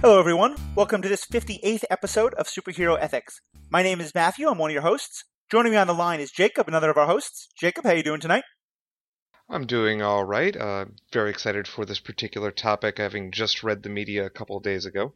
Hello, everyone. Welcome to this 58th episode of Superhero Ethics. My name is Matthew. I'm one of your hosts. Joining me on the line is Jacob, another of our hosts. Jacob, how are you doing tonight? I'm doing all right. Uh, very excited for this particular topic, having just read the media a couple of days ago.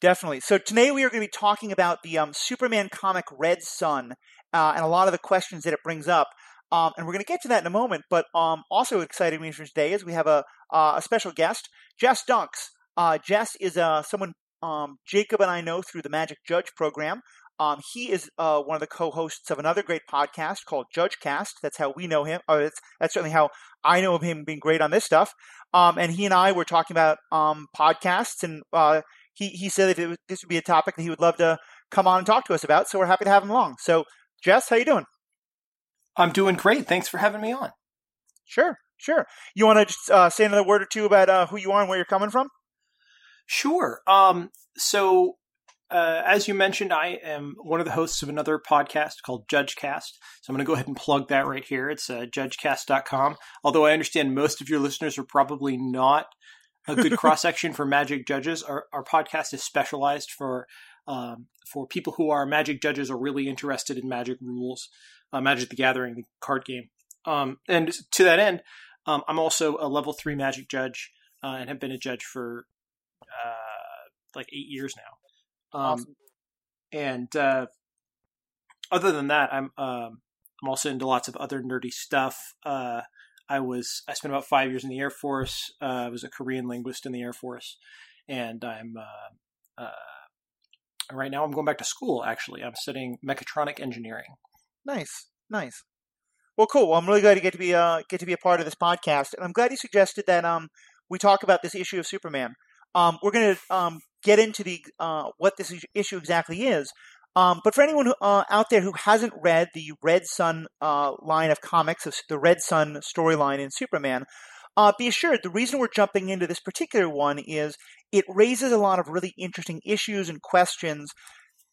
Definitely. So today we are going to be talking about the um, Superman comic Red Son uh, and a lot of the questions that it brings up. Um, and we're going to get to that in a moment. But um, also exciting news for today is we have a, uh, a special guest, Jess Dunks. Uh, Jess is uh, someone um, Jacob and I know through the Magic Judge program. Um, he is uh, one of the co-hosts of another great podcast called Judge Cast. That's how we know him. Or that's, that's certainly how I know of him being great on this stuff. Um, and he and I were talking about um, podcasts, and uh, he he said that was, this would be a topic that he would love to come on and talk to us about. So we're happy to have him along. So Jess, how you doing? I'm doing great. Thanks for having me on. Sure, sure. You want to just uh, say another word or two about uh, who you are and where you're coming from? Sure. Um, so, uh, as you mentioned, I am one of the hosts of another podcast called JudgeCast. So I'm going to go ahead and plug that right here. It's uh, judgecast.com. Although I understand most of your listeners are probably not a good cross section for magic judges. Our, our podcast is specialized for um, for people who are magic judges or really interested in magic rules, uh, Magic the Gathering, the card game. Um, and to that end, um, I'm also a level three magic judge uh, and have been a judge for uh, like eight years now. Um, awesome. And uh, other than that, I'm um, I'm also into lots of other nerdy stuff. Uh, I was I spent about five years in the Air Force. Uh, I was a Korean linguist in the Air Force, and I'm uh, uh, right now I'm going back to school. Actually, I'm studying mechatronic engineering. Nice, nice. Well, cool. Well, I'm really glad to get to be uh, get to be a part of this podcast, and I'm glad you suggested that um, we talk about this issue of Superman. Um, we're going to um, get into the uh, what this issue exactly is. Um, but for anyone who, uh, out there who hasn't read the Red Son uh, line of comics, the Red Son storyline in Superman, uh, be assured the reason we're jumping into this particular one is it raises a lot of really interesting issues and questions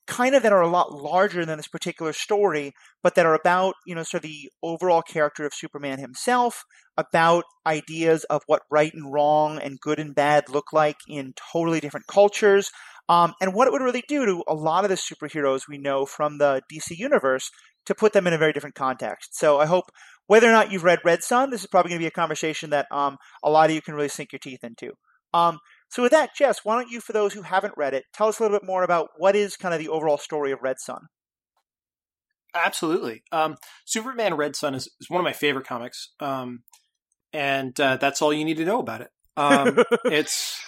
kind of that are a lot larger than this particular story, but that are about, you know, sort of the overall character of Superman himself, about ideas of what right and wrong and good and bad look like in totally different cultures, um, and what it would really do to a lot of the superheroes we know from the DC universe to put them in a very different context. So I hope whether or not you've read Red Son, this is probably going to be a conversation that um, a lot of you can really sink your teeth into. Um, so with that, Jess, why don't you, for those who haven't read it, tell us a little bit more about what is kind of the overall story of Red Son? Absolutely. Um, Superman Red Son is, is, one of my favorite comics. Um, and uh, that's all you need to know about it. Um, it's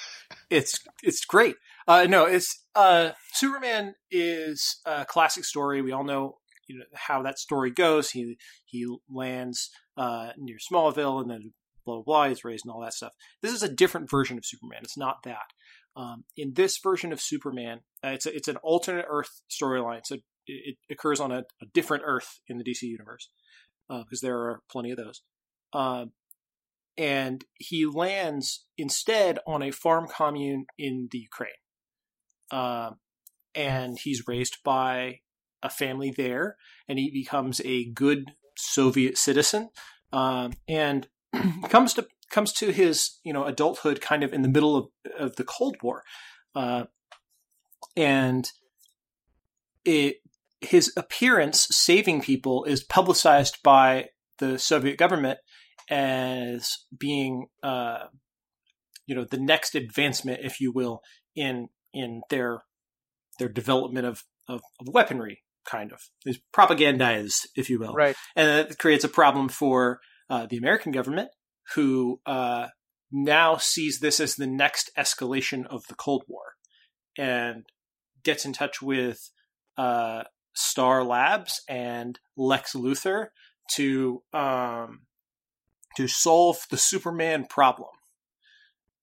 it's it's great. Uh, no, it's uh, Superman is a classic story. We all know, you know how that story goes. He he lands uh, near Smallville, and then blah blah blah. He's raised and all that stuff. This is a different version of Superman. It's not that. Um, in this version of Superman, uh, it's a, it's an alternate Earth storyline. So it, occurs on a, a, different Earth in the DC universe because uh, there are plenty of those. Uh, and he lands instead on a farm commune in the Ukraine. Uh, and he's raised by a family there, and he becomes a good Soviet citizen, um, and comes to comes to his you know adulthood kind of in the middle of, of the Cold War, uh, and it his appearance saving people is publicized by the Soviet government as being uh, you know the next advancement, if you will, in in their their development of, of, of weaponry, kind of. Is propagandized, if you will, right? And it creates a problem for uh, the American government, who uh, now sees this as the next escalation of the Cold War, and gets in touch with uh, Star Labs and Lex Luthor to um, to solve the Superman problem.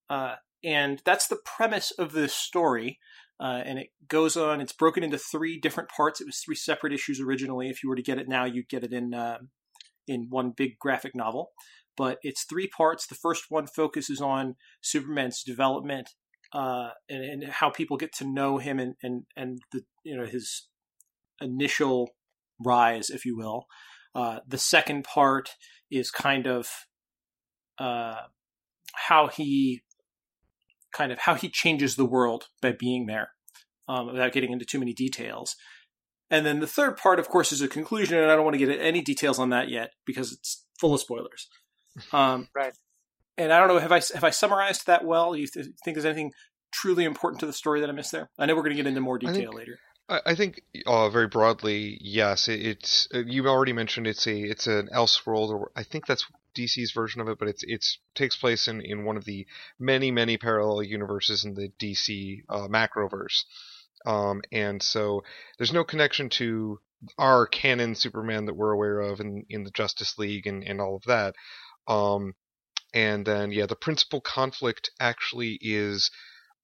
Uh, and that's the premise of this story. Uh, and it goes on. It's broken into three different parts. It was three separate issues originally. If you were to get it now, you'd get it in uh, in one big graphic novel. But it's three parts. The first one focuses on Superman's development uh, and, and, how people get to know him and and and the you know his initial rise, if you will. Uh, the second part is kind of uh, how he kind of how he changes the world by being there, um, without getting into too many details. And then the third part, of course, is a conclusion, and I don't want to get into any details on that yet because it's full of spoilers. Um, right. And I don't know have I have I summarized that well? You th- think there's anything truly important to the story that I missed there? I know we're going to get into more detail think, later. I, think uh, very broadly, yes. It, it's uh, you already mentioned it's a it's an Elseworld, or I think that's DC's version of it, but it's it's takes place in, in one of the many many parallel universes in the DC uh, macroverse, um, and so there's no connection to our canon Superman that we're aware of in in the Justice League and, and all of that. Um, and then yeah, the principal conflict actually is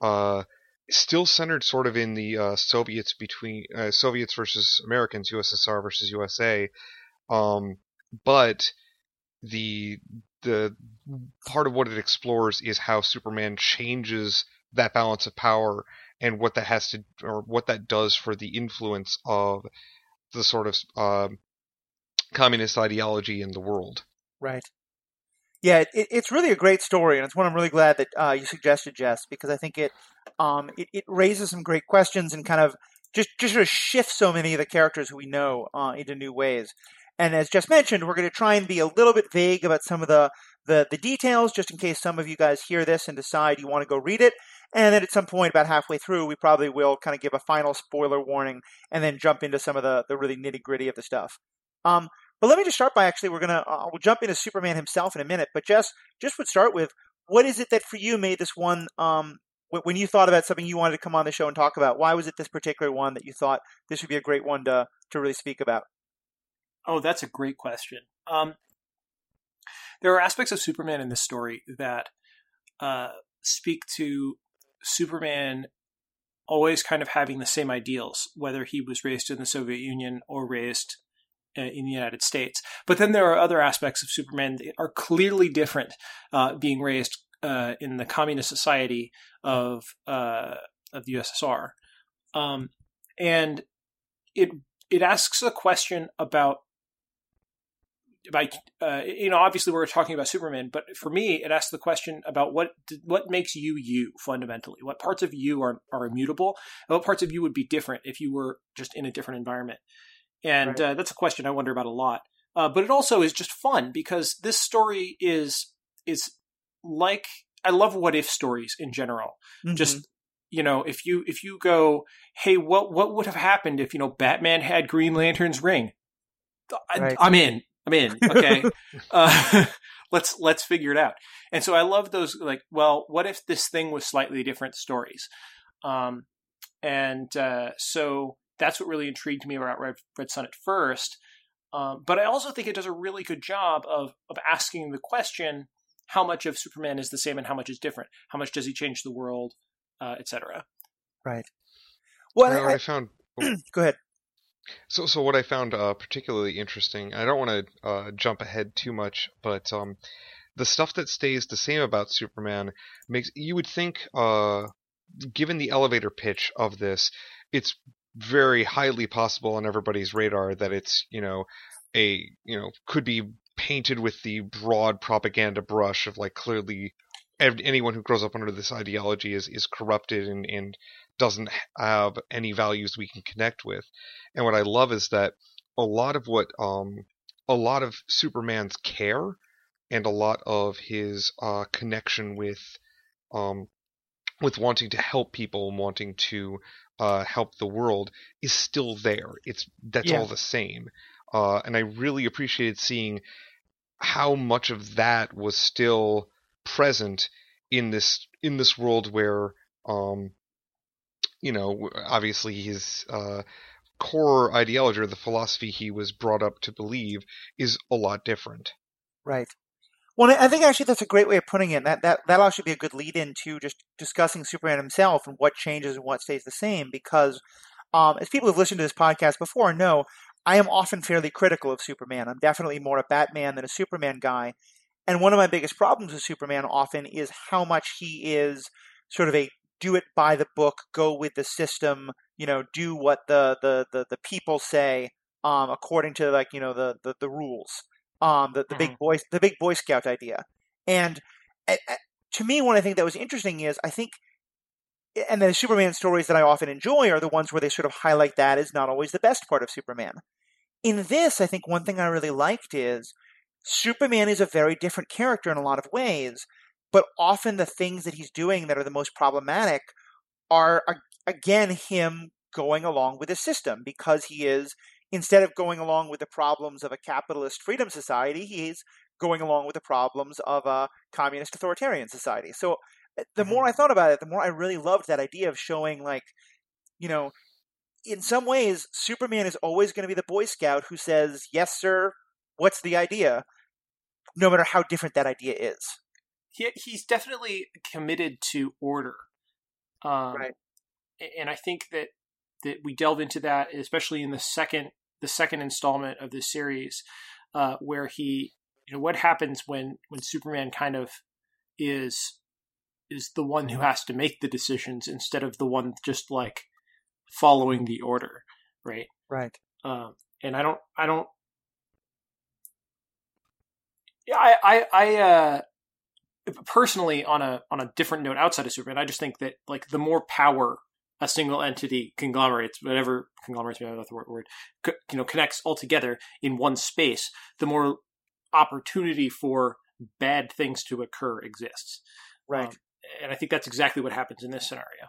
uh, still centered sort of in the uh, Soviets between uh, Soviets versus Americans, USSR versus USA, um, but the the part of what it explores is how Superman changes that balance of power and what that has to or what that does for the influence of the sort of uh, communist ideology in the world. Right. Yeah, it, it's really a great story, and it's one I'm really glad that uh, you suggested, Jess, because I think it, um, it, it raises some great questions and kind of just Jess sort of shifts so many of the characters who we know uh, into new ways. And as just mentioned, we're going to try and be a little bit vague about some of the, the, the details, just in case some of you guys hear this and decide you want to go read it. And then at some point, about halfway through, we probably will kind of give a final spoiler warning and then jump into some of the, the really nitty gritty of the stuff. Um, but let me just start by actually, we're gonna uh, we'll jump into Superman himself in a minute. But just just would start with what is it that for you made this one um, when you thought about something you wanted to come on the show and talk about? Why was it this particular one that you thought this would be a great one to to really speak about? Oh, that's a great question. Um, there are aspects of Superman in this story that uh, speak to Superman always kind of having the same ideals, whether he was raised in the Soviet Union or raised uh, in the United States. But then there are other aspects of Superman that are clearly different, uh, being raised uh, in the communist society of uh, of the USSR, um, and it it asks a question about about uh, you know obviously we're talking about Superman, but for me it asks the question about what what makes you you fundamentally. What parts of you are are immutable, and what parts of you would be different if you were just in a different environment. And right. uh, that's a question I wonder about a lot. Uh, but it also is just fun because this story is is like I love what if stories in general. Mm-hmm. Just you know, if you if you go, hey, what what would have happened if you know Batman had Green Lantern's ring? I, am in. I'm in. Okay, uh, let's let's figure it out. And so I love those. Like, well, what if this thing was slightly different stories? Um, and uh, so that's what really intrigued me about Red, Red Son at first. Um, but I also think it does a really good job of of asking the question: How much of Superman is the same, and how much is different? How much does he change the world, uh, etc. Right. Well, I, I found. go ahead. So, so what I found uh, particularly interesting, I don't want to uh, jump ahead too much, but um, the stuff that stays the same about Superman makes you would think, uh, given the elevator pitch of this, it's very highly possible on everybody's radar that it's you know a you know could be painted with the broad propaganda brush of like clearly anyone who grows up under this ideology is is corrupted and and doesn't have any values we can connect with. And what I love is that a lot of what um a lot of Superman's care and a lot of his uh, connection with um with wanting to help people and wanting to uh, help the world is still there. It's that's yeah. all the same. Uh, and I really appreciated seeing how much of that was still present in this in this world where um, you know, obviously his uh, core ideology or the philosophy he was brought up to believe is a lot different. Right. Well, I think actually that's a great way of putting it. That that that'll actually be a good lead into just discussing Superman himself and what changes and what stays the same. Because um, as people who've listened to this podcast before know, I am often fairly critical of Superman. I'm definitely more a Batman than a Superman guy. And one of my biggest problems with Superman often is how much he is sort of a do it by the book, go with the system, you know, do what the the the, the people say um, according to like you know the the, the rules, um, the the mm-hmm. big boy the big Boy Scout idea, and. to me, one I think that was interesting is I think, and the Superman stories that I often enjoy are the ones where they sort of highlight that is not always the best part of Superman. In this, I think one thing I really liked is Superman is a very different character in a lot of ways, but often the things that he's doing that are the most problematic are, again, him going along with the system because he is, instead of going along with the problems of a capitalist freedom society, he's going along with the problems of a communist authoritarian society. So eh, the more I mm-hmm. thought about it, the more I really loved that idea of showing, like, you know, in some ways, Superman is always going to be the Boy Scout who says, Yes, sir, what's the idea? No matter how different that idea is. He, he's definitely committed to order. Um, right. And I think that that we delve into that, especially in the second the second installment of this series, uh, where he, you know, what happens when when Superman kind of is is the one who has to make the decisions instead of the one just like following the order, right? Right. Um, and I don't, I don't. Yeah, I, I, I, uh, personally, on a on a different note outside of Superman, I just think that like the more power a single entity conglomerates, whatever conglomerates, maybe not the word, you know, connects all together in one space, the more opportunity for bad things to occur exists. Right. Um, and I think that's exactly what happens in this scenario.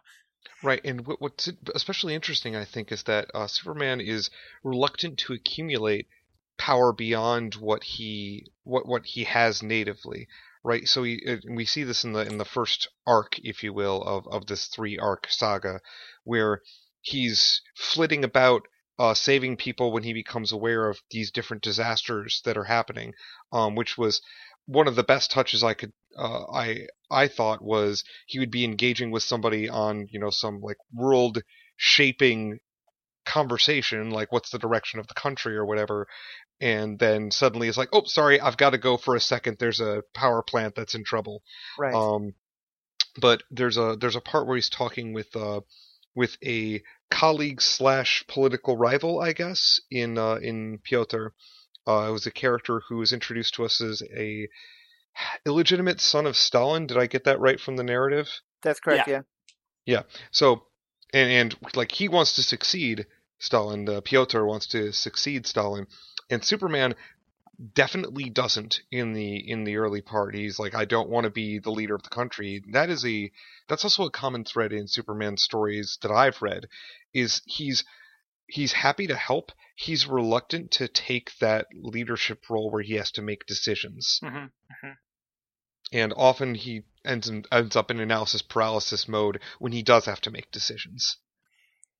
Right, and what's especially interesting, I think, is that uh, Superman is reluctant to accumulate power beyond what he what what he has natively right? So we uh, we see this in the in the first arc, if you will, of of this three arc saga, where he's flitting about uh, saving people when he becomes aware of these different disasters that are happening, um, which was one of the best touches I could uh, I I thought was he would be engaging with somebody on you know some like world shaping conversation like what's the direction of the country or whatever and then suddenly it's like, oh, sorry, I've got to go for a second. There's a power plant that's in trouble. Right. Um, but there's a there's a part where he's talking with uh with a colleague slash political rival, I guess, in uh, in Pyotr. Uh, it was a character who was introduced to us as a illegitimate son of Stalin. Did I get that right from the narrative? That's correct. Yeah. Yeah. yeah. So, and and like he wants to succeed Stalin. Uh, Pyotr wants to succeed Stalin, and Superman definitely doesn't in the in the early part. He's like, I don't want to be the leader of the country. That is a that's also a common thread in Superman stories that I've read. Is he's he's happy to help. He's reluctant to take that leadership role where he has to make decisions. Mm-hmm. Mm-hmm. And often he ends ends up in analysis paralysis mode when he does have to make decisions.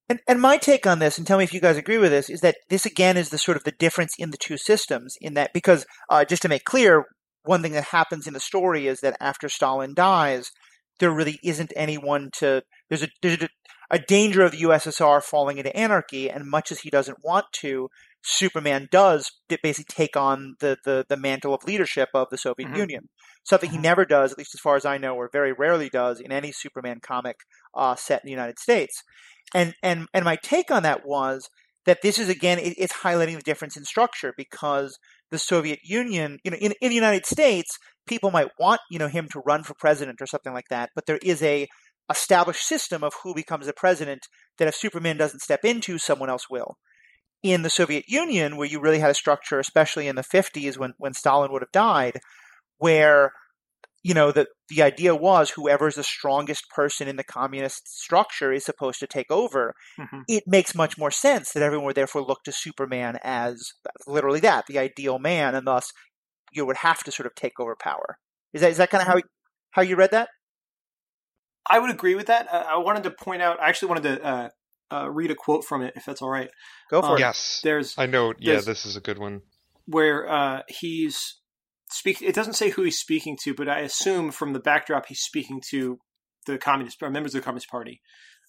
And, and my take on this, and tell me if you guys agree with this, is that this again is the sort of the difference in the two systems. In that, because uh, just to make clear, one thing that happens in the story is that after Stalin dies, there really isn't anyone to. There's a there's a, a danger of the USSR falling into anarchy, and much as he doesn't want to, Superman does basically take on the, the, the mantle of leadership of the Soviet mm-hmm. Union. Something mm-hmm. he never does, at least as far as I know, or very rarely does in any Superman comic uh, set in the United States. And and and my take on that was that this is again it, it's highlighting the difference in structure because the Soviet Union, you know, in, in the United States, people might want you know him to run for president or something like that, but there is a established system of who becomes the president that if Superman doesn't step into, someone else will. In the Soviet Union, where you really had a structure, especially in the 50s when, when Stalin would have died, where you know, the, the idea was whoever's the strongest person in the communist structure is supposed to take over. Mm-hmm. It makes much more sense that everyone would therefore look to Superman as literally that, the ideal man, and thus you would have to sort of take over power. Is that is that kind of how how you read that? I would agree with that. Uh, I wanted to point out. I actually wanted to uh, uh, read a quote from it, if that's all right. Go for um, it. Yes, there's. I know. Yeah, this is a good one. Where uh, he's speak. It doesn't say who he's speaking to, but I assume from the backdrop he's speaking to the communist or members of the Communist Party.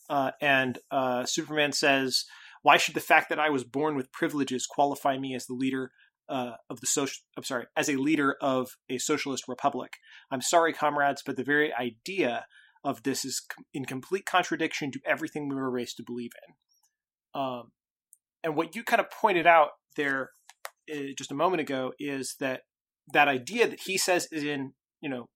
Uh, and uh, Superman says, "Why should the fact that I was born with privileges qualify me as the leader uh, of the social? I'm sorry, as a leader of a socialist republic? I'm sorry, comrades, but the very idea of this is in complete contradiction to everything we were raised to believe in." Um, and what you kind of pointed out there uh, just a moment ago is that that idea that he says is in you know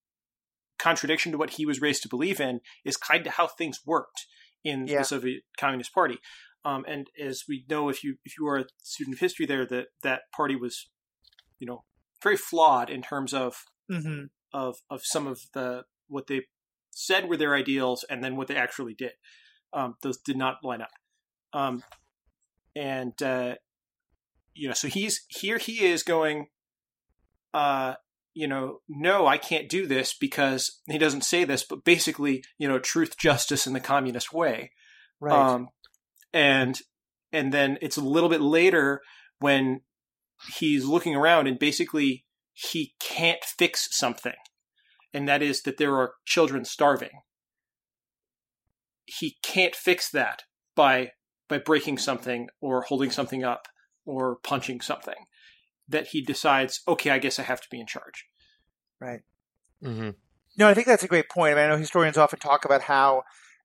contradiction to what he was raised to believe in is kind of how things worked in Yeah. the Soviet Communist Party. Um, and as we know, if you if you are a student of history, there that that party was, you know, very flawed in terms of hmm of of some of the what they said were their ideals and then what they actually did. Um, those did not line up. Um, and uh, you know, so he's here. He is going. Uh, you know, no, I can't do this because he doesn't say this, but basically, you know, truth, justice, in the communist way. Right. Um, and and then it's a little bit later when he's looking around and basically he can't fix something, and that is that there are children starving. He can't fix that by by breaking something or holding something up or punching something. That he decides, okay, I guess I have to be in charge. hmm No, I think that's a great point. I mean, I know historians often talk about how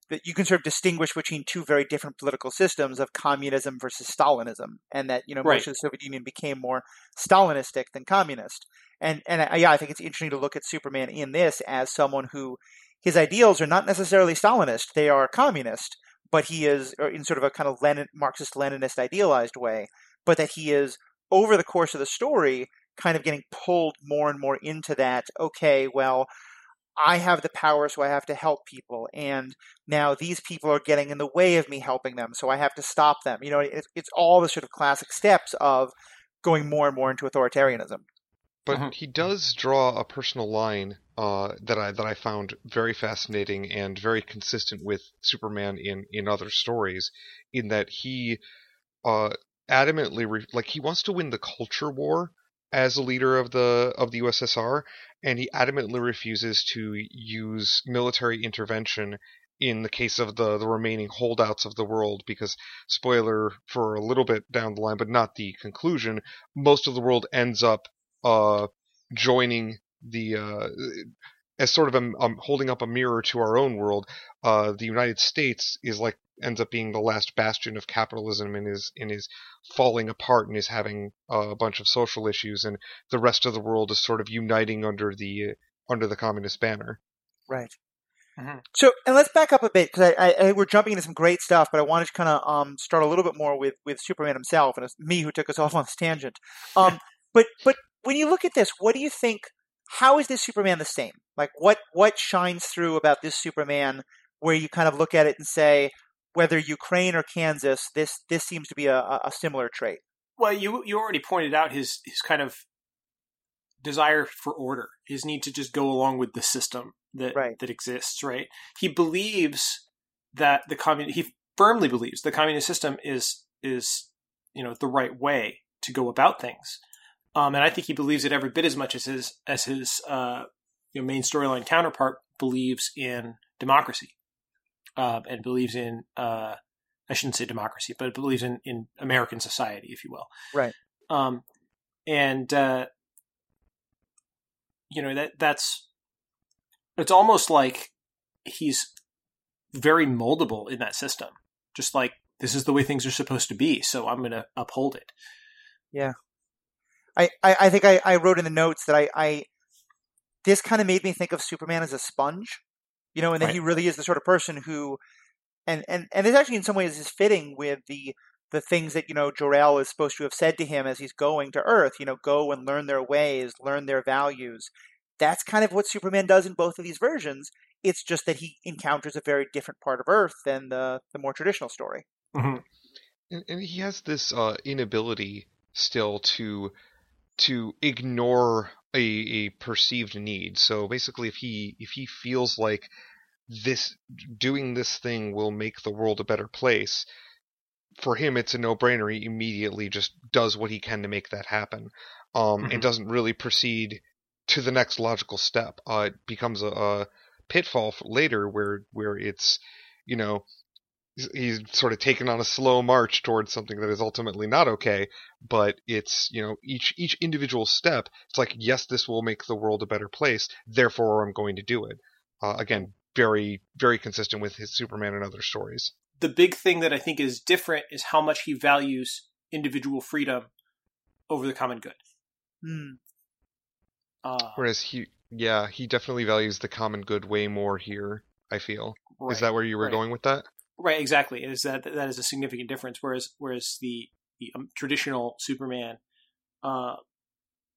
that you can sort of distinguish between two very different political systems of communism versus Stalinism, and that you know Right. most of the Soviet Union became more Stalinistic than communist. And and I, yeah, I think it's interesting to look at Superman in this as someone who his ideals are not necessarily Stalinist; they are communist. But he is or in sort of a kind of Lenin, Marxist-Leninist idealized way. But that he is over the course of the story kind of getting pulled more and more into that. Okay, well. I have the power, so I have to help people. And now these people are getting in the way of me helping them, so I have to stop them. You know, it's, it's all the sort of classic steps of going more and more into authoritarianism. But Mhm. he does draw a personal line uh, that I that I found very fascinating and very consistent with Superman in in other stories, in that he uh, adamantly re- like he wants to win the culture war as a leader of the of the USSR, and he adamantly refuses to use military intervention in the case of the the remaining holdouts of the world because spoiler for a little bit down the line but not the conclusion most of the world ends up uh, joining the uh, as sort of a, um, holding up a mirror to our own world. Uh, the United States is like ends up being the last bastion of capitalism and is and is falling apart and is having uh, a bunch of social issues, and the rest of the world is sort of uniting under the under the communist banner. Right. Mhm. So, and let's back up a bit because I, I, I, we're jumping into some great stuff, but I wanted to kind of um, start a little bit more with, with Superman himself, and it's me who took us off on this tangent. Um, but but when you look at this, what do you think? How is this Superman the same? Like, what what shines through about this Superman where you kind of look at it and say, whether Ukraine or Kansas, this this seems to be a, a similar trait. Well, you you already pointed out his his kind of desire for order, his need to just go along with the system that Right. that exists. Right? He believes that the commun he firmly believes the communist system is is you know the right way to go about things, um, and I think he believes it every bit as much as his as his uh, know, main storyline counterpart believes in democracy, um, and believes in uh, I shouldn't say democracy, but believes in in American society, if you will. Right. Um, and uh, you know that that's it's almost like he's very moldable in that system. Just like this is the way things are supposed to be, so I'm going to uphold it. I, I, I think I, I wrote in the notes that I, I this kind of made me think of Superman as a sponge, you know, and that Right. he really is the sort of person who, and and and this actually in some ways is fitting with the the things that you know Jor-El is supposed to have said to him as he's going to Earth. You know, go and learn their ways, learn their values. That's kind of what Superman does in both of these versions. It's just that he encounters a very different part of Earth than the the more traditional story. and, and he has this uh, inability still to to ignore a, a perceived need. So basically, if he if he feels like this doing this thing will make the world a better place, for him it's a no brainer. He immediately just does what he can to make that happen, um, Mhm. and doesn't really proceed to the next logical step. Uh, it becomes a, a pitfall later where where it's you know he's- he's sort of taken on a slow march towards something that is ultimately not okay but it's you know each each individual step it's like yes this will make the world a better place therefore i'm going to do it uh, again very very consistent with his superman and other stories The big thing that I think is different is how much he values individual freedom over the common good. Hmm. Uh, whereas he Yeah, he definitely values the common good way more here. I feel. Right. Is that where you were Right. going with that? Right, exactly. Is that that is a significant difference? Whereas whereas the, the um, traditional Superman uh,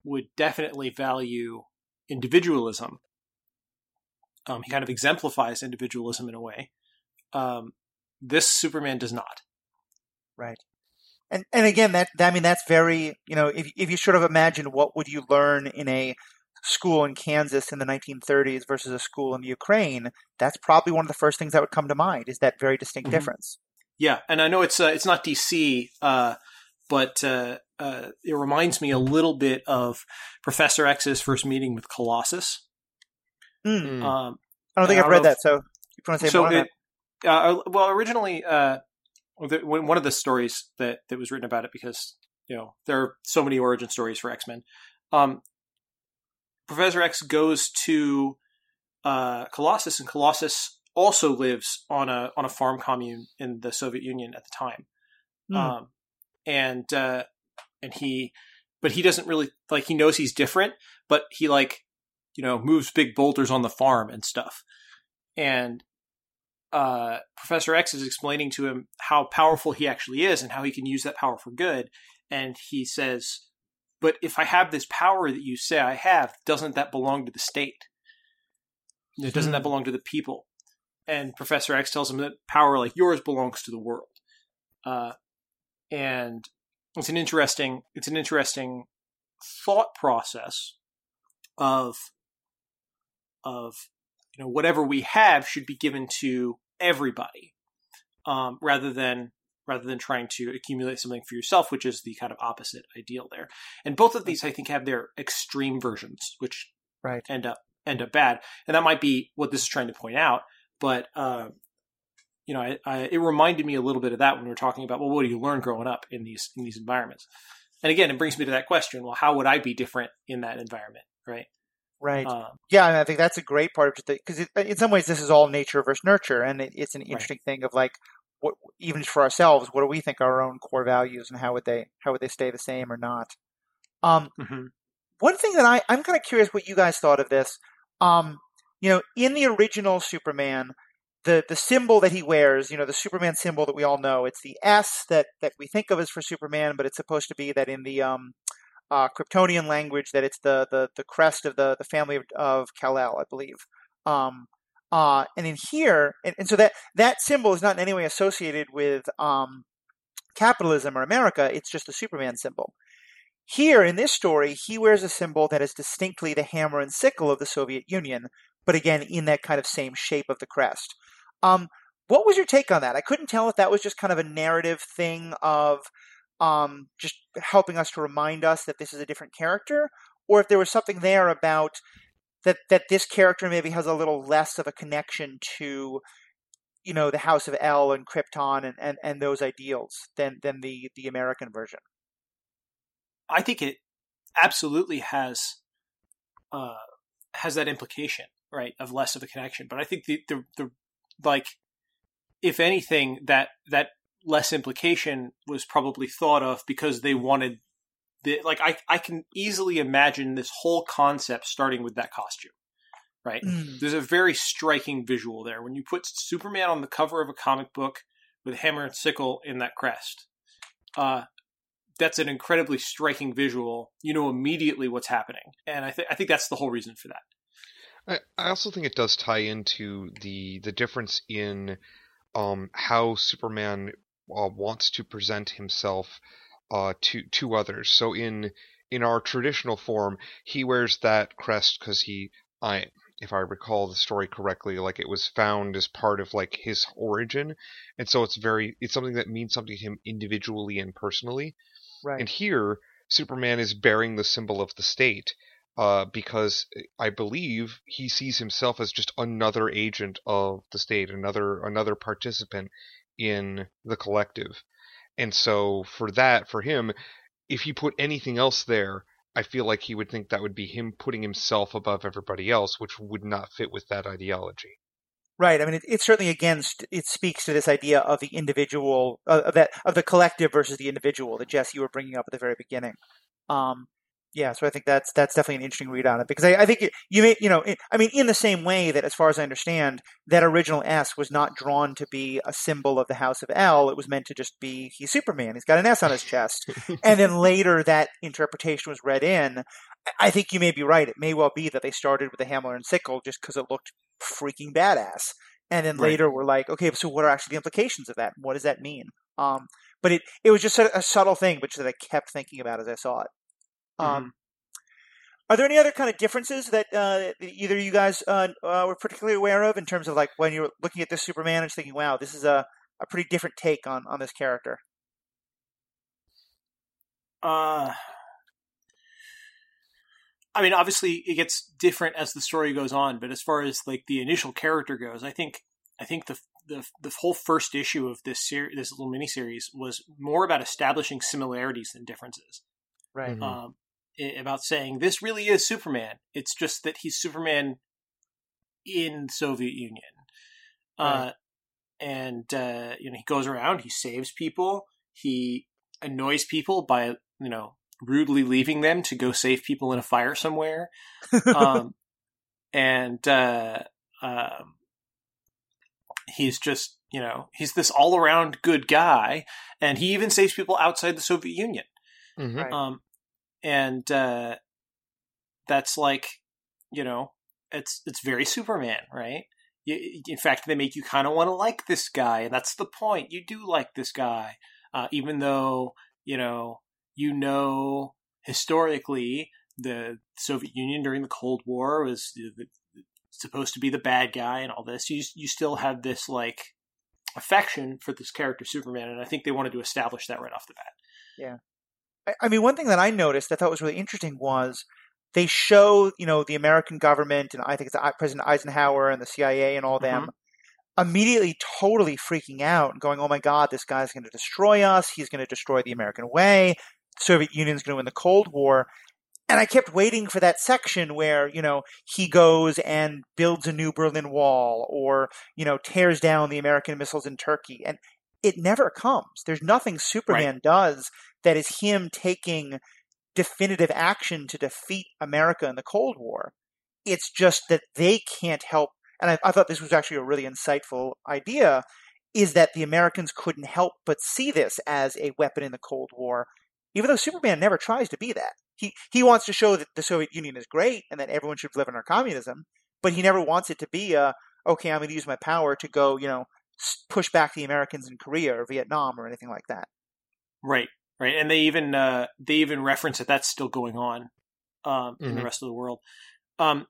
would definitely value individualism. Um, he kind of exemplifies individualism in a way. Um, this Superman does not. Right. And and again, that, that I mean, that's very you know, if if you sort of imagine what would you learn in a school in Kansas in the 1930s versus a school in the Ukraine, that's probably one of the first things that would come to mind is that very distinct Mhm. difference. Yeah, and I know it's uh, it's not DC, uh, but uh, uh, it reminds me a little bit of Professor X's first meeting with Colossus. Mm. Um, I don't think I I've read know that, so if you want to say so more on it, uh, well, originally, uh, the, one of the stories that that was written about it, because you know there are so many origin stories for X Men. Um, Professor X goes to uh, Colossus, and Colossus also lives on a on a farm commune in the Soviet Union at the time. Hmm. Um, and uh, and he, but he doesn't really like. He knows he's different, but he like, you know, moves big boulders on the farm and stuff. And uh, Professor X is explaining to him how powerful he actually is and how he can use that power for good. And he says, "But if I have this power that you say I have, doesn't that belong to the state? Know, Doesn't that Hmm. belong to the people?" And Professor X tells him that power like yours belongs to the world. Uh, and it's an interesting it's an interesting thought process of of you know whatever we have should be given to everybody um, rather than rather than trying to accumulate something for yourself which is the kind of opposite ideal there. And both of these i think have their extreme versions which Right. end up end up bad. And that might be what this is trying to point out but uh, you know I, I, it reminded me a little bit of that when we were talking about well what do you learn growing up in these in these environments? And again it brings me to that question well how would i be different in that environment right? Right. um, Yeah, and I think that's a great part of it because in some ways this is all nature versus nurture, and it, it's an interesting thing of like, what even for ourselves, what do we think our own core values, and how would they how would they stay the same or not? Um, mhm. one thing that I I'm kind of curious what you guys thought of this. Um, you know, in the original Superman, the the symbol that he wears, you know, the Superman symbol that we all know, it's the S that that we think of as for Superman, but it's supposed to be that in the um, uh, Kryptonian language that it's the the, the crest of the the family of, of Kal-El, I believe. Um, uh, and in here, and, and so that that symbol is not in any way associated with um, capitalism or America. It's just the Superman symbol. Here in this story, he wears a symbol that is distinctly the hammer and sickle of the Soviet Union, but again in that kind of same shape of the crest. Um, what was your take on that? I couldn't tell if that was just kind of a narrative thing of um, just helping us to remind us that this is a different character, or if there was something there about that that this character maybe has a little less of a connection to you know the House of El and Krypton and, and, and those ideals than than the the American version. I think it absolutely has uh, has that implication, right, of less of a connection. But I think the the, the like, if anything, that that less implication was probably thought of because they wanted the like I I can easily imagine this whole concept starting with that costume, right? There's a very striking visual there when you put Superman on the cover of a comic book with hammer and sickle in that crest. Uh, that's an incredibly striking visual. You know immediately what's happening, and I think I think that's the whole reason for that. I, I also think it does tie into the the difference in um, how Superman uh, wants to present himself uh, to to others. So in in our traditional form, he wears that crest because he, I if I recall the story correctly, like it was found as part of like his origin, and so it's very it's something that means something to him individually and personally. Right. And here, Superman is bearing the symbol of the state uh, because I believe he sees himself as just another agent of the state, another another participant in the collective. And so for that, for him, if you put anything else there, I feel like he would think that would be him putting himself above everybody else, which would not fit with that ideology. Right. I mean, it, it's certainly against. It speaks to this idea of the individual, uh, of that of the collective versus the individual that Jess you were bringing up at the very beginning. Um, Yeah, so I think that's that's definitely an interesting read on it because I, I think you may you know I mean in the same way that as far as I understand that original S was not drawn to be a symbol of the House of El it was meant to just be he's Superman he's got an S on his chest and then later that interpretation was read in I think you may be right it may well be that they started with the hammer and sickle just because it looked freaking badass and then Right. later we're like okay so what are actually the implications of that what does that mean um but it it was just a, a subtle thing which that I kept thinking about as I saw it. Um, Are there any other kind of differences that uh, that either you guys uh, uh, were particularly aware of in terms of like when you're looking at this Superman and just thinking, "Wow, this is a, a pretty different take on on this character"? Uh, I mean, obviously, it gets different as the story goes on. But as far as like the initial character goes, I think I think the the the whole first issue of this series, this little miniseries, was more about establishing similarities than differences. Right. Mhm. Um, i- about saying this really is Superman. It's just that he's Superman in Soviet Union. Uh, and uh, you know, he goes around, he saves people, he annoys people by you know rudely leaving them to go save people in a fire somewhere. um, and uh, um, he's just you know he's this all around good guy, and he even saves people outside the Soviet Union. Mhm. Um, and uh, that's like you know it's it's very Superman, right? You, in fact, they make you kind of want to like this guy, and that's the point. You do like this guy, uh, even though you know you know historically the Soviet Union during the Cold War was supposed to be the bad guy and all this. You you still have this like affection for this character Superman, and I think they wanted to establish that right off the bat. I, I mean, one thing that I noticed that I thought was really interesting was they show you know the American government and I think it's President Eisenhower and the CIA and all them mm-hmm. immediately totally freaking out and going, "Oh my God, this guy's going to destroy us. He's going to destroy the American way. The Soviet Union's going to win the Cold War." And I kept waiting for that section where you know he goes and builds a new Berlin Wall or you know tears down the American missiles in Turkey, and it never comes. There's nothing Superman does that is him taking definitive action to defeat America in the Cold War. It's just that they can't help. And I, I thought this was actually a really insightful idea is that the Americans couldn't help but see this as a weapon in the Cold War, even though Superman never tries to be that. He, he wants to show that the Soviet Union is great and that everyone should live under communism, but he never wants it to be a, okay, I'm going to use my power to go, you know, push back the Americans in Korea or Vietnam or anything like that. Right, right, and they even uh, they even reference that that's still going on um, in the Mhm. rest of the world. Um,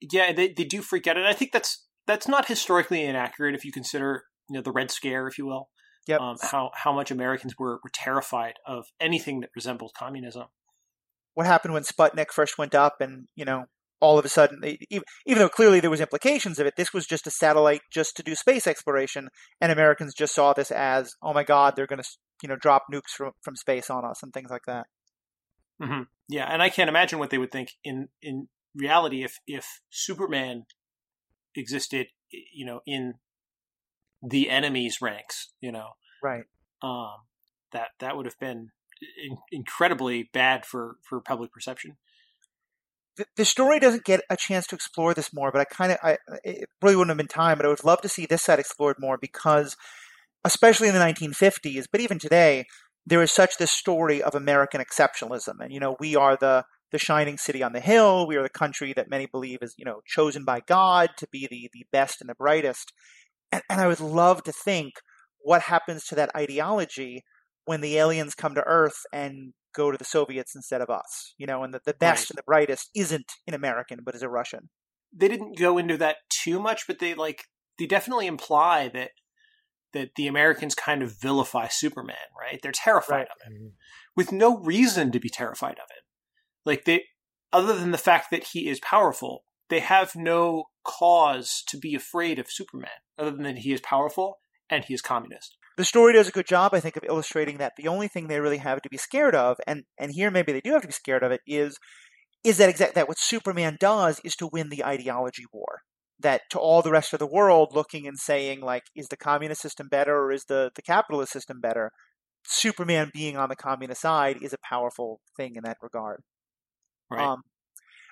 yeah, they they do freak out, and I think that's that's not historically inaccurate if you consider you know the Red Scare, if you will. Yep. Um, how how much Americans were were terrified of anything that resembled communism. what happened when Sputnik first went up, and you know, all of a sudden, they- even, even though clearly there was implications of it, this was just a satellite just to do space exploration, and Americans just saw this as, oh my God, they're going to, you know, drop nukes from from space on us and things like that. hmm Yeah, and I can't imagine what they would think in in reality if if Superman existed, you know, in the enemy's ranks. You know, Right. um, that that would have been in- incredibly bad for for public perception. The, the story doesn't get a chance to explore this more, but I kind of, I it really wouldn't have been time, but I would love to see this side explored more because, especially in the 1950s, but even today, there is such this story of American exceptionalism, and you know, we are the the shining city on the hill. We are the country that many believe is, you know, chosen by God to be the the best and the brightest. And, and I would love to think what happens to that ideology when the aliens come to Earth and go to the Soviets instead of us. You know, and the, the best Right. and the brightest isn't an American, but is a Russian. They didn't go into that too much, but they like they definitely imply that that the Americans kind of vilify Superman. Right? They're terrified Right. of him Mhm. with no reason to be terrified of it. Like they, other than the fact that he is powerful, they have no cause to be afraid of Superman, other than that he is powerful and he is communist. the story does a good job, I think, of illustrating that the only thing they really have to be scared of, and and here maybe they do have to be scared of it, is is that exact that what Superman does is to win the ideology war. That to all the rest of the world looking and saying like, is the communist system better or is the the capitalist system better? Superman being on the communist side is a powerful thing in that regard. Right. Um,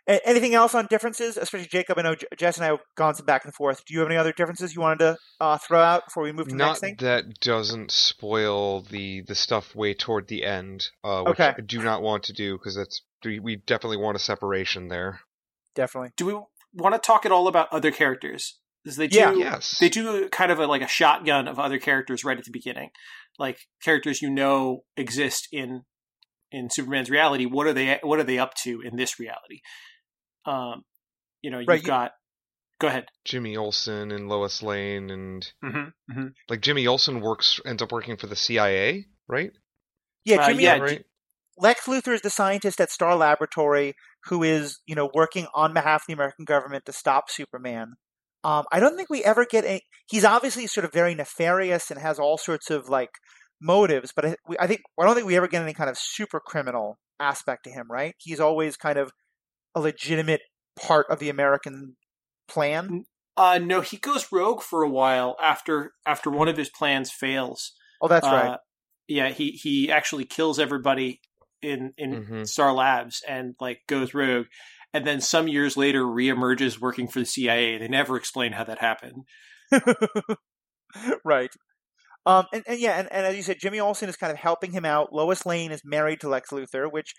a- anything else on differences, especially Jacob? I know J- Jess and I have gone some back and forth. Do you have any other differences you wanted to uh, throw out before we move to the next thing? that doesn't spoil the the stuff way toward the end, uh, which Okay. I do not want to do because that's we we definitely want a separation there. Definitely. do we want to talk at all about other characters? Because they do, Yeah. Yes. they do kind of a, like a shotgun of other characters right at the beginning, like characters you know exist in in Superman's reality. What are they? What are they up to in this reality? Um, you know, you've Right, you- got. Go ahead. Jimmy Olsen and Lois Lane and Mm-hmm, mm-hmm. like Jimmy Olsen works ends up working for the CIA, right? Yeah, Uh, yeah, right. Lex Luthor is the scientist at Star Laboratory who is, you know, working on behalf of the American government to stop Superman. Um, I don't think we ever get a. He's obviously sort of very nefarious and has all sorts of like motives, but I, we, I think I don't think we ever get any kind of super criminal aspect to him. Right? He's always kind of a legitimate part of the American plan. Uh, no, he goes rogue for a while after after one of his plans fails. Oh, that's Uh, right. Yeah, he he actually kills everybody in in Mhm. Star Labs and like goes rogue, and then some years later reemerges working for the CIA. They never explain how that happened. right. Um, and, and yeah, and, and as you said, Jimmy Olsen is kind of helping him out. Lois Lane is married to Lex Luthor, which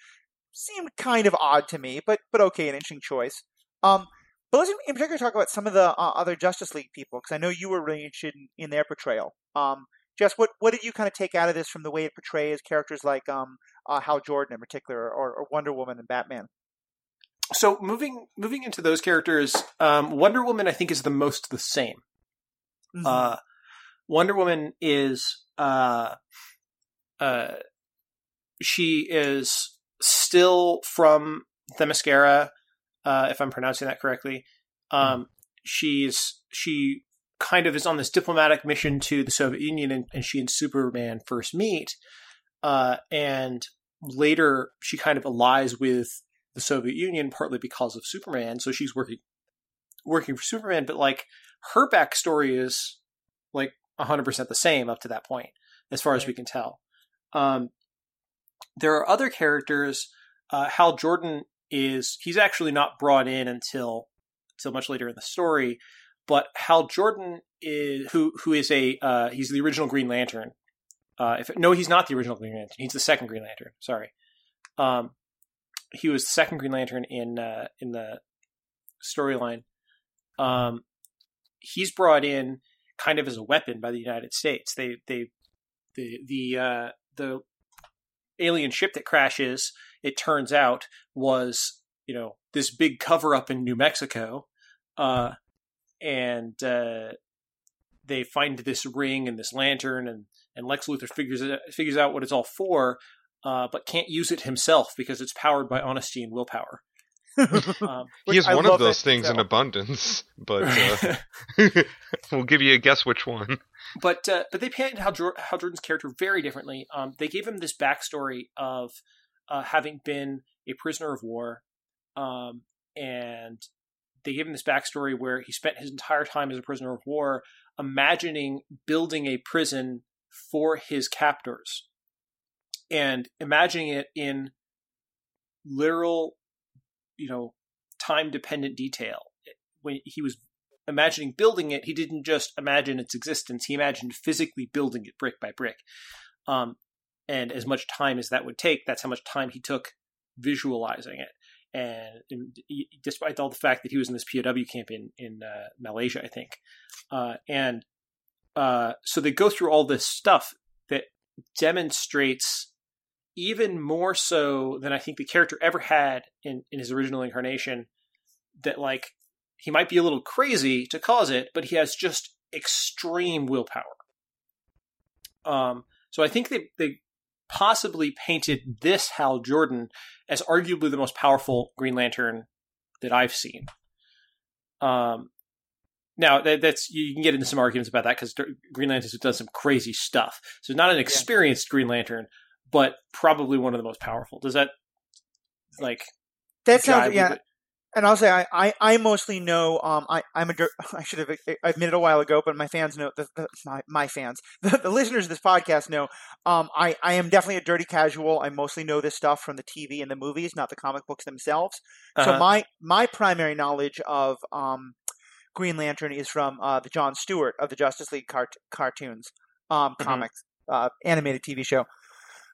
seemed kind of odd to me, but but okay, an interesting choice. Um, but let's in- in particular talk about some of the uh, other Justice League people because I know you were really interested in, in their portrayal. Um, Jess, what what did you kind of take out of this from the way it portrays characters like um uh, Hal Jordan in particular, or, or Wonder Woman and Batman? So moving moving into those characters, um, Wonder Woman I think is the most the same. Mhm. Uh, Wonder Woman is uh, uh, she is still from Themyscira, uh, if I'm pronouncing that correctly. Um, She's she kind of is on this diplomatic mission to the Soviet Union, and, and she and Superman first meet, uh, and later she kind of allies with the Soviet Union partly because of Superman. So she's working working for Superman, but like her backstory is like 100% the same up to that point, as far as we can tell. Um, there are other characters. Uh, Hal Jordan is he's actually not brought in until until much later in the story, but Hal Jordan is who who is a uh, he's the original Green Lantern. Uh, if no, he's not the original Green Lantern. He's the second Green Lantern. Sorry, um, he was the second Green Lantern in uh, in the storyline. Um, he's brought in kind of as a weapon by the United States. They they the the uh, the alien ship that crashes. It turns out was you know this big cover up in New Mexico, uh, and uh, they find this ring and this lantern, and and Lex Luthor figures it figures out what it's all for. Uh, but can't use it himself because it's powered by honesty and willpower. Um, He has I one of those that things in abundance, but uh, we'll give you a guess which one. but uh, but they painted Hal, Jor- Hal Jordan's character very differently. Um, they gave him this backstory of uh, having been a prisoner of war, um, and they gave him this backstory where he spent his entire time as a prisoner of war imagining building a prison for his captors and imagining it in literal, you know, time dependent detail. When he was imagining building it, he didn't just imagine its existence, he imagined physically building it brick by brick. Um, and as much time as that would take, that's how much time he took visualizing it. And, and despite all the fact that he was in this POW camp in, in uh, Malaysia, I think. Uh, and uh, so they go through all this stuff that demonstrates even more so than I think the character ever had in, in his original incarnation that like he might be a little crazy to cause it, but he has just extreme willpower. Um, so I think they they possibly painted this Hal Jordan as arguably the most powerful Green Lantern that I've seen. Um, now that, that's you can get into some arguments about that because Green Lantern has done some crazy stuff. So not an experienced Green Lantern, but probably one of the most powerful. Does that like That sounds yeah. And I'll say I, I, I mostly know um I I'm a I should have admitted a while ago, but my fans know the, the my, my fans the, the listeners of this podcast know um I I am definitely a dirty casual. I mostly know this stuff from the TV and the movies, not the comic books themselves. Uh-huh. So my my primary knowledge of um Green Lantern is from uh, the John Stewart of the Justice League cart- cartoons, um, Mhm. comics, uh, animated TV show.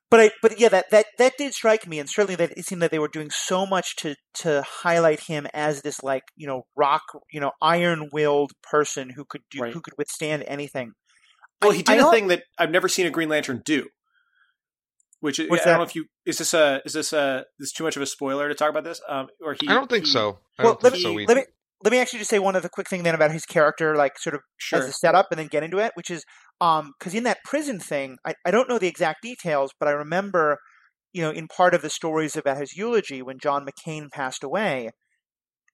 But I, but yeah, that, that that did strike me, and certainly that it seemed that they were doing so much to to highlight him as this like you know rock you know iron willed person who could do Right. who could withstand anything. Well, I- he did a thing that I've never seen a Green Lantern do. Which I don't that? know if you is this a is this a is this too much of a spoiler to talk about this? Um, or he? I don't think he- so. I Well, don't let think me so. let me let me actually just say one other quick thing then about his character, like sort of Sure. as a setup, and then get into it, which is um because in that prison thing, I, I don't know the exact details, but I remember, you know, in part of the stories about his eulogy when John McCain passed away,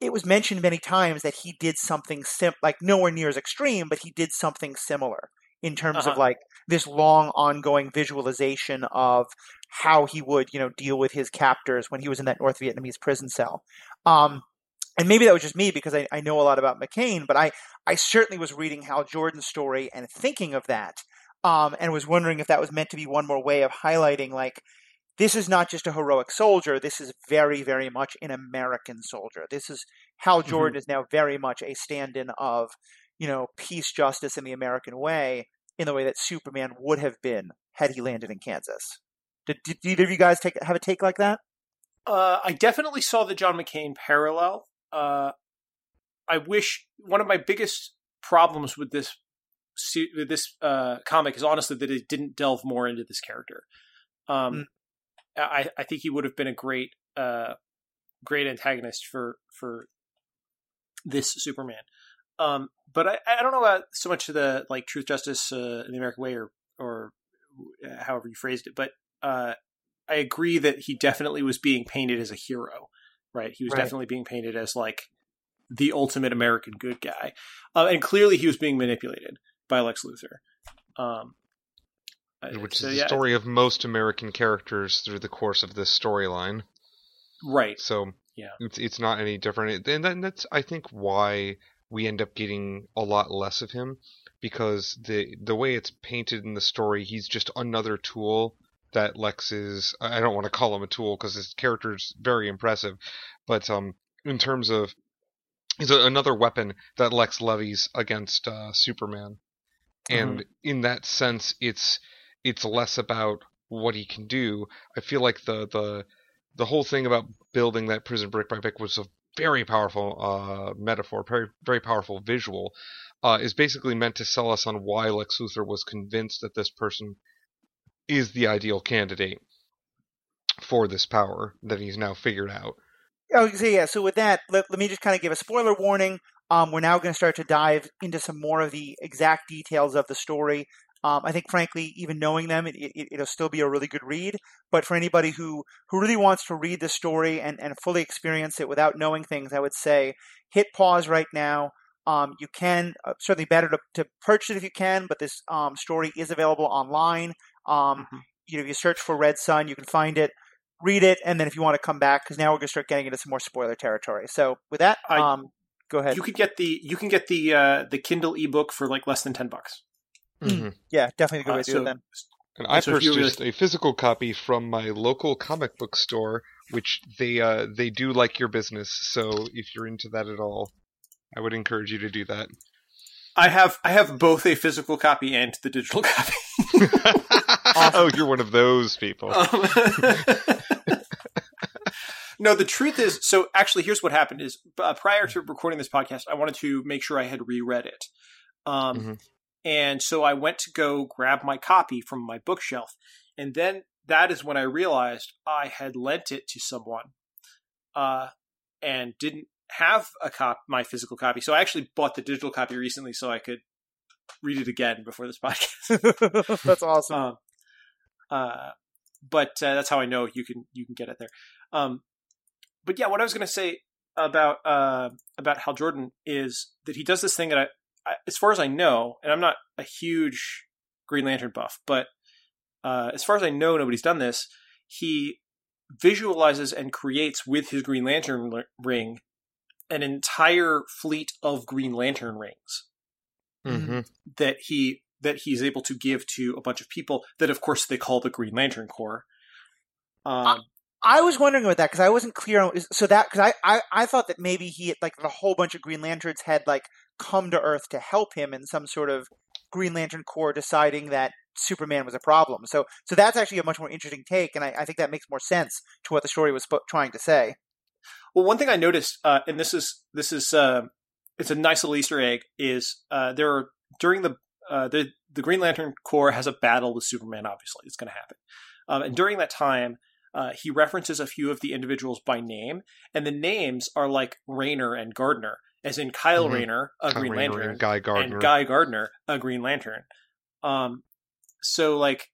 it was mentioned many times that he did something sim like nowhere near as extreme, but he did something similar in terms of Uh-huh. like this long ongoing visualization of how he would, you know, deal with his captors when he was in that North Vietnamese prison cell. Um, and maybe that was just me because I, I know a lot about McCain, but I, I certainly was reading Hal Jordan's story and thinking of that, um, and was wondering if that was meant to be one more way of highlighting like this is not just a heroic soldier. This is very, very much an American soldier. This is Hal Jordan is now very much a stand-in of, you know, peace, justice, and the American way in the way that Superman would have been had he landed in Kansas. Did, did either of you guys take have a take like that? Uh, I definitely saw the John McCain parallel. Uh, I wish one of my biggest problems with this with this uh, comic is honestly that it didn't delve more into this character. Um, I, I think he would have been a great uh, great antagonist for for this Superman. Um, but I, I don't know about so much of the like truth, justice, uh, in the American way, or or however you phrased it. But uh, I agree that he definitely was being painted as a hero, right? He was Right. definitely being painted as like the ultimate American good guy, uh, and clearly he was being manipulated by Lex Luthor. Um, uh, Which so, is the yeah, story of most American characters through the course of this storyline. right? So Yeah. it's it's not any different, and then that's I think why we end up getting a lot less of him because the the way it's painted in the story, he's just another tool that Lex is. I don't want to call him a tool because his character is very impressive, but um, in terms of he's a, another weapon that Lex levies against uh, Superman, and in that sense, it's it's less about what he can do. I feel like the the the whole thing about building that prison brick by brick was a very powerful uh, metaphor, very very powerful visual. Uh, is basically meant to sell us on why Lex Luthor was convinced that this person is the ideal candidate for this power that he's now figured out. Oh, so yeah. So with that, let, let me just kind of give a spoiler warning. Um, we're now going to start to dive into some more of the exact details of the story. Um, I think, frankly, even knowing them, it, it, it'll still be a really good read. But for anybody who, who really wants to read the story and, and fully experience it without knowing things, I would say hit pause right now. Um, you can uh, certainly better to, to purchase it if you can, but this um, story is available online. Um, Mhm. You know, if you search for Red Son, you can find it read it, and then if you want to come back, because now we're going to start getting into some more spoiler territory. So with that, I- um, go ahead. You could get the you can get the uh, the Kindle ebook for like less than ten bucks. Mm. Mhm. yeah, definitely a good Uh, way to do it then. And I So if you purchased a physical copy from my local comic book store, which they uh, they do like your business. So if you're into that at all, I would encourage you to do that. I have I have both a physical copy and the digital copy. oh, you're one of those people. Um, no, the truth is, so actually, here's what happened: is uh, prior to recording this podcast, I wanted to make sure I had reread it, um, Mhm. and so I went to go grab my copy from my bookshelf, and then that is when I realized I had lent it to someone, uh, and didn't have a cop my physical copy. So I actually bought the digital copy recently so I could read it again before this podcast. That's awesome. Um, uh, but uh, that's how I know you can you can get it there. Um, but yeah, what I was going to say about uh, about Hal Jordan is that he does this thing that I, I, as far as I know, and I'm not a huge Green Lantern buff, but uh, as far as I know, nobody's done this. He visualizes and creates with his Green Lantern ring an entire fleet of Green Lantern rings hmm that he that he's able to give to a bunch of people that of course they call the Green Lantern Corps. Um, I was wondering about that because I wasn't clear on so that because I, I I thought that maybe he had, like a whole bunch of Green Lanterns had like come to Earth to help him in some sort of Green Lantern Corps deciding that Superman was a problem. So so that's actually a much more interesting take, and I, I think that makes more sense to what the story was spo- trying to say. Well, one thing I noticed, uh, and this is this is uh, it's a nice little Easter egg, is uh, there are during the uh, the the Green Lantern Corps has a battle with Superman. Obviously, it's going to happen, um, and during that time, uh, he references a few of the individuals by name, and the names are like Rayner and Gardner, as in Kyle Mhm. Rayner, a Kyle Green Rayner Lantern, and Guy Gardner. and Guy Gardner, a Green Lantern. Um, so like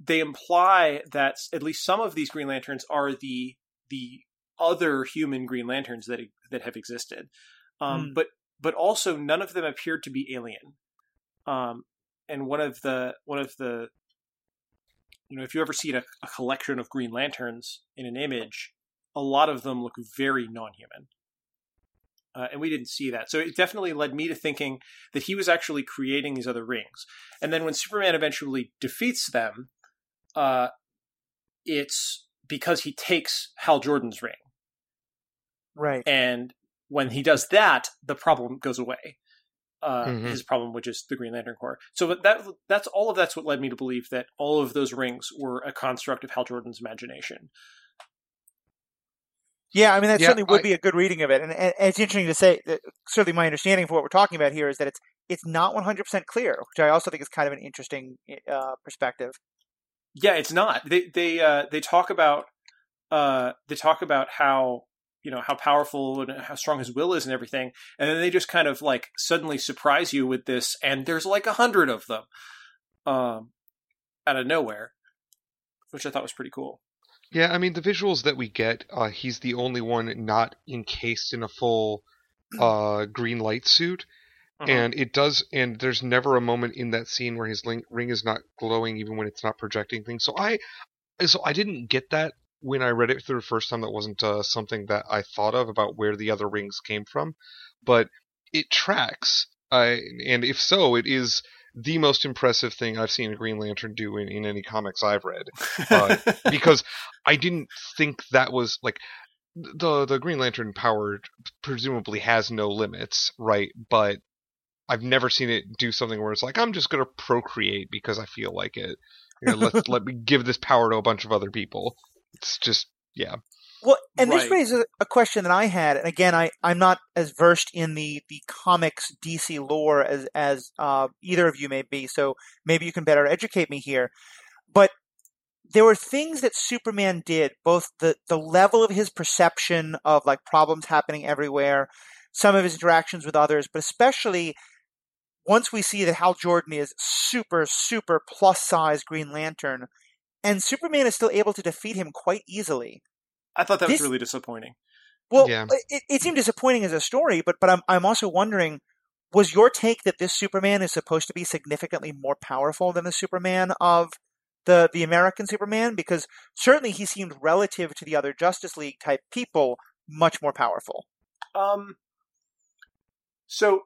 they imply that at least some of these Green Lanterns are the the other human Green Lanterns that that have existed, um, Hmm. but but also none of them appeared to be alien. Um, and one of the one of the you know if you ever seen a, a collection of Green Lanterns in an image, a lot of them look very non-human. Uh, and we didn't see that. So it definitely led me to thinking that he was actually creating these other rings. And then when Superman eventually defeats them, uh, it's because he takes Hal Jordan's ring. Right. And when he does that, the problem goes away. Uh, Mhm. His problem, which is the Green Lantern Corps. So that that's all of that's what led me to believe that all of those rings were a construct of Hal Jordan's imagination. Yeah, I mean that Yeah, certainly would I- be a good reading of it, and, and it's interesting to say. That certainly, my understanding for what we're talking about here is that it's it's not 100 percent clear, which I also think is kind of an interesting uh, perspective. Yeah, it's not. They they uh, they talk about uh, they talk about how you know how powerful and how strong his will is and everything, and then they just kind of like suddenly surprise you with this, and there's like a hundred of them, um, out of nowhere, which I thought was pretty cool. Yeah, I mean the visuals that we get, uh, he's the only one not encased in a full uh, green light suit, Uh-huh. and it does. And there's never a moment in that scene where his ring is not glowing, even when it's not projecting things. So I, so I didn't get that when I read it through the first time. That wasn't uh, something that I thought of about where the other rings came from, but it tracks. I and if so, it is the most impressive thing I've seen a Green Lantern do in, in any comics I've read uh, because I didn't think that was like the the Green Lantern power presumably has no limits, right? But I've never seen it do something where it's like I'm just gonna procreate because I feel like it. You know, let let me give this power to a bunch of other people. It's just yeah. Well, and this raises a question that I had, and again, I I'm not as versed in the the comics DC lore as as uh, either of you may be, so maybe you can better educate me here. But there were things that Superman did, both the the level of his perception of like problems happening everywhere, some of his interactions with others, but especially once we see that Hal Jordan is super super plus size Green Lantern, and Superman is still able to defeat him quite easily. I thought that This- was really disappointing. Well, Yeah. it, it seemed disappointing as a story, but but I'm I'm also wondering, was your take that this Superman is supposed to be significantly more powerful than the Superman of the the American Superman? Because certainly he seemed relative to the other Justice League type people much more powerful. Um, so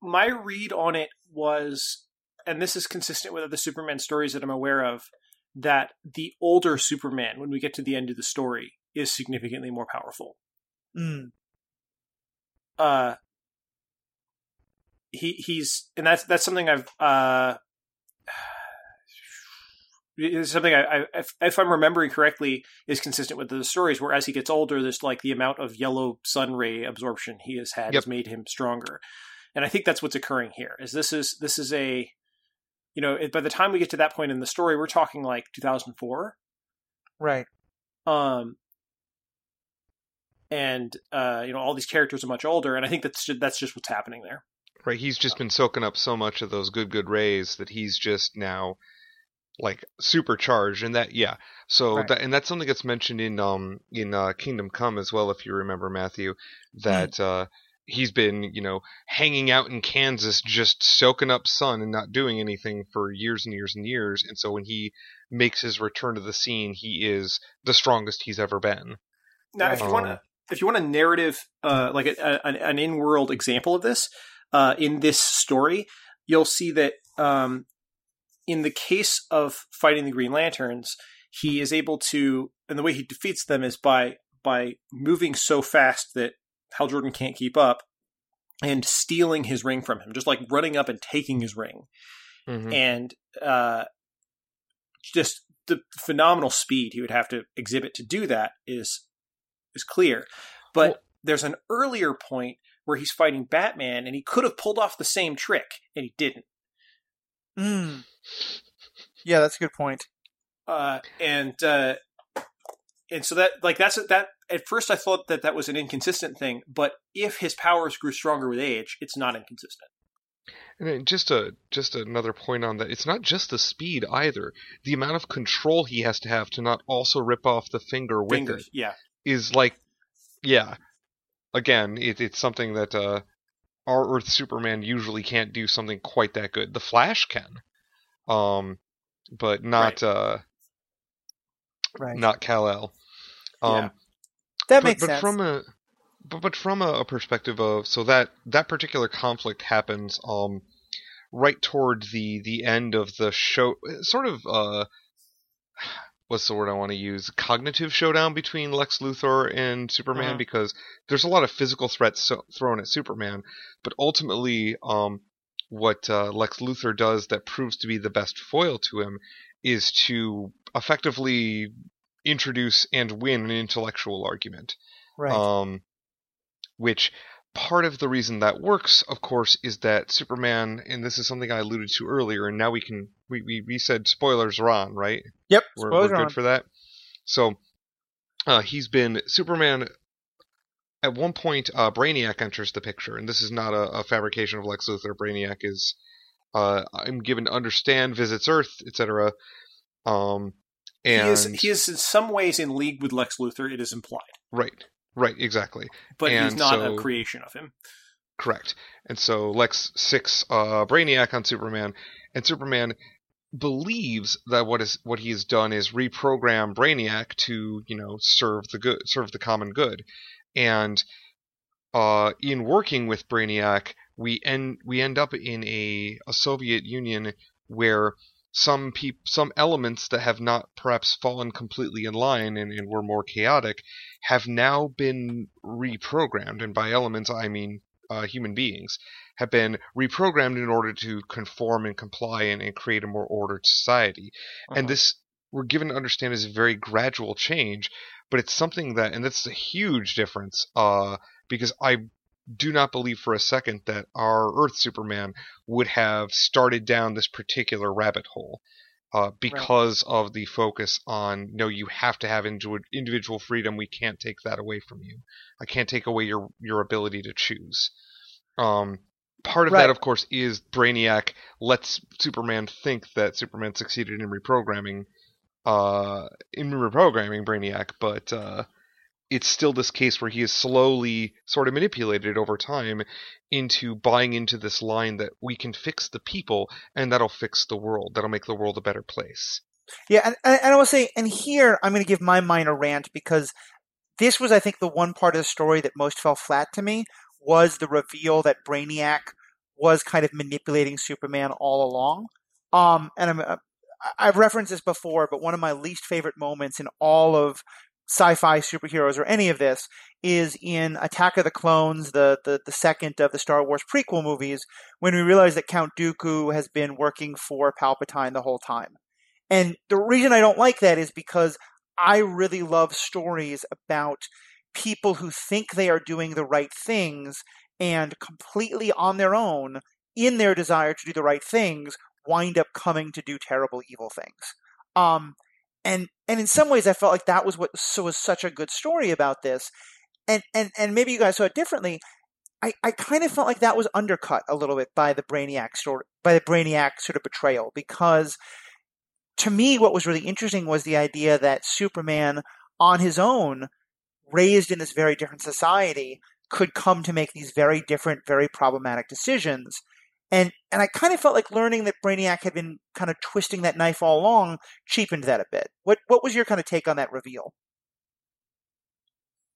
my read on it was, and this is consistent with other Superman stories that I'm aware of, that the older Superman, when we get to the end of the story, is significantly more powerful. Mm. Uh, he he's, and that's that's something I've uh. It's something I, I if, if I'm remembering correctly, is consistent with the stories. Where as he gets older, there's like the amount of yellow sun ray absorption he has had Yep. has made him stronger, and I think that's what's occurring here. Is this is this is a, you know, by the time we get to that point in the story, we're talking like 2004, Right. um, and uh, you know, all these characters are much older, and I think that's ju- that's just what's happening there. Right, he's just been soaking up so much of those good good rays that he's just now like supercharged and that yeah. So Right. that and that's something that's mentioned in um in uh, Kingdom Come as well if you remember Matthew that uh he's been, you know, hanging out in Kansas just soaking up sun and not doing anything for years and years and years and so when he makes his return to the scene he is the strongest he's ever been. Now, if you Right. want to, if you want a narrative, uh, like a, a, an in-world example of this, uh, in this story, you'll see that um, in the case of fighting the Green Lanterns, he is able to, and the way he defeats them is by by moving so fast that Hal Jordan can't keep up, and stealing his ring from him, just like running up and taking his ring, Mhm. and uh, just the phenomenal speed he would have to exhibit to do that is is clear. But Well- there's an earlier point where he's fighting Batman, and he could have pulled off the same trick, and he didn't. Mm. Yeah, that's a good point. uh, and uh, and so that like that's that. At first, I thought that that was an inconsistent thing, but if his powers grew stronger with age, it's not inconsistent. And then just a just another point on that, it's not just the speed either. The amount of control he has to have to not also rip off the finger with Fingers, it yeah, is like, yeah. Again, it, it's something that uh, our Earth Superman usually can't do something quite that good. The Flash can, um, but not uh, Right. not Kal El. Um, Yeah. that but, makes but sense. from a but, but from a, a perspective of so that that particular conflict happens um right toward the the end of the show sort of uh what's the word I want to use cognitive showdown between Lex Luthor and Superman Uh-huh. because there's a lot of physical threats so, thrown at Superman but ultimately um what uh, Lex Luthor does that proves to be the best foil to him is to effectively introduce and win an intellectual argument. right. Um, which part of the reason that works, of course, is that Superman, and this is something I alluded to earlier, and now we can we we, we said spoilers are on, right? yep. We're, spoilers we're good on. for that. So uh, he's been Superman. At one point, uh, Brainiac enters the picture, and this is not a, a fabrication of Lex Luthor. Brainiac is, uh, I'm given to understand, visits Earth, etc. Um, and he is he is in some ways in league with Lex Luthor. It is implied, right, right, exactly. but he's not so- a creation of him. Correct. And so Lex sics uh, Brainiac on Superman, and Superman believes that what is what he has done is reprogram Brainiac to you know serve the good, serve the common good, and uh, in working with Brainiac, we end we end up in a, a Soviet Union where some peop- some elements that have not perhaps fallen completely in line and, and were more chaotic have now been reprogrammed, and by elements I mean uh, human beings, have been reprogrammed in order to conform and comply and, and create a more ordered society. And Uh-huh. this, we're given to understand, is a very gradual change, but it's something that, and that's a huge difference, uh, because I do not believe for a second that our Earth Superman would have started down this particular rabbit hole. Uh, because of the focus on no, you have to have individual individual freedom. We can't take that away from you. I can't take away your your ability to choose. Um, part of Right. that, of course, is Brainiac lets Superman think that Superman succeeded in reprogramming, uh, in reprogramming Brainiac, but uh, it's still this case where he is slowly sort of manipulated over time into buying into this line that we can fix the people and that'll fix the world. That'll make the world a better place. Yeah, and, and I will say, and here I'm going to give my mind a rant because this was, I think, the one part of the story that most fell flat to me was the reveal that Brainiac was kind of manipulating Superman all along. Um, and I'm, uh, I've referenced this before, but one of my least favorite moments in all of sci-fi superheroes or any of this is in Attack of the Clones, the, the the second of the Star Wars prequel movies, when we realize that Count Dooku has been working for Palpatine the whole time. And the reason I don't like that is because I really love stories about people who think they are doing the right things and completely on their own, in their desire to do the right things, wind up coming to do terrible, evil things. Um, and and in some ways, I felt like that was what was such a good story about this. And and and maybe you guys saw it differently. I, I kind of felt like that was undercut a little bit by the Brainiac story, by the Brainiac sort of betrayal, because to me, what was really interesting was the idea that Superman, on his own, raised in this very different society, could come to make these very different, very problematic decisions. And and I kind of felt like learning that Brainiac had been kind of twisting that knife all along cheapened that a bit. What what was your kind of take on that reveal?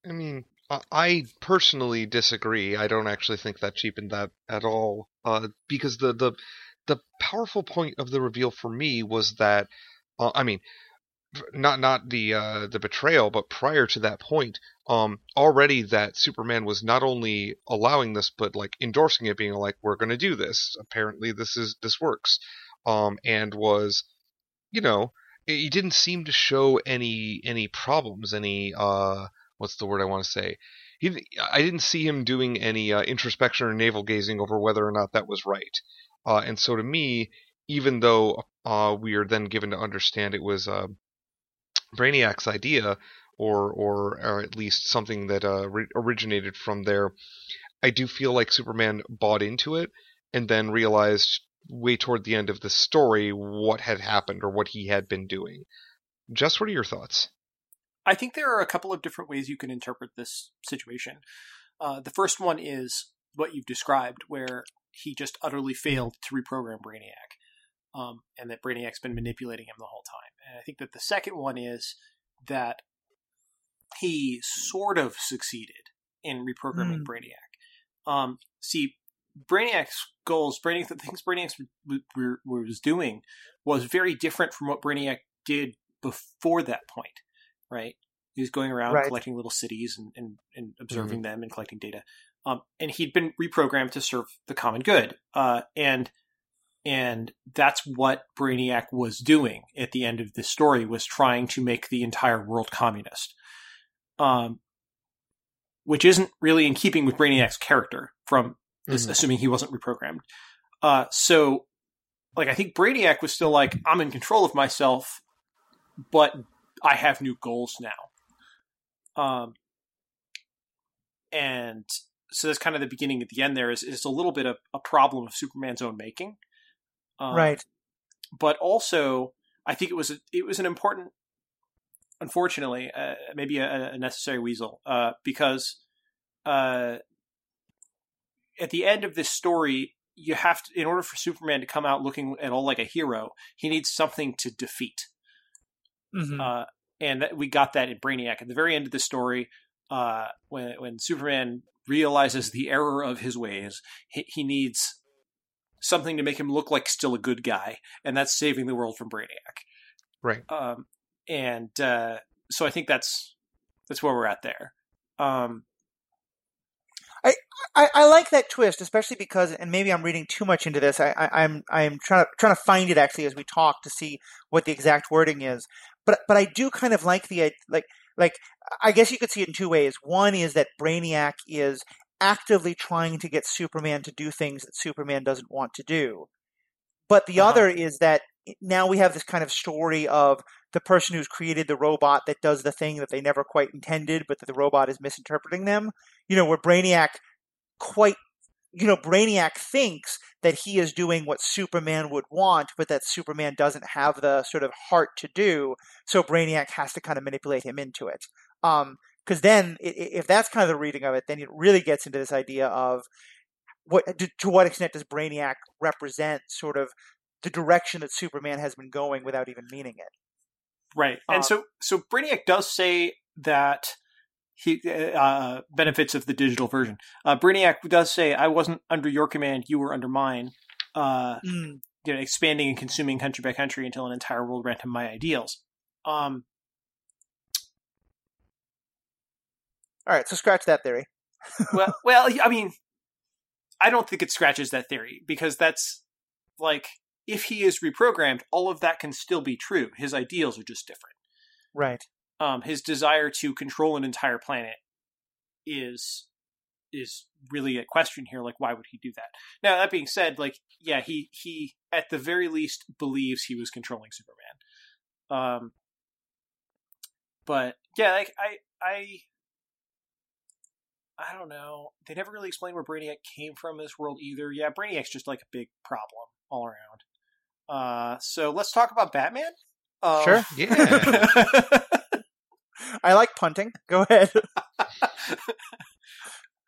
I mean, I personally disagree. I don't actually think that cheapened that at all. Uh, because the, the the powerful point of the reveal for me was that, uh, I mean, not not the uh, the betrayal, but prior to that point, um, already that Superman was not only allowing this, but like endorsing it, being like, "We're going to do this. Apparently, this is this works," um, and was, you know, he didn't seem to show any any problems, any uh, what's the word I want to say? He, I didn't see him doing any uh, introspection or navel gazing over whether or not that was right. Uh, and so to me, even though uh, we are then given to understand it was uh, Brainiac's idea, or, or or at least something that uh, re- originated from there, I do feel like Superman bought into it and then realized way toward the end of the story what had happened or what he had been doing. Just what are your thoughts? I think there are a couple of different ways you can interpret this situation. Uh, the first one is what you've described, where he just utterly failed to reprogram Brainiac, um, and that Brainiac's been manipulating him the whole time. And I think that the second one is that he sort of succeeded in reprogramming mm. Brainiac. Um, see, Brainiac's goals, Brainiac, the things Brainiac was doing was very different from what Brainiac did before that point right? He was going around right. collecting little cities and, and, and observing mm-hmm. them and collecting data. Um, and he'd been reprogrammed to serve the common good. Uh, and and that's what Brainiac was doing at the end of this story was trying to make the entire world communist. Um, which isn't really in keeping with Brainiac's character from this, mm-hmm. assuming he wasn't reprogrammed. Uh, so, like, I think Brainiac was still like, I'm in control of myself, but I have new goals now. Um, and so that's kind of the beginning at the end. There is is a little bit of a problem of Superman's own making, um, right? But also, I think it was a, it was an important, unfortunately, uh, maybe a, a, necessary weasel uh, because uh, at the end of this story, you have to, in order for Superman to come out looking at all like a hero, he needs something to defeat. Mm-hmm. Uh, and that, we got that in Brainiac at the very end of the story. Uh, when when Superman realizes the error of his ways, he, he, needs something to make him look like still a good guy, and that's saving the world from Brainiac. Right. Um, and uh, so I think that's that's where we're at there. Um, I, I, I like that twist, especially because, and maybe I'm reading too much into this. I, I, am I'm, I'm trying to trying to find it actually as we talk to see what the exact wording is. But but I do kind of like the like like I guess you could see it in two ways. One is that Brainiac is actively trying to get Superman to do things that Superman doesn't want to do. But the uh-huh. other is that now we have this kind of story of the person who's created the robot that does the thing that they never quite intended, but that the robot is misinterpreting them. You know, where Brainiac quite, you know, Brainiac thinks that he is doing what Superman would want, but that Superman doesn't have the sort of heart to do. So Brainiac has to kind of manipulate him into it. Um, because then, if that's kind of the reading of it, then it really gets into this idea of what to what extent does Brainiac represent sort of the direction that Superman has been going without even meaning it. Right, and um, so so Brainiac does say that he uh, benefits of the digital version. Uh, Brainiac does say, "I wasn't under your command; you were under mine." Uh, mm. You know, expanding and consuming country by country until an entire world ran to my ideals. Um, All right, so scratch that theory. well, well, I mean, I don't think it scratches that theory because that's like if he is reprogrammed, all of that can still be true. His ideals are just different. Right. Um, his desire to control an entire planet is is really a question here. Like, why would he do that? Now, that being said, like, yeah, he he at the very least believes he was controlling Superman. Um, but yeah, like I I I don't know. They never really explain where Brainiac came from in this world either. Yeah, Brainiac's just like a big problem all around. Uh, so let's talk about Batman. Um, sure. Yeah. I like punting. Go ahead.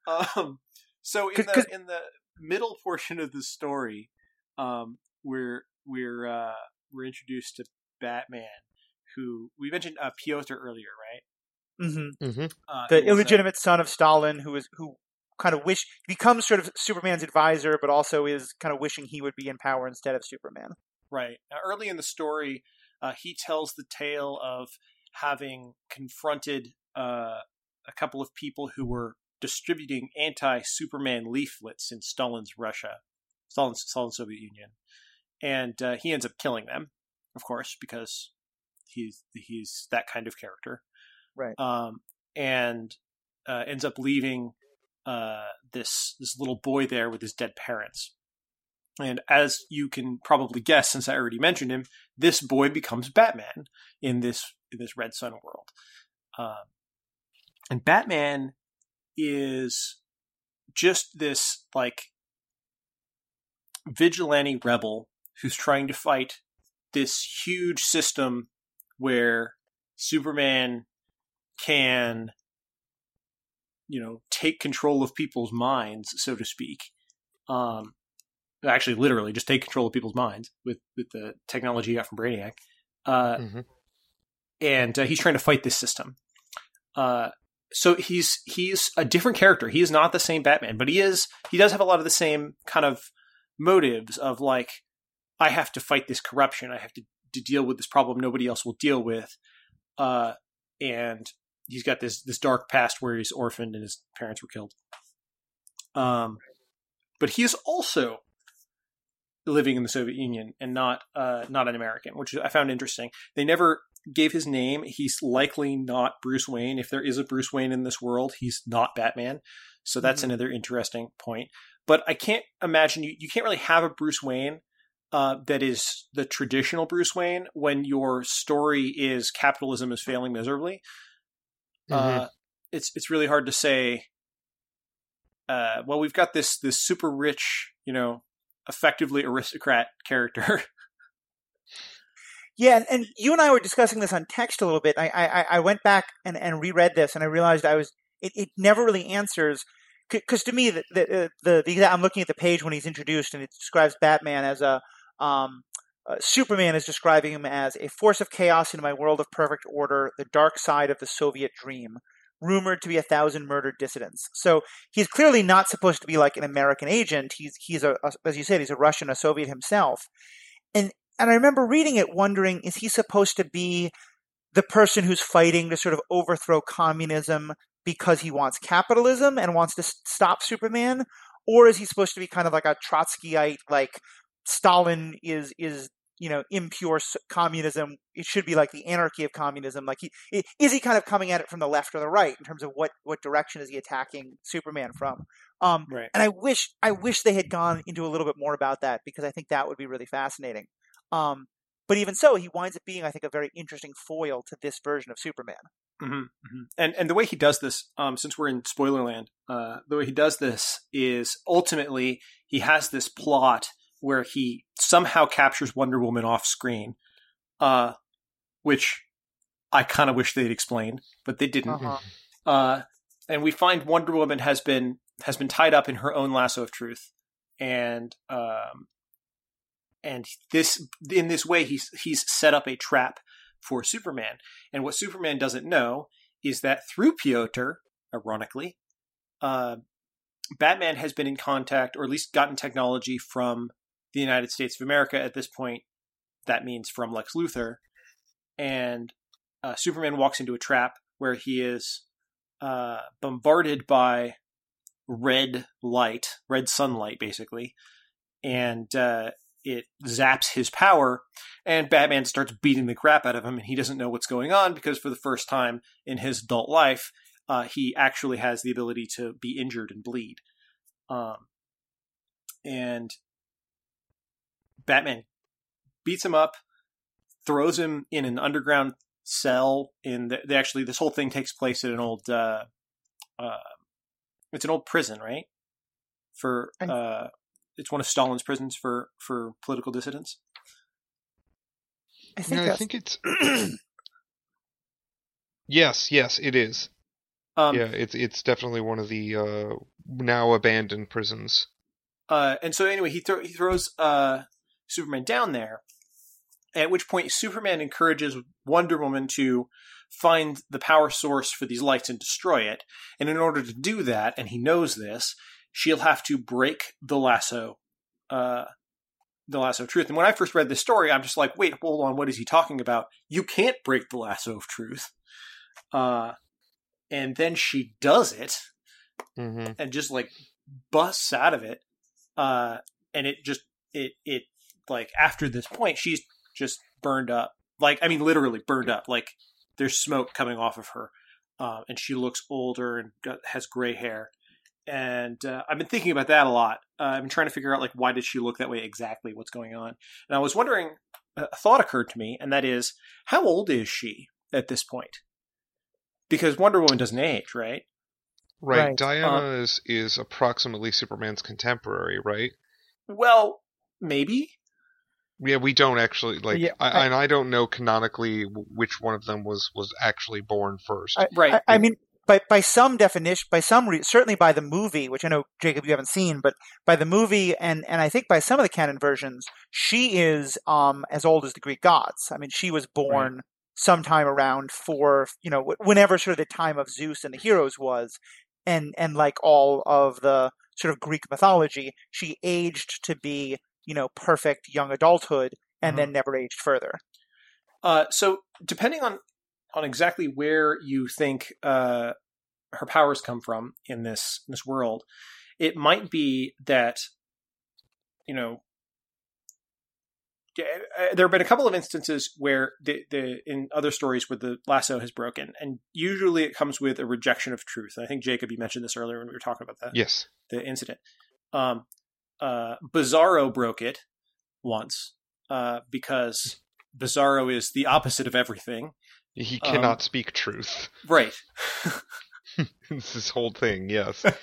um, so in the in the middle portion of the story, um, we're we're uh, we're introduced to Batman, who we mentioned uh, Piotr earlier, right? Hmm hmm Uh, The who was, illegitimate son of Stalin, who is who kind of wish becomes sort of Superman's advisor, but also is kind of wishing he would be in power instead of Superman. Right. Now, early in the story, uh, he tells the tale of having confronted uh, a couple of people who were distributing anti-Superman leaflets in Stalin's Russia, Stalin's, Stalin's Soviet Union, and uh, he ends up killing them, of course, because he's he's that kind of character. Right. Um, and uh, ends up leaving uh, this this little boy there with his dead parents. And as you can probably guess, since I already mentioned him, this boy becomes Batman in this in this Red Son world. Um, and Batman is just this like vigilante rebel who's trying to fight this huge system where Superman can you know take control of people's minds so to speak um actually literally just take control of people's minds with with the technology he got from brainiac uh Mhm. and uh, he's trying to fight this system. Uh so he's he's a different character. He is not the same batman but he is he does have a lot of the same kind of motives of like i have to fight this corruption. I have to, to deal with this problem nobody else will deal with uh and he's got this this dark past where he's orphaned and his parents were killed. Um, but he is also living in the Soviet Union and not uh, not an American, which I found interesting. They never gave his name. He's likely not Bruce Wayne. If there is a Bruce Wayne in this world, he's not Batman. So that's Mhm. another interesting point. But I can't imagine you you can't really have a Bruce Wayne uh, that is the traditional Bruce Wayne when your story is capitalism is failing miserably Mm-hmm. uh, it's it's really hard to say. Uh, well, we've got this this super rich, you know, effectively aristocrat character. Yeah, and, you and I were discussing this on text a little bit. I I, I went back and, and reread this, and I realized I was it, it never really answers because to me the the, the the I'm looking at the page when he's introduced, and it describes Batman as a um, uh, Superman is describing him as a force of chaos in my world of perfect order, the dark side of the Soviet dream, rumored to be a thousand murdered dissidents. So he's clearly not supposed to be like an American agent. He's he's a, a as you said, he's a Russian, a Soviet himself, and and I remember reading it, wondering, is he supposed to be the person who's fighting to sort of overthrow communism because he wants capitalism and wants to stop Superman, or is he supposed to be kind of like a Trotskyite, like Stalin is is you know impure communism? It should be like the anarchy of communism. Like he is he kind of coming at it from the left or the right in terms of what what direction is he attacking Superman from? Um, right. and I wish I wish they had gone into a little bit more about that because I think that would be really fascinating. Um, but even so, he winds up being, I think, a very interesting foil to this version of Superman. hmm And and the way he does this, um, since we're in Spoilerland, uh, the way he does this is ultimately he has this plot where he somehow captures Wonder Woman off screen, uh, which I kind of wish they'd explained, but they didn't. Uh-huh. uh, and we find Wonder Woman has been has been tied up in her own lasso of truth, and um, and this in this way he's he's set up a trap for Superman. And what Superman doesn't know is that through Piotr, ironically, uh, Batman has been in contact, or at least gotten technology from the United States of America. At this point, that means from Lex Luthor, and uh, Superman walks into a trap where he is uh, bombarded by red light, red sunlight, basically, and uh, it zaps his power. And Batman starts beating the crap out of him, and he doesn't know what's going on because for the first time in his adult life, uh, he actually has the ability to be injured and bleed. Um, and Batman beats him up, throws him in an underground cell. In the, they actually, this whole thing takes place at an old, uh, uh, it's an old prison, right? For uh, it's one of Stalin's prisons for for political dissidents. I think Yeah, I think it's. yes, yes, it is. Um, yeah, it's it's definitely one of the uh, now abandoned prisons. Uh, and so anyway, he throw, he throws uh, Superman down there. At which point, Superman encourages Wonder Woman to find the power source for these lights and destroy it. And in order to do that, and he knows this, she'll have to break the lasso, uh, the lasso of truth. And when I first read this story, I'm just like, wait, hold on, what is he talking about? You can't break the lasso of truth. Uh, and then she does it hmm and just like busts out of it. Uh, and it just, it, it, like after this point, she's just burned up. Like, I mean, literally burned up. Like, there's smoke coming off of her. Uh, and she looks older and got, has gray hair. And uh, I've been thinking about that a lot. Uh, I've been trying to figure out like why did she look that way exactly? What's going on? And I was wondering. A thought occurred to me, and that is, how old is she at this point? Because Wonder Woman doesn't age, right? Right. Right. Diana is is approximately Superman's contemporary, right? Well, maybe. Yeah, we don't actually like, Yeah, I, I- and I don't know canonically which one of them was was actually born first. I- Right. I, I mean, by by some definition, by some re- certainly by the movie, which I know Jacob you haven't seen, but by the movie and and I think by some of the canon versions, she is um as old as the Greek gods. I mean, she was born sometime around four, you know, whenever sort of the time of Zeus and the heroes was, and and like all of the sort of Greek mythology, she aged to be you know perfect young adulthood and then never aged further. Uh, so depending on on exactly where you think uh, her powers come from in this in this world, it might be that you know uh, there have been a couple of instances where the, the in other stories where the lasso has broken, and usually it comes with a rejection of truth. And I think Jacob, you mentioned this earlier when we were talking about that yes. the incident. Um, uh, Bizarro broke it once uh, because Bizarro is the opposite of everything. He Um, cannot speak truth. Right. it's this whole thing, yes.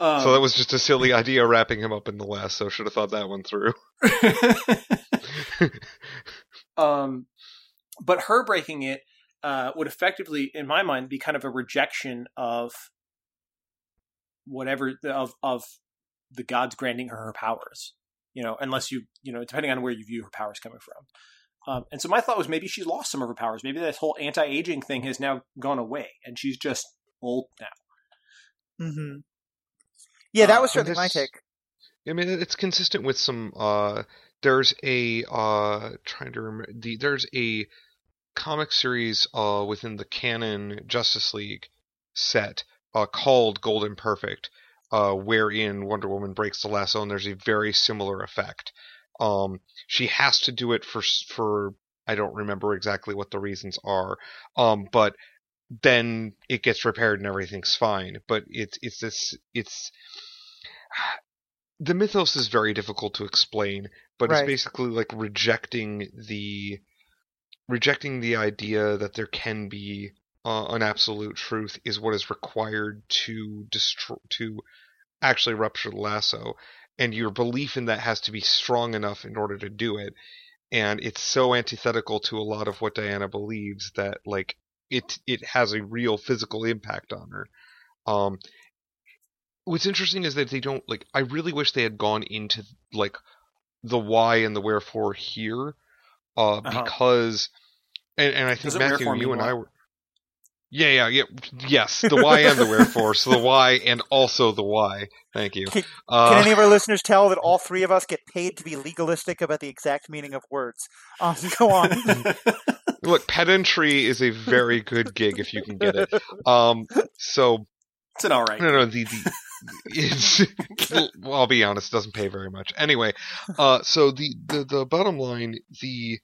Um, so that was just a silly idea wrapping him up in the last, so Should have thought that one through. um, but her breaking it uh, would effectively, in my mind, be kind of a rejection of whatever of of the gods granting her her powers. You know, unless you you know, depending on where you view her powers coming from. Um, and so my thought was maybe she's lost some of her powers. Maybe this whole anti-aging thing has now gone away, and she's just old now. Mm-hmm. Yeah, that Uh, was certainly my take. I mean, it's consistent with some. Uh, there's a uh, trying to remember the there's a comic series uh, within the canon Justice League set uh, called Golden Perfect, uh, wherein Wonder Woman breaks the lasso, and there's a very similar effect. Um, she has to do it for for I don't remember exactly what the reasons are, um, but then it gets repaired and everything's fine. But it's it's this it's the mythos is very difficult to explain, but Right. it's basically like rejecting the rejecting the idea that there can be uh, an absolute truth is what is required to destroy to actually rupture the lasso, and your belief in that has to be strong enough in order to do it. And it's so antithetical to a lot of what Diana believes that like it it has a real physical impact on her. Um, what's interesting is that they don't like. I really wish they had gone into like the why and the wherefore here, uh, Uh-huh. because, and, and I think Matthew, you and I were. Yeah, yeah, yeah. Yes, the why and the wherefore. So the why and also the why. Thank you. Can- Uh, Can any of our listeners tell that all three of us get paid to be legalistic about the exact meaning of words? Um, go on. look, pedantry is a very good gig if you can get it. Um, so it's an all right. No, no, the, the it's well, I'll be honest, it doesn't pay very much. Anyway, uh, so the, the, the bottom line, the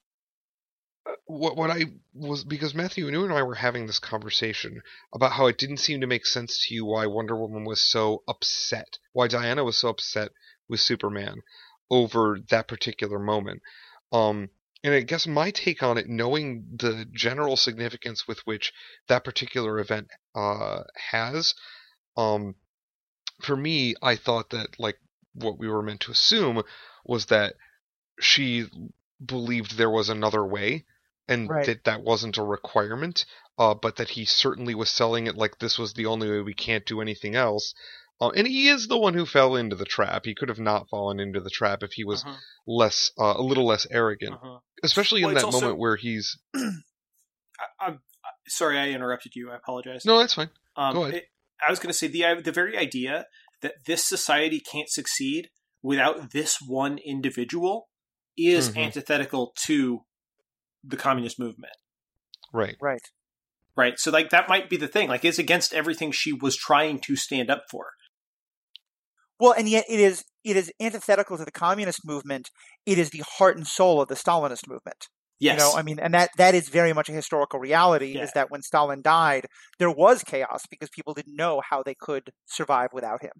what what I was because Matthew and you and I were having this conversation about how it didn't seem to make sense to you why Wonder Woman was so upset, why Diana was so upset with Superman over that particular moment. Um, and I guess my take on it, knowing the general significance with which that particular event uh, has, um, for me, I thought that like what we were meant to assume was that she believed there was another way, and Right. that that wasn't a requirement. Uh, but that he certainly was selling it like this was the only way. We can't do anything else. Uh, and he is the one who fell into the trap. He could have not fallen into the trap if he was Uh-huh, less, uh, a little less arrogant, uh-huh. especially Well, in that also- moment where he's I, I'm, sorry, I interrupted you. I apologize. No, that's fine. Um, Go ahead. it- I was going to say the the very idea that this society can't succeed without this one individual is Mhm. antithetical to the communist movement, Right. Right. right? So, like that might be the thing. Like, it's against everything she was trying to stand up for. Well, and yet it is it is antithetical to the communist movement. It is the heart and soul of the Stalinist movement. Yes, You know, I mean, and that that is very much a historical reality. Yeah. Is that when Stalin died, there was chaos because people didn't know how they could survive without him.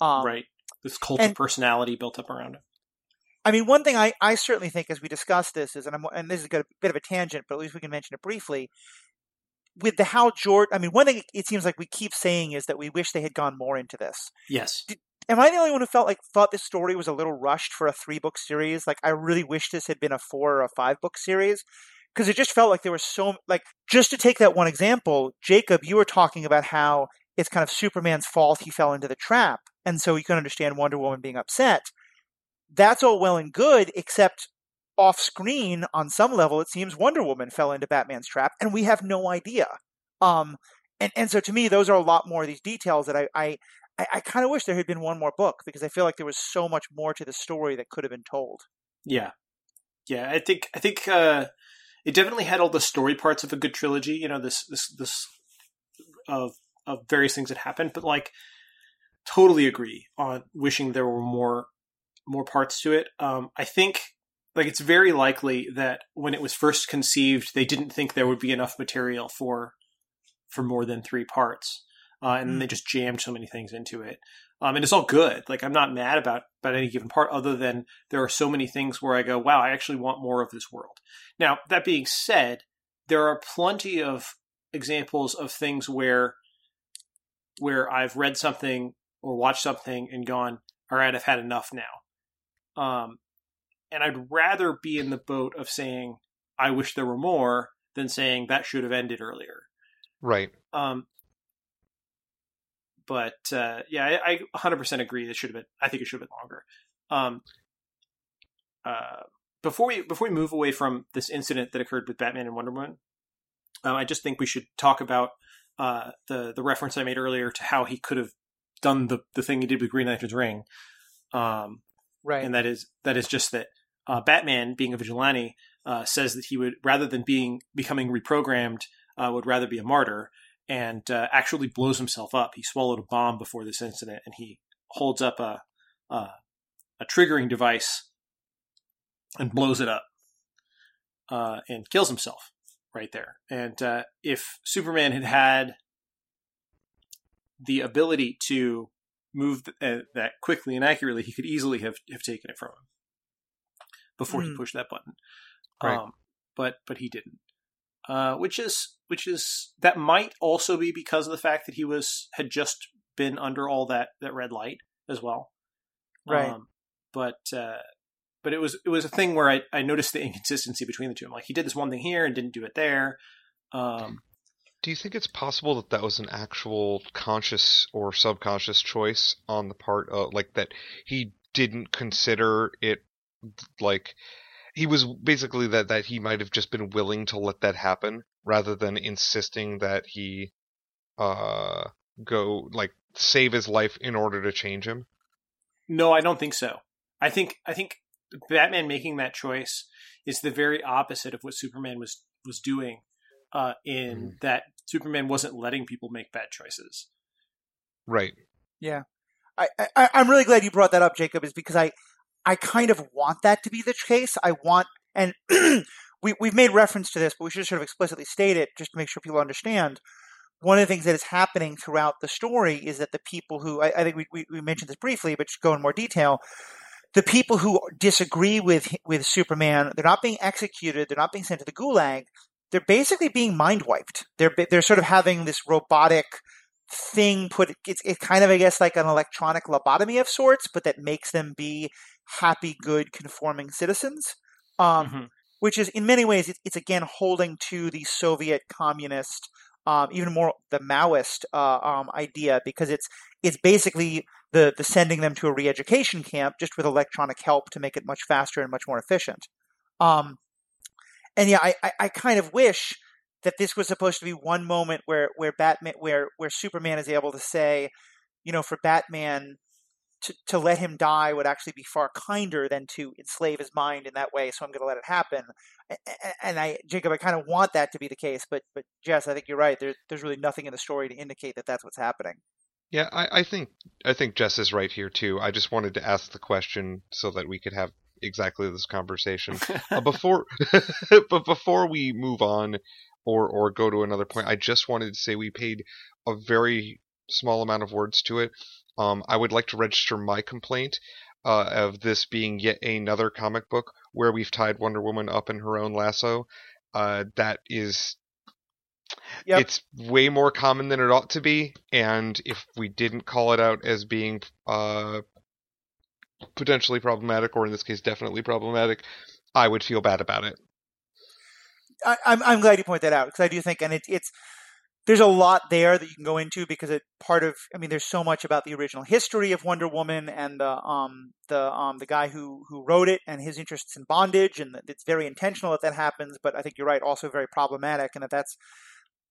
Um, right. This cult and- of personality built up around him. I mean, one thing I, I certainly think as we discuss this is, and I'm, and this is a bit of a tangent, but at least we can mention it briefly. With the Hal George, I mean, one thing it seems like we keep saying is that we wish they had gone more into this. Yes, Am I the only one who felt like thought this story was a little rushed for a three book series? Like, I really wish this had been a four or a five book series because it just felt like there was so like just to take that one example, Jacob, you were talking about how it's kind of Superman's fault he fell into the trap, and so you can understand Wonder Woman being upset. That's all well and good, except off screen on some level, it seems Wonder Woman fell into Batman's trap, and we have no idea. Um, and and so to me, those are a lot more of these details that I I, I, kind of wish there had been one more book because I feel like there was so much more to the story that could have been told. yeah, yeah. I think I think uh, it definitely had all the story parts of a good trilogy. You know, this this this of of various things that happened, but like totally agree on wishing there were more more parts to it. Um, I think like it's very likely that when it was first conceived, they didn't think there would be enough material for for more than three parts, uh, and then they just jammed so many things into it. Um, and it's all good. Like I'm not mad about about any given part, other than there are so many things where I go, "Wow, I actually want more of this world." Now that being said, there are plenty of examples of things where where I've read something or watched something and gone, "All right, I've had enough now." Um, and I'd rather be in the boat of saying, "I wish there were more," than saying that should have ended earlier. Right. Um, but uh, yeah, I, I 100% agree. It should have been. I think it should have been longer. Um, uh, before we before we move away from this incident that occurred with Batman and Wonder Woman, um, I just think we should talk about uh, the the reference I made earlier to how he could have done the the thing he did with Green Lantern's ring. Um, Right. and that is that is just that uh, Batman, being a vigilante, uh, says that he would rather than being becoming reprogrammed, uh, would rather be a martyr, and uh, actually blows himself up. He swallowed a bomb before this incident, and he holds up a a, a triggering device and blows it up uh, and kills himself right there. And uh, if Superman had had the ability to move th- uh, that quickly and accurately, he could easily have, have taken it from him before he Hmm. pushed that button. Right. Um, but but he didn't. Uh, which is which is that might also be because of the fact that he was had just been under all that that red light as well. Right. Um, but uh, but it was it was a thing where I, I noticed the inconsistency between the two. I'm like he did this one thing here and didn't do it there. Um, Do you think it's possible that that was an actual conscious or subconscious choice on the part of like that he didn't consider it like he was basically that that he might have just been willing to let that happen rather than insisting that he uh go like save his life in order to change him. No, I don't think so. I think I think Batman making that choice is the very opposite of what Superman was was doing. Uh, in Mhm. that Superman wasn't letting people make bad choices. Right. I, I, I'm really glad you brought that up, Jacob, is because I, I kind of want that to be the case. I want, and we, we've made reference to this, but we should sort of explicitly state it just to make sure people understand. One of the things that is happening throughout the story is that the people who, I, I think we, we, we mentioned this briefly, but just go in more detail. The people who disagree with with Superman, they're not being executed. They're not being sent to the gulag. They're basically being mind wiped. They're they're sort of having this robotic thing put it's, it's kind of i guess like an electronic lobotomy of sorts but that makes them be happy good conforming citizens um, Mhm. which is in many ways it's, it's again holding to the soviet communist um, even more the maoist uh, um, idea because it's it's basically the the sending them to a re-education camp just with electronic help to make it much faster and much more efficient um, and yeah I, I, I kind of wish that this was supposed to be one moment where where Batman where where Superman is able to say, you know, for Batman to to let him die would actually be far kinder than to enslave his mind in that way. So I'm going to let it happen. And I, Jacob, I kind of want that to be the case, but but Jess, I think you're right. There's there's really nothing in the story to indicate that that's what's happening. Yeah, I, I think I think Jess is right here too. I just wanted to ask the question so that we could have exactly this conversation. uh, before but before we move on or or go to another point, I just wanted to say we paid a very small amount of words to it. Um, I would like to register my complaint uh, of this being yet another comic book where we've tied Wonder Woman up in her own lasso. Uh, that is Yep. It's way more common than it ought to be, and if we didn't call it out as being uh, potentially problematic, or in this case, definitely problematic, I would feel bad about it. I, am I'm, I'm glad you point that out because I do think, and it, it's there's a lot there that you can go into because it part of I mean there's so much about the original history of Wonder Woman and the um the um the guy who who wrote it and his interests in bondage and it's very intentional that that happens but I think you're right also very problematic and that that's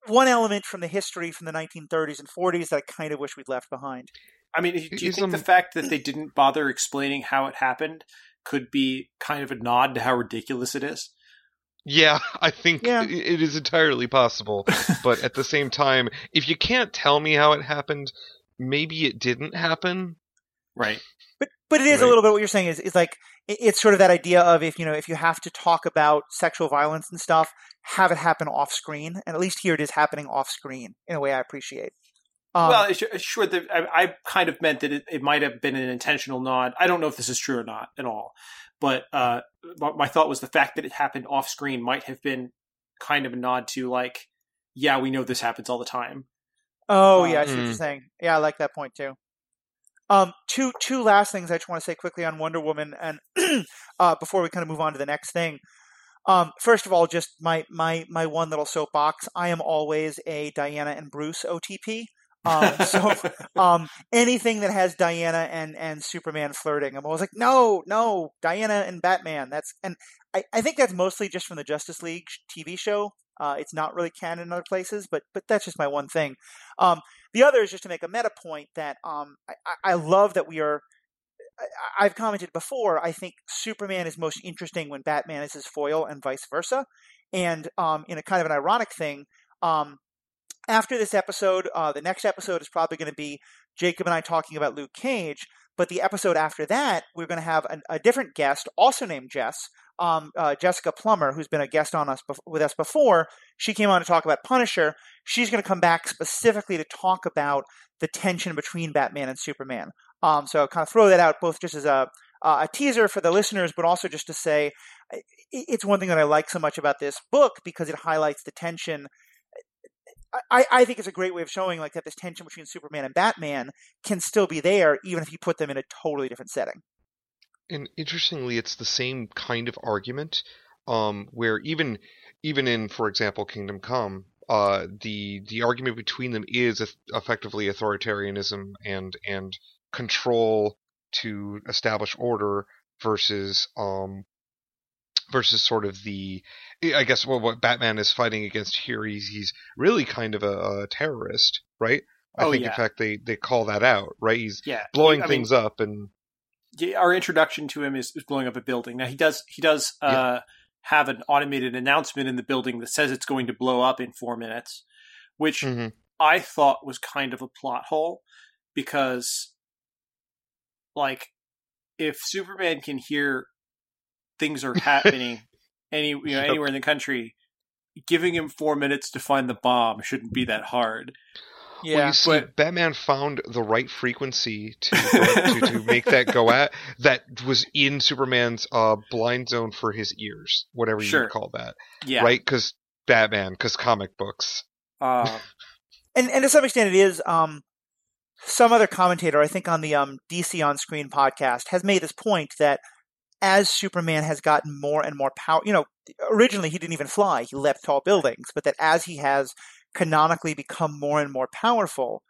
one element from the history from the 1930s and 40s that I kind of wish we'd left behind. I mean, do you think the fact that they didn't bother explaining how it happened could be kind of a nod to how ridiculous it is? Yeah, I think yeah. it is entirely possible. but at the same time, if you can't tell me how it happened, maybe it didn't happen. Right. But but it is right. a little bit what you're saying is is like it's sort of that idea of if you know if you have to talk about sexual violence and stuff, have it happen off screen, and at least here it is happening off screen in a way I appreciate. Um, well, sure. The, I, I, kind of meant that it, it, might have been an intentional nod. I don't know if this is true or not at all, but uh, my thought was the fact that it happened off screen might have been kind of a nod to like, yeah, we know this happens all the time. Oh yeah, I see what you're hmm. saying. Yeah, I like that point too. Um, two two last things I just want to say quickly on Wonder Woman, and uh, before we kind of move on to the next thing. Um, first of all, just my my my one little soapbox. I am always a Diana and Bruce OTP. Um, so um, anything that has Diana and and Superman flirting, I'm always like, no, no, Diana and Batman. That's and I, I think that's mostly just from the Justice League TV show. Uh, it's not really canon in other places, but but that's just my one thing. Um, the other is just to make a meta point that um, I, I love that we are. I, I've commented before. I think Superman is most interesting when Batman is his foil, and vice versa. And um, in a kind of an ironic thing, um, after this episode, uh, the next episode is probably going to be Jacob and I talking about Luke Cage. But the episode after that, we're going to have a, a different guest, also named Jess, um, uh, Jessica Plummer, who's been a guest on us with us before. She came on to talk about Punisher. She's going to come back specifically to talk about the tension between Batman and Superman. Um, so kind of throw that out both just as a uh, a teaser for the listeners, but also just to say it's one thing that I like so much about this book because it highlights the tension I, I think it's a great way of showing like that this tension between Superman and Batman can still be there even if you put them in a totally different setting. And interestingly, it's the same kind of argument, um, where even even in, for example, Kingdom Come, uh, the the argument between them is effectively authoritarianism and and control to establish order versus um, versus sort of the I guess well what Batman is fighting against here he's he's really kind of a, a terrorist, right? I oh, think yeah. in fact they they call that out, right? He's yeah. blowing things mean, up and our introduction to him is, is, blowing up a building. Now he does he does uh, yeah. have an automated announcement in the building that says it's going to blow up in 4 minutes, which mm-hmm. I thought was kind of a plot hole because like if Superman can hear things are happening any you know anywhere in the country, giving him four minutes to find the bomb shouldn't be that hard. Yeah, well, see, but Batman found the right frequency to, to, to make that go at that was in Superman's uh, blind zone for his ears, whatever sure. you call that. Yeah, right? Because Batman, because comic books. Uh, and and to some extent, it is. Um, some other commentator, I think, on the um, DC on Screen podcast, has made this point that as Superman has gotten more and more power, you know, originally he didn't even fly, he leapt tall buildings, but that as he has canonically become more and more powerful,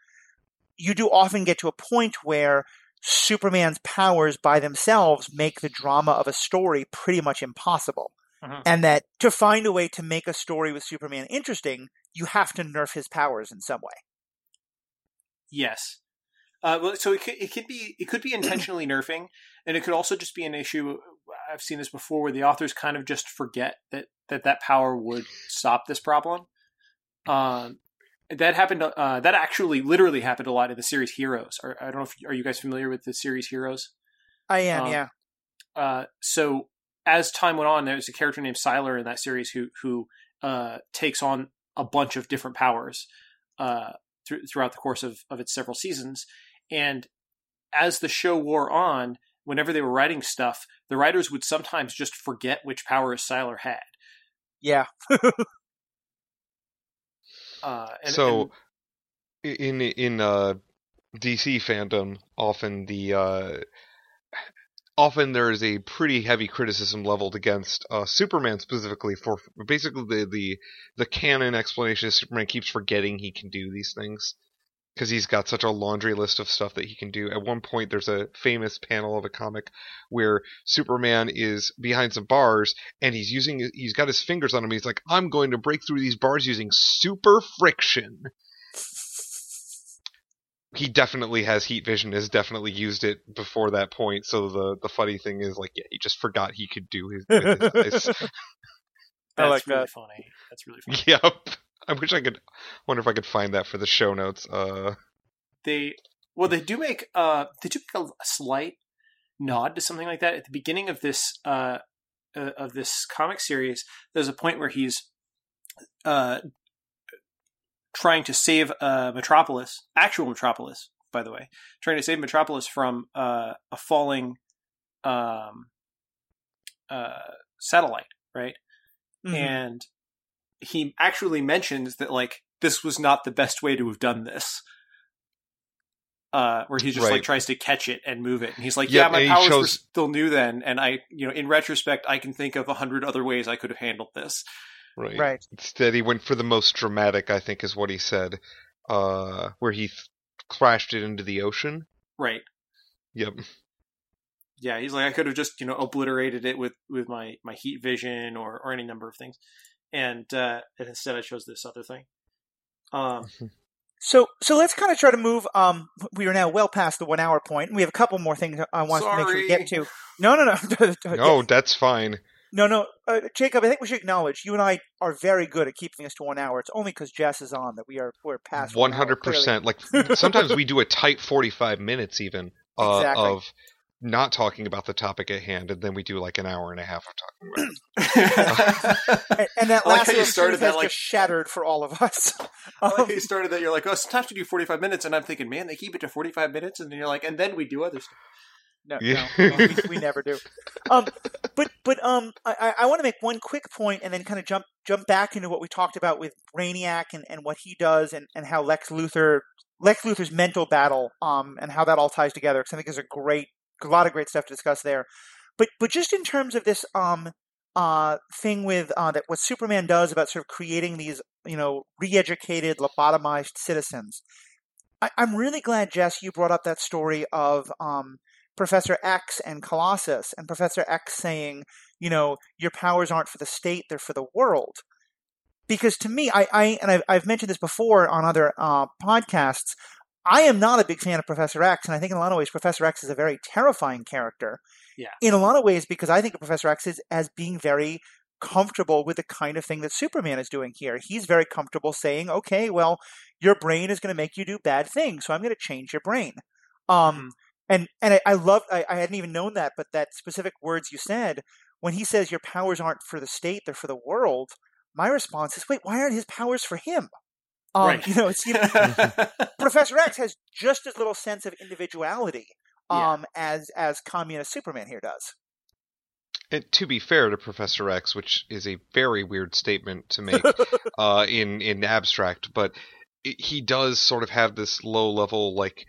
you do often get to a point where Superman's powers by themselves make the drama of a story pretty much impossible. Mhm. and that to find a way to make a story with Superman interesting, you have to nerf his powers in some way. Yes. Uh, well, so it could, it could be it could be intentionally nerfing, and it could also just be an issue. I've seen this before where the authors kind of just forget that that, that power would stop this problem. Um, that happened. Uh, that actually literally happened a lot in the series Heroes. Are, I don't know if are you guys familiar with the series Heroes? I am, Um, yeah. Uh, so as time went on, there's a character named Sylar in that series who who uh, takes on a bunch of different powers uh, thr- throughout the course of, of its several seasons. And as the show wore on, whenever they were writing stuff, the writers would sometimes just forget which powers Sylar had. Yeah. Uh, and, so and- in in uh DC fandom, often the uh often there is a pretty heavy criticism leveled against uh Superman specifically for basically the the the canon explanation is Superman keeps forgetting he can do these things because he's got such a laundry list of stuff that he can do. At one point, there's a famous panel of a comic where Superman is behind some bars and he's using he's got his fingers on him. He's like, "I'm going to break through these bars using super friction." He definitely has heat vision. Has definitely used it before that point. So the the funny thing is, like, yeah, he just forgot he could do his. His eyes. I that's like really that. funny. That's really funny. yep. I wish I could. Wonder if I could find that for the show notes. Uh, they well they do make uh they do make a, a slight nod to something like that at the beginning of this uh, uh of this comic series there's a point where he's uh trying to save uh metropolis actual metropolis by the way trying to save metropolis from uh a falling um uh satellite right Mhm. and he actually mentions that like this was not the best way to have done this uh where he just like tries to catch it and move it and he's like Yeah, yeah, my and he powers were still new then and i you know in retrospect i can think of a hundred other ways i could have handled this right. Right. Instead, he went for the most dramatic. I think is what he said. Uh, where he th- crashed it into the ocean. right Yep. yeah he's like i could have just you know obliterated it with with my my heat vision or or any number of things and uh and instead i chose this other thing um So, so let's kind of try to move. Um, we are now well past the one hour point, and we have a couple more things I want to make sure we get to. No, no, no, No, that's fine. no, no. Uh, Jacob, I think we should acknowledge you and I are very good at keeping us to one hour. It's only because Jess is on that we are we're past hundred percent. Like sometimes we do a tight forty-five minutes even uh, Exactly. of not talking about the topic at hand, and then we do like an hour and a half of talking about it. And, and that I like last how you started that, like- just shattered for all of us. I like Um, how you started that. You're like, oh, sometimes we do 45 minutes, and I'm thinking, man, they keep it to 45 minutes, and then you're like, and then we do other stuff. No, Yeah. no, no, we, we never do. Um, but but um, I, I- I want to make one quick point and then kind of jump jump back into what we talked about with Brainiac and, and what he does and, and how Lex Luthor Lex Luthor's mental battle um and how that all ties together because I think there's a great a lot of great stuff to discuss there. But but just in terms of this um uh thing with uh that what Superman does about sort of creating these you know re-educated lobotomized citizens. I, I'm really glad Jess you brought up that story of um Professor X and Colossus, and Professor X saying, you know, your powers aren't for the state, they're for the world. Because to me, I, I and I've, I've mentioned this before on other uh, podcasts, I am not a big fan of Professor X, and I think in a lot of ways, Professor X is a very terrifying character. Yeah. In a lot of ways, because I think of Professor X is, as being very comfortable with the kind of thing that Superman is doing here. He's very comfortable saying, okay, well, your brain is going to make you do bad things, so I'm going to change your brain. Um, Mhm. and and I, I love I, I hadn't even known that, but that specific words you said when he says your powers aren't for the state, they're for the world. My response is, wait, why aren't his powers for him? Um, Right. You know, it's you know, Professor X has just as little sense of individuality Yeah. um, as as communist Superman here does. And to be fair to Professor X, which is a very weird statement to make uh, in in abstract, but it, he does sort of have this low level like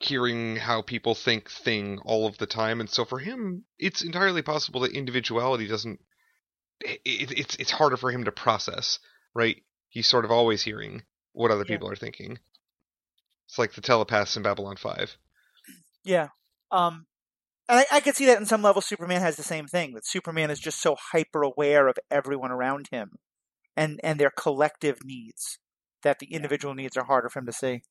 hearing how people think thing all of the time, and so for him, it's entirely possible that individuality doesn't. It, it's it's harder for him to process, right? He's sort of always hearing what other Yeah. people are thinking. It's like the telepaths in Babylon Five. Yeah. Um, And I, I could see that in some level. Superman has the same thing. That Superman is just so hyper aware of everyone around him, and and their collective needs that the individual needs are harder for him to see.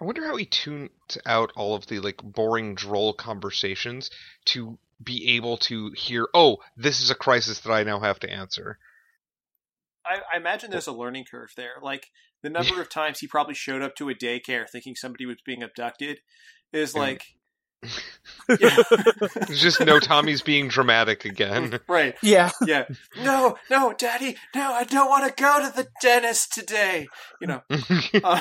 I wonder how he tuned out all of the like boring droll conversations to be able to hear, oh, this is a crisis that I now have to answer. I, I imagine there's a learning curve there. Like the number of times he probably showed up to a daycare thinking somebody was being abducted is Yeah. like It's just no Tommy's being dramatic again. right. Yeah, Yeah. No, no, Daddy, no, I don't want to go to the dentist today. You know. Uh,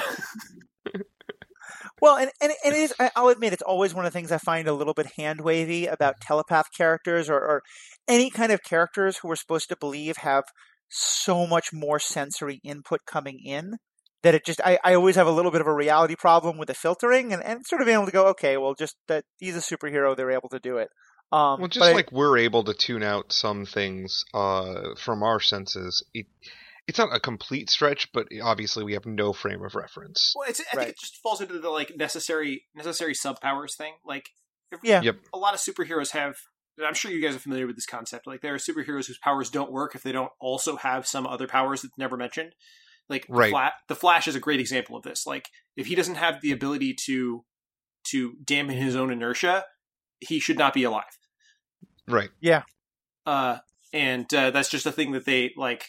Well, and, and, and it is, I- I'll admit, it's always one of the things I find a little bit hand wavy about telepath characters or, or any kind of characters who we're supposed to believe have so much more sensory input coming in that it just, I, I always have a little bit of a reality problem with the filtering and, and sort of being able to go, okay, well, just that he's a superhero, they're able to do it. Um, well, just but I- like we're able to tune out some things uh, from our senses, it, it's not a complete stretch, but obviously we have no frame of reference. well, it's, I Right. think it just falls into the like necessary necessary sub powers thing. Like, Yeah. Yep. a lot of superheroes have. And I'm sure you guys are familiar with this concept. Like, there are superheroes whose powers don't work if they don't also have some other powers that's never mentioned. Like, Right. the, Fla- the Flash is a great example of this. Like, if he doesn't have the ability to to dampen his own inertia, he should not be alive. Right. Yeah. Uh, and uh, that's just a thing that they like.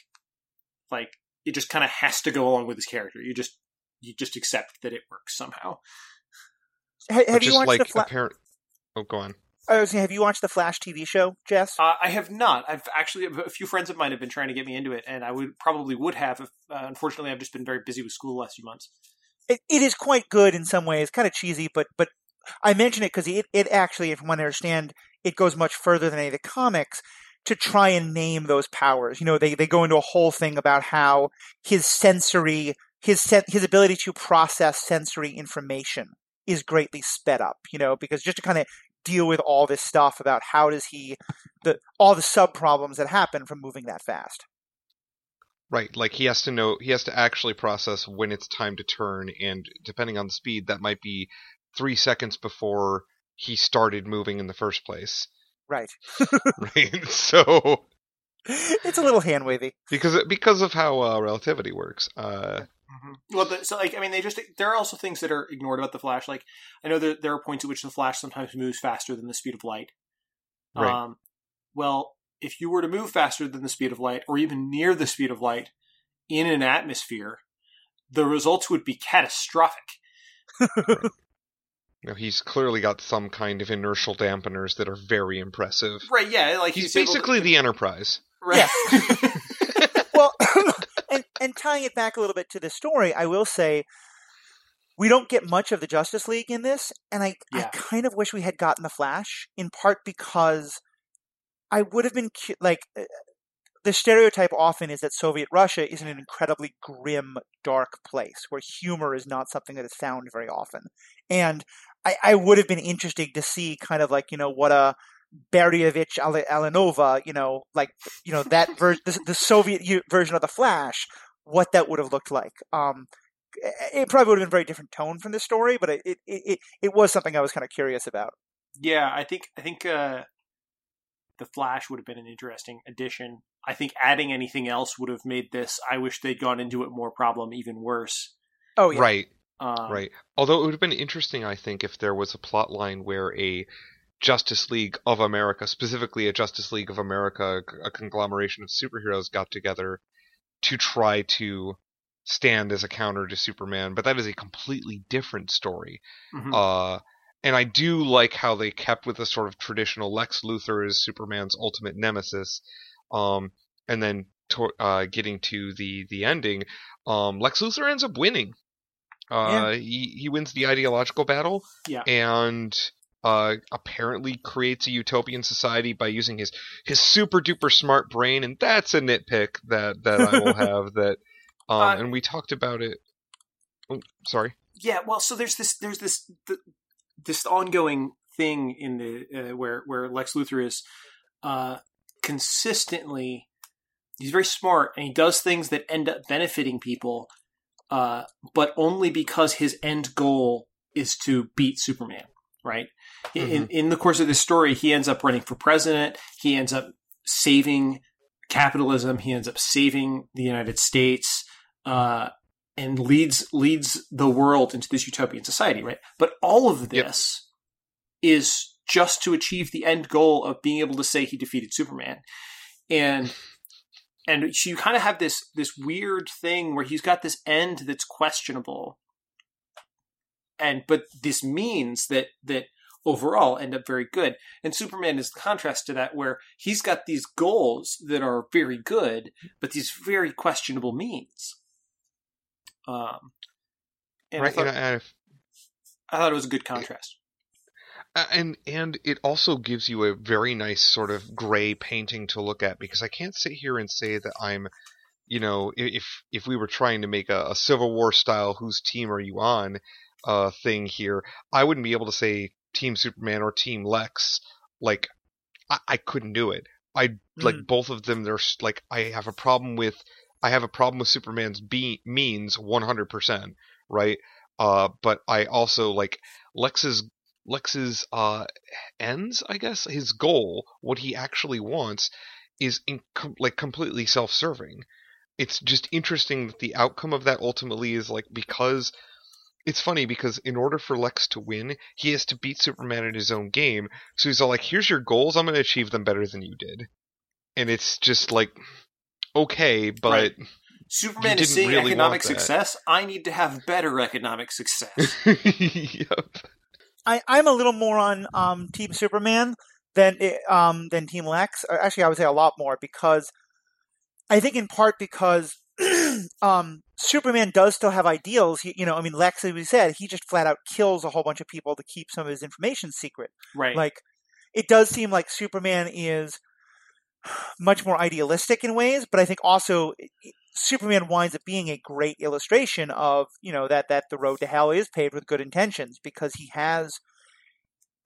Like it just kind of has to go along with his character. You just you just accept that it works somehow. ha- have you watched like the Fla- apparent. Oh, go on. I was saying, have you watched the Flash TV show, Jess? Uh, I have not. I've actually a few friends of mine have been trying to get me into it, and I would probably would have. If, uh, unfortunately, I've just been very busy with school the last few months. it, it is quite good in some ways, kind of cheesy, but but I mention it because it, it actually, from what I understand, it goes much further than any of the comics to try and name those powers. You know, they, they go into a whole thing about how his sensory, his sen- his ability to process sensory information is greatly sped up. You know, because just to kind of deal with all this stuff about how does he the all the sub problems that happen from moving that fast. Right, like he has to know, he has to actually process when it's time to turn, and depending on the speed, that might be three seconds before he started moving in the first place. Right. Right, so it's a little hand wavy. because because of how uh, relativity works, uh, Well, the, so like I mean, they just there are also things that are ignored about the Flash. Like I know that there are points at which the Flash sometimes moves faster than the speed of light. Right. Um, well, if you were to move faster than the speed of light, or even near the speed of light, in an atmosphere, the results would be catastrophic. you know, he's clearly got some kind of inertial dampeners that are very impressive. Right? Yeah. Like He's able to- basically the Enterprise. right. well, and tying it back a little bit to the story, I will say we don't get much of the Justice League in this, and I I kind of wish we had gotten the Flash in part because I would have been cu- like uh, the stereotype often is that Soviet Russia is an incredibly grim, dark place where humor is not something that is found very often, and I, I would have been interested to see kind of like you know what a Beryovich Ale- Alenova, you know, like you know that ver- the, the Soviet u- version of the Flash, what that would have looked like. Um, it- it probably would have been a very different tone from the story, but it it, it, it was something I was kind of curious about. Yeah, I think I think uh, the Flash would have been an interesting addition. I think adding anything else would have made this. I wish they'd gone into it more problem even worse. Oh yeah, Right, Um, right. Although it would have been interesting, I think, if there was a plot line where a Justice League of America, specifically a Justice League of America, a conglomeration of superheroes, got together to try to stand as a counter to Superman. But that is a completely different story. mhm. Uh, and I do like how they kept with the sort of traditional Lex Luthor is Superman's ultimate nemesis, um, and then to, uh, getting to the the ending, um, Lex Luthor ends up winning. Uh, he he wins the ideological battle, Yeah. and uh, apparently creates a utopian society by using his his super duper smart brain, and that's a nitpick that that I will have that. Um, Uh, and we talked about it. Oh, sorry. Yeah, well, so there's this there's this th- this ongoing thing in the uh, where where Lex Luthor is uh, consistently he's very smart and he does things that end up benefiting people, uh, but only because his end goal is to beat Superman, right? Mm-hmm. In in the course of this story, he ends up running for president. He ends up saving capitalism. He ends up saving the United States. Uh, and leads leads the world into this utopian society, right? But all of this yep. is just to achieve the end goal of being able to say he defeated Superman. And and so you kind of have this this weird thing where he's got this end that's questionable and but this means that that overall end up very good. And superman is the contrast to that where he's got these goals that are very good but these very questionable means. Um and right I, thought, and I, I thought it was a good contrast. And and it also gives you a very nice sort of gray painting to look at because I can't sit here and say that I'm, you know, if if we were trying to make a, a Civil War style "whose team are you on" uh, thing here, I wouldn't be able to say Team Superman or Team Lex. Like, I, I couldn't do it. I mm. like both of them. There's like I have a problem with I have a problem with Superman's be means 100%, right? Uh, but I also like Lex's Lex's uh, ends, I guess, his goal, what he actually wants, is in, com- like completely self-serving. It's just interesting that the outcome of that ultimately is like because it's funny because in order for Lex to win, he has to beat Superman in his own game. So he's all like, "Here's your goals. I'm going to achieve them better than you did," and it's just like, okay, but. Right. Superman is seeing really economic success. I need to have better economic success. yep. I, I'm a little more on um, Team Superman than um, than Team Lex. Actually, I would say a lot more because I think in part because um, Superman does still have ideals. He, you know, I mean, Lex, as we said, he just flat out kills a whole bunch of people to keep some of his information secret. Right. Like, it does seem like Superman is much more idealistic in ways, but I think also Superman winds up being a great illustration of you know that that the road to hell is paved with good intentions because he has.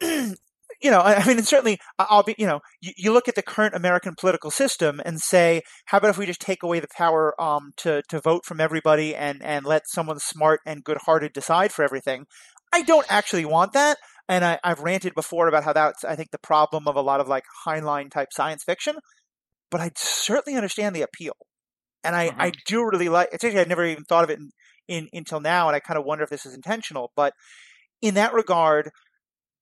you know, I mean, and certainly, I'll be, you know, you, you, look at the current American political system and say, how about if we just take away the power um, to to vote from everybody and and let someone smart and good-hearted decide for everything? I don't actually want that, and I, have ranted before about how that's I think the problem of a lot of like Heinlein type science fiction, but I certainly understand the appeal and I, mm-hmm. I do really like. It's actually I've never even thought of it in, in until now, and I kind of wonder if this is intentional. But in that regard,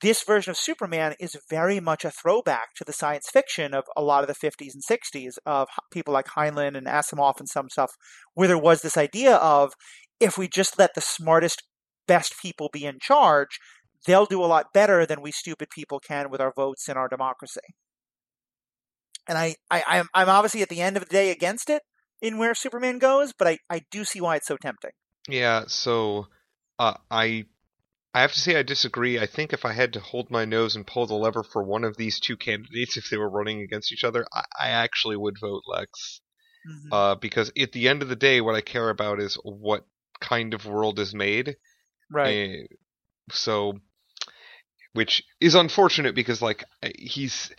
this version of Superman is very much a throwback to the science fiction of a lot of the 50s and 60s of people like Heinlein and Asimov and some stuff, where there was this idea of if we just let the smartest, best people be in charge, they'll do a lot better than we stupid people can with our votes and our democracy. And I, I, I'm, obviously at the end of the day against it, in where Superman goes, but I, I do see why it's so tempting. Yeah, so uh, I I have to say I disagree. I think if I had to hold my nose and pull the lever for one of these two candidates if they were running against each other, I, I actually would vote Lex. Mm-hmm. Uh, because at the end of the day, what I care about is what kind of world is made. Right. Uh, so, which is unfortunate because like he's.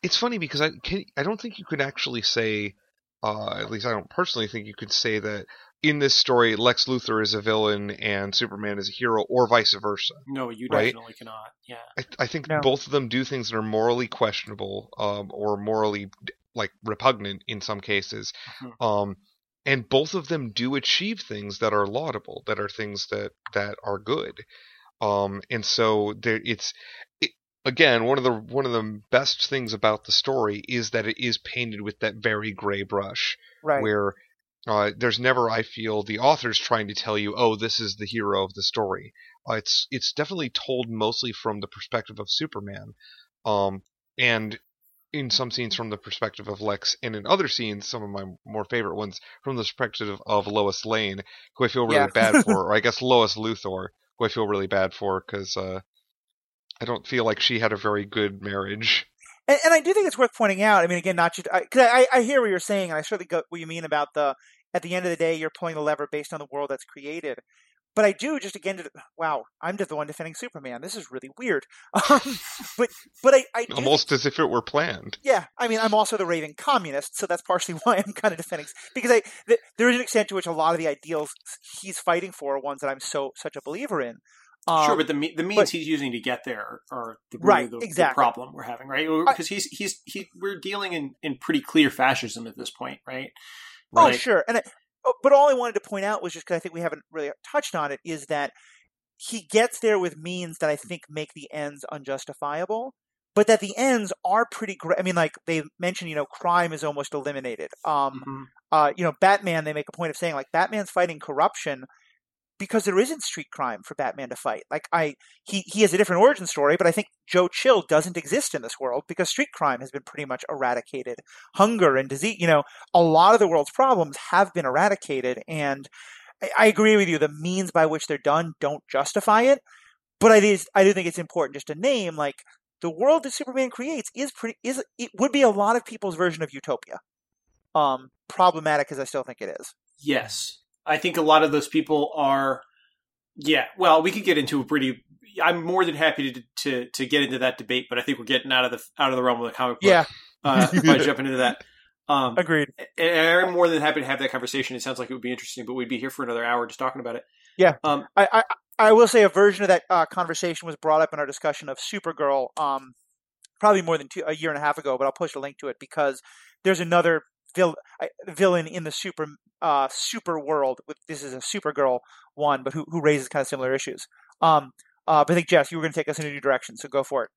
It's funny because I can I don't think you could actually say uh, at least I don't personally think you could say that in this story Lex Luthor is a villain and Superman is a hero, or vice versa. No, you right? definitely cannot. Yeah, I, I think no. both of them do things that are morally questionable, um, or morally like repugnant in some cases. Mm-hmm. Um, and both of them do achieve things that are laudable, that are things that that are good. Um, and so there, it's again, one of the one of the best things about the story is that it is painted with that very gray brush, right. where uh, there's never, I feel, the author's trying to tell you, oh, this is the hero of the story. Uh, it's it's definitely told mostly from the perspective of Superman, um, and in some scenes from the perspective of Lex, and in other scenes, some of my more favorite ones from the perspective of Lois Lane, who I feel really yeah. bad for, or I guess Lois Luthor, who I feel really bad for because uh, I don't feel like she had a very good marriage. And, and I do think it's worth pointing out. I mean, again, not just because I, I, I, hear what you're saying, and I certainly get what you mean about the at the end of the day, you're pulling the lever based on the world that's created. But I do just again, wow, I'm just the one defending Superman. This is really weird. Um, but but I, I almost as if it were planned. Yeah, I mean, I'm also the raving communist, so that's partially why I'm kind of defending because I th- there is an extent to which a lot of the ideals he's fighting for are ones that I'm so such a believer in. Um, sure, but the the means but- he's using to get there are the, really Right, the, the problem we're having, right? Because he's he's he we're dealing in in pretty clear fascism at this point, right? Oh, sure. And I, oh, but all I wanted to point out was just because I think we haven't really touched on it is that he gets there with means that I think make the ends unjustifiable, but that the ends are pretty great. I mean, like they mentioned, you know, crime is almost eliminated. Um, Mhm. uh, you know, Batman. They make a point of saying like Batman's fighting corruption because there isn't street crime for Batman to fight. Like I, he he has a different origin story, but I think Joe Chill doesn't exist in this world because street crime has been pretty much eradicated. Hunger and disease, you know, a lot of the world's problems have been eradicated, and I, I agree with you. The means by which they're done don't justify it, but I do I do think it's important just to name like the world that Superman creates is pretty is it would be a lot of people's version of utopia. Um, problematic as I still think it is. Yes, I think a lot of those people are. Yeah, well, we could get into a pretty. I'm more than happy to to to get into that debate, but I think we're getting out of the out of the realm of the comic book. Yeah, uh, if I jump into that. Um, agreed. and I'm more than happy to have that conversation. It sounds like it would be interesting, but we'd be here for another hour just talking about it. Yeah. Um, I, I I will say a version of that uh, conversation was brought up in our discussion of Supergirl, um, probably more than two, a year and a half ago. But I'll push a link to it because there's another vil- villain in the super uh, super world. With this is a Supergirl one, but who who raises kind of similar issues. Um, uh, but I think Jeff, you were going to take us in a new direction, so go for it.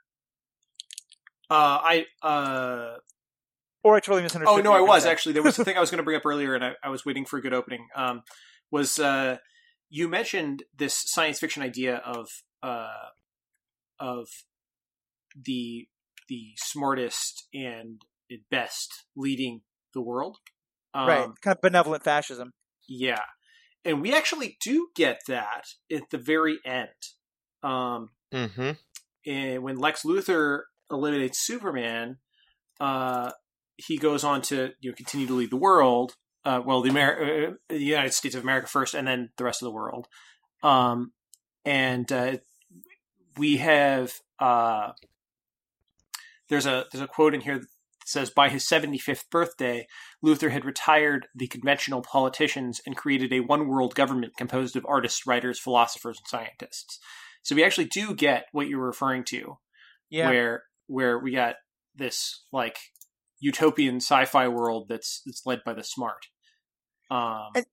uh, I uh, Or I totally misunderstood. oh no, I you were gonna was say. actually there was a thing I was going to bring up earlier, and I, I was waiting for a good opening. Um, was uh, you mentioned this science fiction idea of uh, of the the smartest and best leading the world, um, right, kind of benevolent fascism. Yeah. And we actually do get that at the very end. Um, Mm-hmm. and when Lex Luthor eliminates Superman, uh, he goes on to you know continue to lead the world. Uh, well, the, Amer- uh, the United States of America first, and then the rest of the world. Um, and uh, we have uh, there's a there's a quote in here that says, "By his 75th birthday, Luthor had retired the conventional politicians and created a one world government composed of artists, writers, philosophers, and scientists." So we actually do get what you're referring to Yeah, where where we got this like utopian sci-fi world that's that's led by the smart. Um, And-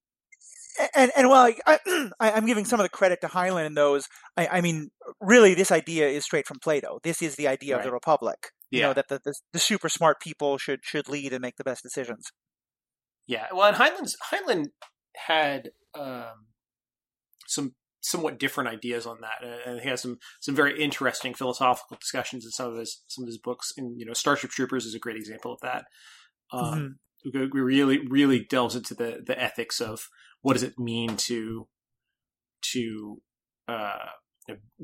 and and while I, I, I'm giving some of the credit to Heinlein in those, I, I mean, really, this idea is straight from Plato. This is the idea of the Right. Republic. You Yeah. know that the, the the super smart people should should lead and make the best decisions. yeah, well, and Heinlein's Heinlein had um, some somewhat different ideas on that, uh, and he has some some very interesting philosophical discussions in some of his some of his books. And you know, Starship Troopers is a great example of that. Um, we we really really delves into the the ethics of what does it mean to to uh,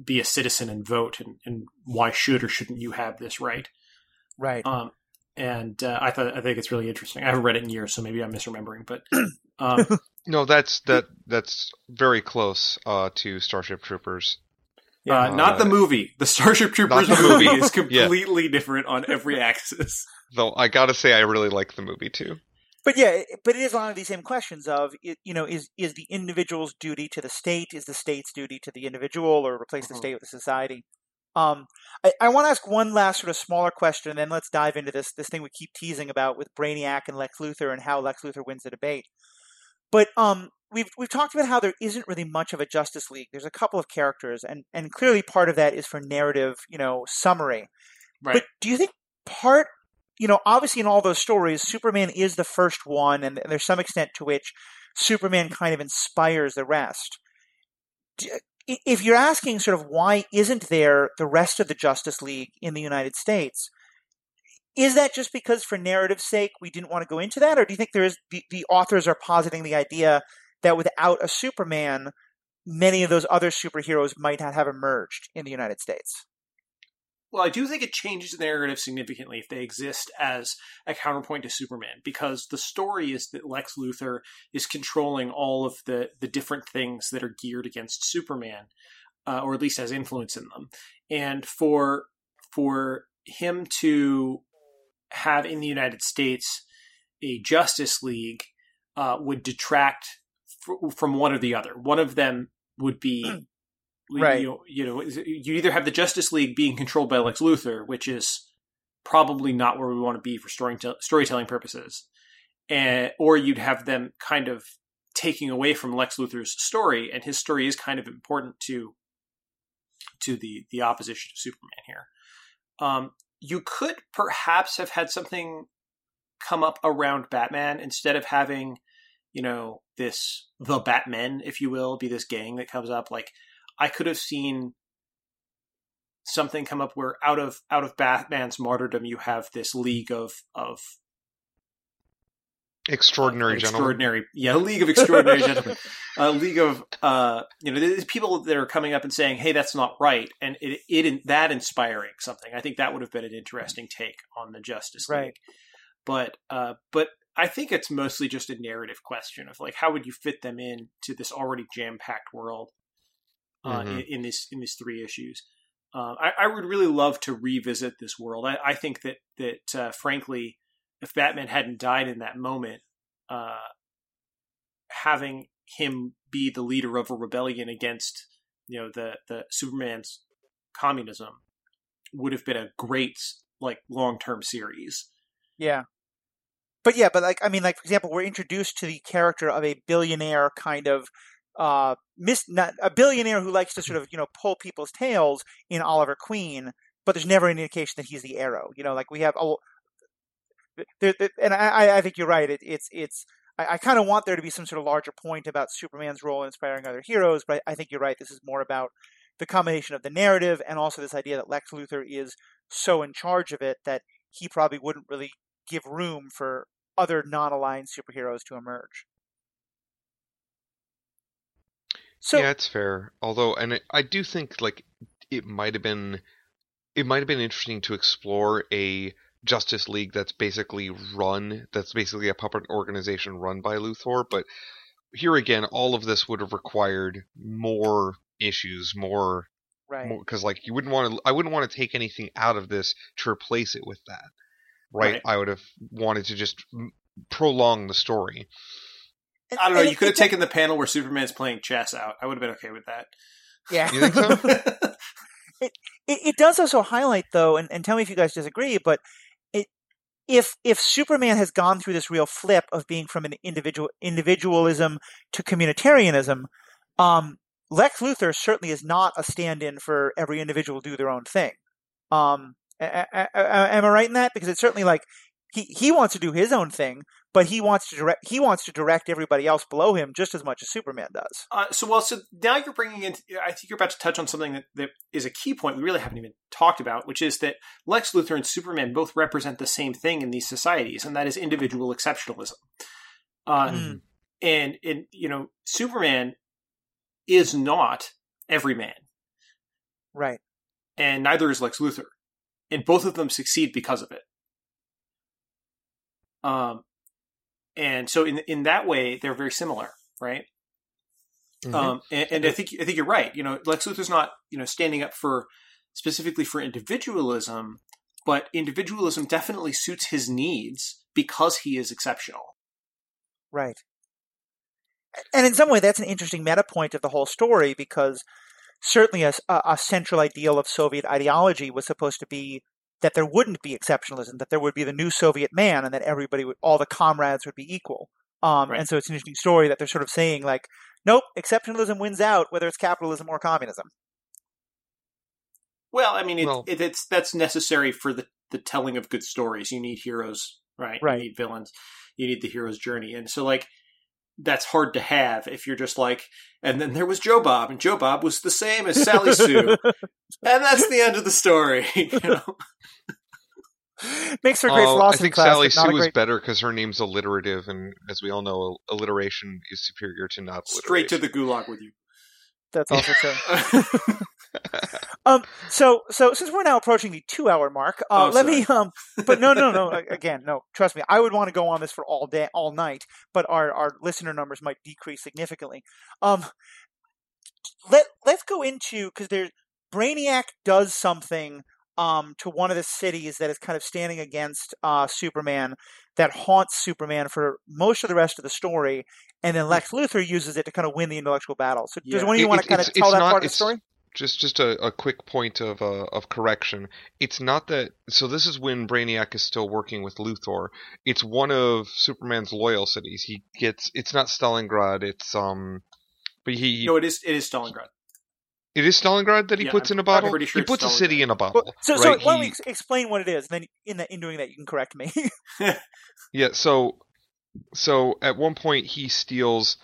be a citizen and vote, and, and why should or shouldn't you have this right? Right. Um, and uh, I thought I think it's really interesting. I haven't read it in years, so maybe I'm misremembering. But um, No, that's that that's very close uh, to Starship Troopers. uh, not the movie. The Starship Troopers the movie movie. is completely different on every axis. Though I gotta say, I really like the movie too. But yeah, but it is one of these same questions of you know is is the individual's duty to the state is the state's duty to the individual or replace the Mhm. state with the society. Um, I, I want to ask one last sort of smaller question, and then let's dive into this this thing we keep teasing about with Brainiac and Lex Luthor and how Lex Luthor wins the debate. But um, we've we've talked about how there isn't really much of a Justice League. There's a couple of characters, and and clearly part of that is for narrative, you know, summary. Right. But do you think part, you know, obviously in all those stories, Superman is the first one, and there's some extent to which Superman kind of inspires the rest. If you're asking sort of why isn't there the rest of the Justice League in the United States, is that just because for narrative's sake we didn't want to go into that, or do you think there is the, the authors are positing the idea that without a Superman, many of those other superheroes might not have emerged in the United States? Well, I do think it changes the narrative significantly if they exist as a counterpoint to Superman, because the story is that Lex Luthor is controlling all of the the different things that are geared against Superman, uh, or at least has influence in them. And for for him to have in the United States a Justice League uh, would detract fr- from one or the other. One of them would be Right. You know, you know, you either have the Justice League being controlled by Lex Luthor, which is probably not where we want to be for storytelling storytelling purposes, and or you'd have them kind of taking away from Lex Luthor's story, and his story is kind of important to to the the opposition to Superman here. Um, you could perhaps have had something come up around Batman instead of having, you know, this the Batmen, if you will, be this gang that comes up. Like I could have seen something come up where out of out of Batman's martyrdom, you have this league of of extraordinary uh, gentlemen. extraordinary, yeah, a league of extraordinary gentlemen, a league of uh, you know, there's people that are coming up and saying, "Hey, that's not right," and it, it that inspiring something. I think that would have been an interesting take on the Justice League. Right. But uh, but I think it's mostly just a narrative question of like how would you fit them in to this already jam packed world uh, Mhm. in, in this in these three issues. Uh, I, I would really love to revisit this world. I, I think that that uh, frankly, if Batman hadn't died in that moment, uh, having him be the leader of a rebellion against you know the the Superman's communism would have been a great like long term series. Yeah. But yeah, but like I mean, like for example, we're introduced to the character of a billionaire kind of uh mis not a billionaire who likes to sort of you know pull people's tails in Oliver Queen, but there's never an indication that he's the Arrow. You know, like we have oh, there, there, and I I think you're right. It, it's it's I, I kind of want there to be some sort of larger point about Superman's role in inspiring other heroes, but I, I think you're right. This is more about the combination of the narrative and also this idea that Lex Luthor is so in charge of it that he probably wouldn't really give room for other non-aligned superheroes to emerge. So yeah, it's fair. Although, and it, I do think like it might have been, it might have been interesting to explore a Justice League that's basically run, that's basically a puppet organization run by Luthor. But here again, all of this would have required more issues, more right, because like you wouldn't want to, I wouldn't want to take anything out of this to replace it with that. Right? Right. I would have wanted to just prolong the story. And- I don't know. You could have taken the panel where Superman's playing chess out. I would have been okay with that. Yeah, You think so? it, it does also highlight though, and, and tell me if you guys disagree, but it, if if Superman has gone through this real flip of being from an individual individualism to communitarianism, um, Lex Luthor certainly is not a stand-in for every individual do their own thing. Um, a- a- a- am I right in that? Because it's certainly like he he wants to do his own thing, but he wants to direct he wants to direct everybody else below him just as much as Superman does. Uh, so well, so now you're bringing in. I think you're about to touch on something that, that is a key point we really haven't even talked about, which is that Lex Luthor and Superman both represent the same thing in these societies, and that is individual exceptionalism. Uh, Mm. And and you know, Superman is not every man, Right. and neither is Lex Luthor, and both of them succeed because of it. Um, and so in in that way, they're very similar, right? Mhm. Um, and, and I think I think you're right. You know, Lex Luthor's not you know standing up for specifically for individualism, but individualism definitely suits his needs because he is exceptional. Right. And in some way, that's an interesting meta point of the whole story because certainly a a central ideal of Soviet ideology was supposed to be that there wouldn't be exceptionalism, that there would be the new Soviet man, and that everybody would, all the comrades would be equal. Um, Right. And so it's an interesting story that they're sort of saying like, nope, exceptionalism wins out, whether it's capitalism or communism. Well, I mean, it, Well- it, it's that's necessary for the the telling of good stories. You need heroes, right? Right. You need villains. You need the hero's journey, and so like that's hard to have if you're just like, and then there was Joe Bob, and Joe Bob was the same as Sally Sue, and that's the end of the story. You know? Makes for a great oh, I philosophy think class. Sally but not a Sue is better because her name's alliterative, and as we all know, alliteration is superior to not Straight to the gulag with you. That's also true. Um, so, so since we're now approaching the two-hour mark, uh, Oh, let me. Um, but no, no, no. Again, no. Trust me, I would want to go on this for all day, all night. But our our listener numbers might decrease significantly. Um, let Let's go into because there's Brainiac does something um to one of the cities that is kind of standing against uh Superman that haunts Superman for most of the rest of the story, and then Lex Luthor uses it to kind of win the intellectual battle. So, does Yeah. one of you It- want to kind of tell that not- part of the it's- story? just just a, a quick point of uh, of correction. It's not that. So this is when Brainiac is still working with Luthor. It's one of Superman's loyal cities. He gets. It's not Stalingrad. It's um. But he. No, it is. It is Stalingrad. It is Stalingrad that he Yeah, puts I'm- in a bottle. Sure he it's puts a city in a bottle. Well, so, so right? why don't we He- ex- explain what it is, and then in the, in doing that, you can correct me. Yeah, so so at one point he steals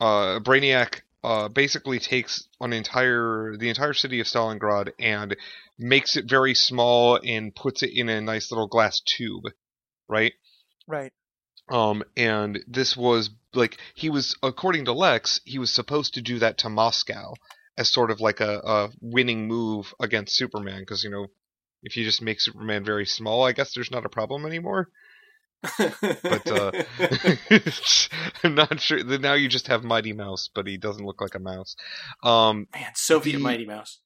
uh Brainiac uh basically takes an entire the entire city of Stalingrad and makes it very small and puts it in a nice little glass tube, right? right. Um and this was like he was according to Lex, he was supposed to do that to Moscow as sort of like a, a winning move against Superman because you know if you just make Superman very small, I guess there's not a problem anymore. But uh, I'm not sure. Now you just have Mighty Mouse, but he doesn't look like a mouse. Um, man, Sophie the the- Mighty Mouse.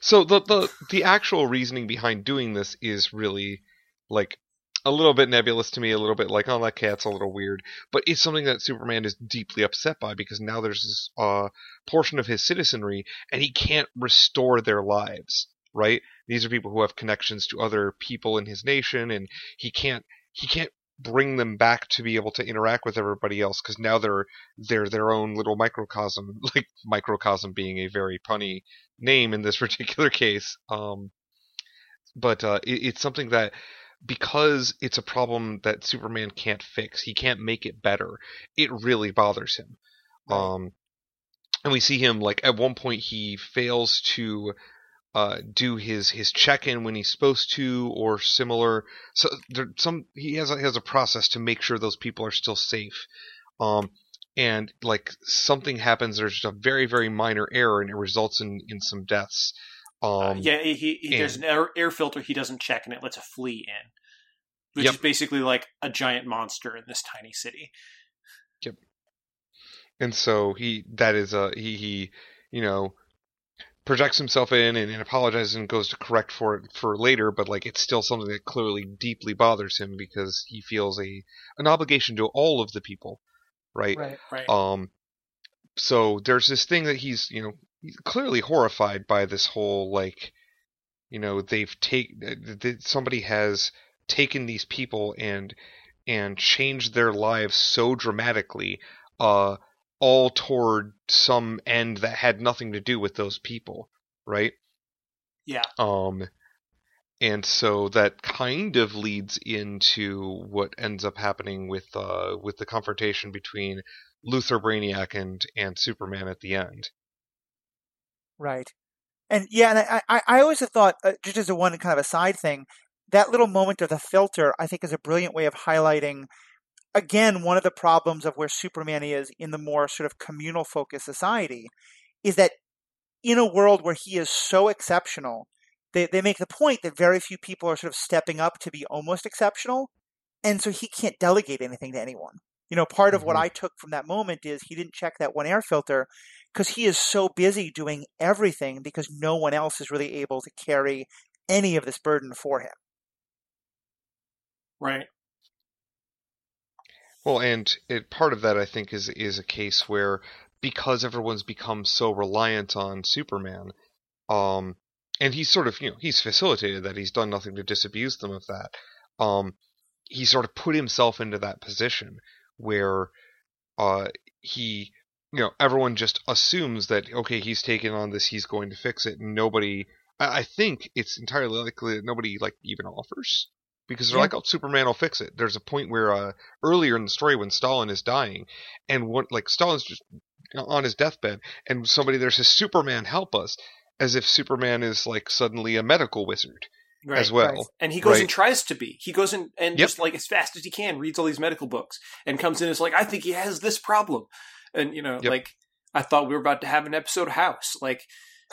so the the the actual reasoning behind doing this is really like a little bit nebulous to me. A little bit like, oh, that cat's a little weird. But it's something that Superman is deeply upset by because now there's this uh, portion of his citizenry, and he can't restore their lives. Right? These are people who have connections to other people in his nation, and he can't he can't bring them back to be able to interact with everybody else because now they're they're their own little microcosm like microcosm being a very punny name in this particular case um but uh it, it's something that because it's a problem that superman can't fix he can't make it better it really bothers him um and we see him like at one point he fails to uh, do his his check in when he's supposed to, or similar. So there some he has a, has a process to make sure those people are still safe. Um, and like something happens, there's just a very very minor error, and it results in in some deaths. Um, Uh, yeah, he, he, he- there's an air, air filter he doesn't check, and it lets a flea in, which Yep. is basically like a giant monster in this tiny city. Yep. And so he that is a he he you know projects himself in and, and apologizes and goes to correct for it for later but like it's still something that clearly deeply bothers him because he feels a an obligation to all of the people right, Right. Right. um so there's this thing that he's you know he's clearly horrified by this whole like you know they've taken th- somebody has taken these people and and changed their lives so dramatically uh all toward some end that had nothing to do with those people right yeah. um and so that kind of leads into what ends up happening with uh with the confrontation between Luthor Brainiac and and Superman at the end. Right. And yeah, and I, I, I always have thought, uh, just as a one kind of a side thing, that little moment of the filter, I think, is a brilliant way of highlighting, again, one of the problems of where Superman is in the more sort of communal focused society, is that in a world where he is so exceptional, they, they make the point that very few people are sort of stepping up to be almost exceptional. And so he can't delegate anything to anyone. You know, part of what Mhm. I took from that moment is he didn't check that one air filter because he is so busy doing everything because no one else is really able to carry any of this burden for him. Right. Well, and it, part of that I think is is a case where because everyone's become so reliant on Superman, um, and he's sort of you know he's facilitated that he's done nothing to disabuse them of that. Um, he sort of put himself into that position where uh, he you know everyone just assumes that okay he's taken on this he's going to fix it and nobody I, I think it's entirely likely that nobody like even offers because they're Yeah. like oh Superman will fix it. There's a point where uh, earlier in the story when Stalin is dying and what like Stalin's just on his deathbed and somebody there says Superman help us as if Superman is like suddenly a medical wizard Right. as well. Right. And he goes Right. and tries to be. He goes in and Yep. just like as fast as he can reads all these medical books and comes in and is like, I think he has this problem. And you know, Yep. like I thought we were about to have an episode of House. Like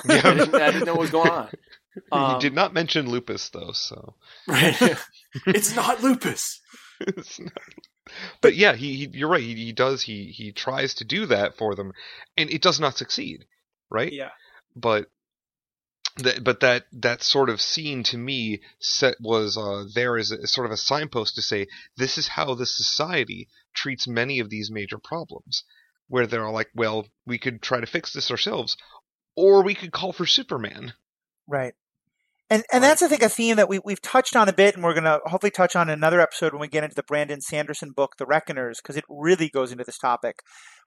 Yeah. I, didn't, I didn't know what was going on. Um, he did not mention lupus though, so Right. it's not lupus. It's not- but yeah, he, he you're right. He, he does he he tries to do that for them, and it does not succeed, right? Yeah. But that but that that sort of scene to me set was uh, there as a, sort of a signpost to say this is how the society treats many of these major problems, where they're all like, well, we could try to fix this ourselves, or we could call for Superman. Right. And and that's I think a theme that we we've touched on a bit, and we're going to hopefully touch on another episode when we get into the Brandon Sanderson book, The Reckoners, because it really goes into this topic.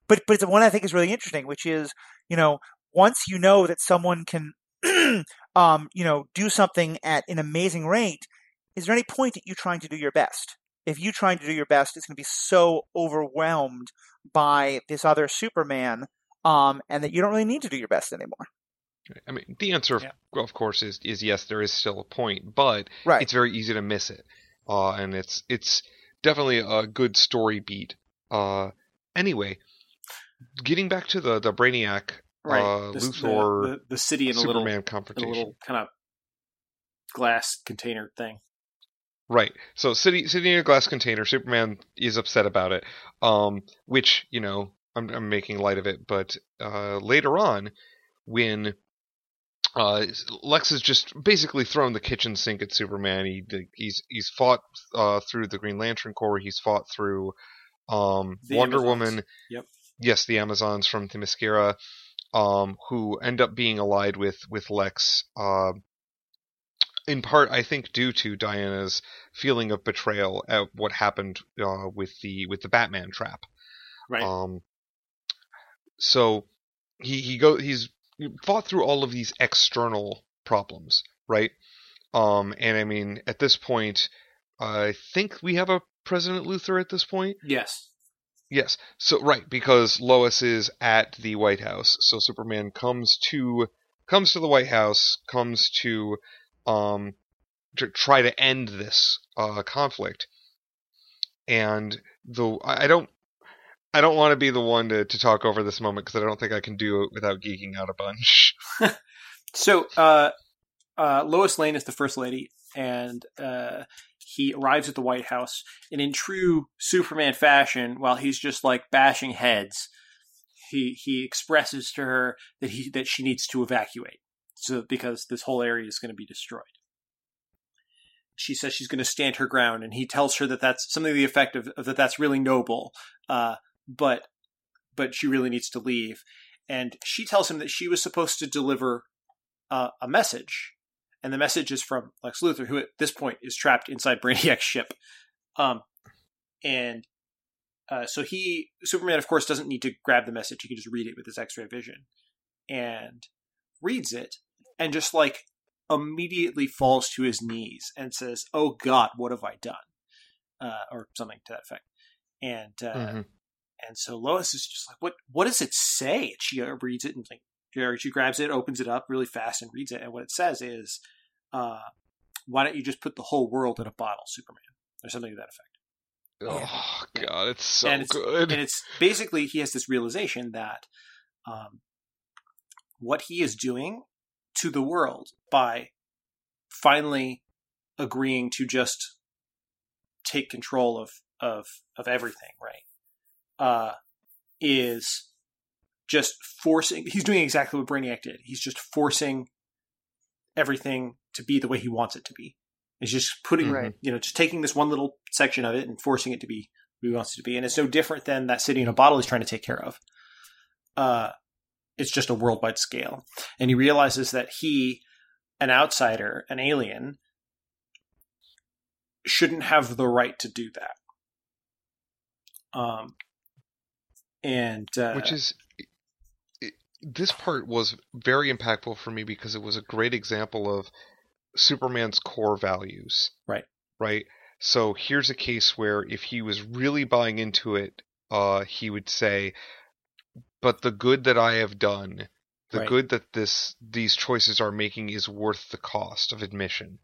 But but it's one I think is really interesting, which is you know once you know that someone can um you know do something at an amazing rate, is there any point at you trying to do your best? If you trying to do your best, it's going to be so overwhelmed by this other Superman, um, and that you don't really need to do your best anymore. I mean, the answer, Yeah. of, of course, is is yes. There is still a point, but Right. it's very easy to miss it, uh, and it's it's definitely a good story beat. Uh, anyway, getting back to the the Brainiac, Right. uh, the- Luthor, the, the city in a little, Superman in a little kind of glass container thing. Right. So city sitting in a glass container, Superman is upset about it. Um, which you know I'm, I'm making light of it, but uh, later on, when uh, Lex has just basically thrown the kitchen sink at Superman. He he's he's fought uh, through the Green Lantern Corps. He's fought through um, Wonder Amazons. Woman. Yep. Yes, the Amazons from Themyscira, um, who end up being allied with with Lex. Uh, in part, I think, due to Diana's feeling of betrayal at what happened uh, with the with the Batman trap. Right. Um, so he he go he's fought through all of these external problems, right? Um, and I mean, at this point, I think we have a President Luthor at this point. yes. Yes. So right, because Lois is at the White House, so Superman comes to comes to the White House, comes to um to try to end this uh conflict. And the I I don't I don't want to be the one to, to talk over this moment because I don't think I can do it without geeking out a bunch. So, uh, uh, Lois Lane is the first lady, and uh, he arrives at the White House, and in true Superman fashion, while he's just like bashing heads, he he expresses to her that he that she needs to evacuate, so because this whole area is going to be destroyed. She says she's going to stand her ground, and he tells her that that's something to the effect of, of that that's really noble, uh, but but she really needs to leave. And she tells him that she was supposed to deliver uh, a message, and the message is from Lex Luthor, who at this point is trapped inside Brainiac's ship. Um, and uh, so he, Superman, of course, doesn't need to grab the message; he can just read it with his X-ray vision, and reads it, and just like immediately falls to his knees and says, "Oh God, what have I done?" Uh, or something to that effect. And uh, Mhm. And so Lois is just like, "What? What does it say?" And she uh, reads it and like, she- she grabs it, opens it up really fast, and reads it. And what it says is, uh, "Why don't you just put the whole world in a bottle, Superman?" Or something to that effect. Oh god, it's so And it's- good. And it's basically he has this realization that um, what he is doing to the world by finally agreeing to just take control of of of everything, right? Uh, is just forcing. He's doing exactly what Brainiac did. He's just forcing everything to be the way he wants it to be. He's just putting, Right. you know, just taking this one little section of it and forcing it to be who he wants it to be. And it's no different than that city in a bottle he's trying to take care of. Uh, it's just a worldwide scale. And he realizes that he, an outsider, an alien, shouldn't have the right to do that. Um, and uh, which is it, this part was very impactful for me because it was a great example of Superman's core values. Right. Right. So here's a case where if he was really buying into it, uh, he would say, "But the good that I have done, the Right. good that this these choices are making, is worth the cost of admission."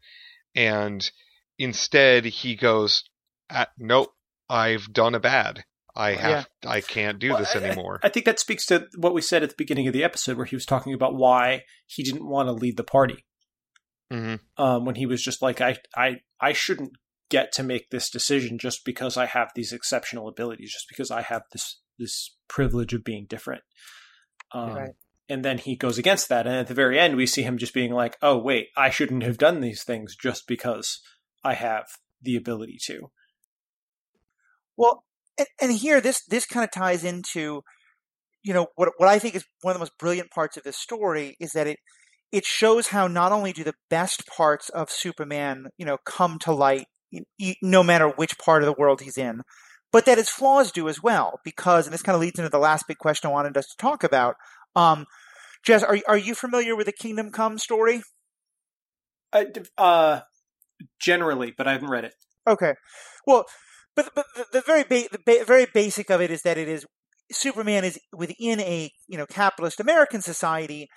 And instead, he goes, "Ah, "Nope, I've done a bad. I Yeah. have. I can't do Well, this I- I- anymore." I think that speaks to what we said at the beginning of the episode, where he was talking about why he didn't want to lead the party. hmm Um, when he was just like, I, I, I shouldn't get to make this decision just because I have these exceptional abilities, just because I have this this privilege of being different. Um, Right. And then he goes against that, and at the very end, we see him just being like, "Oh, wait, I shouldn't have done these things just because I have the ability to." Well, and, and here this this kind of ties into you know, what what I think is one of the most brilliant parts of this story is that it it shows how not only do the best parts of Superman, you know, come to light no matter which part of the world he's in, but that his flaws do as well. Because, and this kind of leads into the last big question I wanted us to talk about. Um, Jess, are are you familiar with the Kingdom Come story? Uh, uh generally, but I haven't read it. Okay, well, but but the, very ba- the ba- very basic of it is that it is Superman is within a you know capitalist American society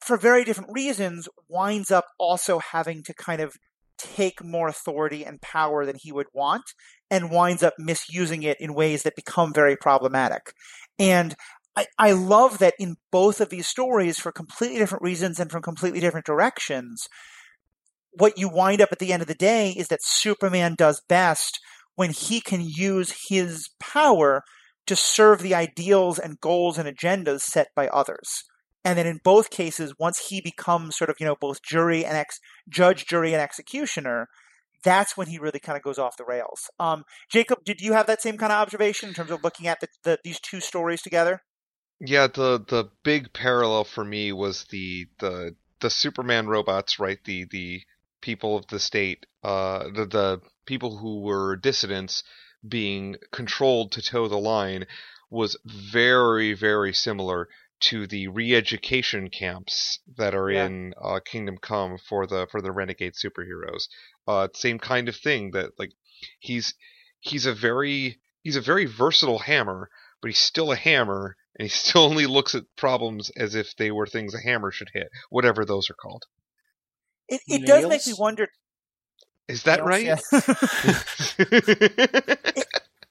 for very different reasons winds up also having to kind of take more authority and power than he would want and winds up misusing it in ways that become very problematic. And I, I love that in both of these stories, for completely different reasons and from completely different directions, what you wind up at the end of the day is that Superman does best when he can use his power to serve the ideals and goals and agendas set by others. And then in both cases, once he becomes sort of, you know, both jury and ex- judge, jury, and executioner, that's when he really kind of goes off the rails. Um, Jacob, did you have that same kind of observation in terms of looking at the, the, these two stories together? Yeah, the the big parallel for me was the the the Superman robots, right? The the people of the state, uh, the the people who were dissidents being controlled to toe the line was very very similar to the re-education camps that are yeah. in uh, Kingdom Come for the for the renegade superheroes. Uh, same kind of thing that like he's he's a very he's a very versatile hammer, but he's still a hammer, and he still only looks at problems as if they were things a hammer should hit, whatever those are called. It it does make me wonder. Is that Nails, right? Yeah. it,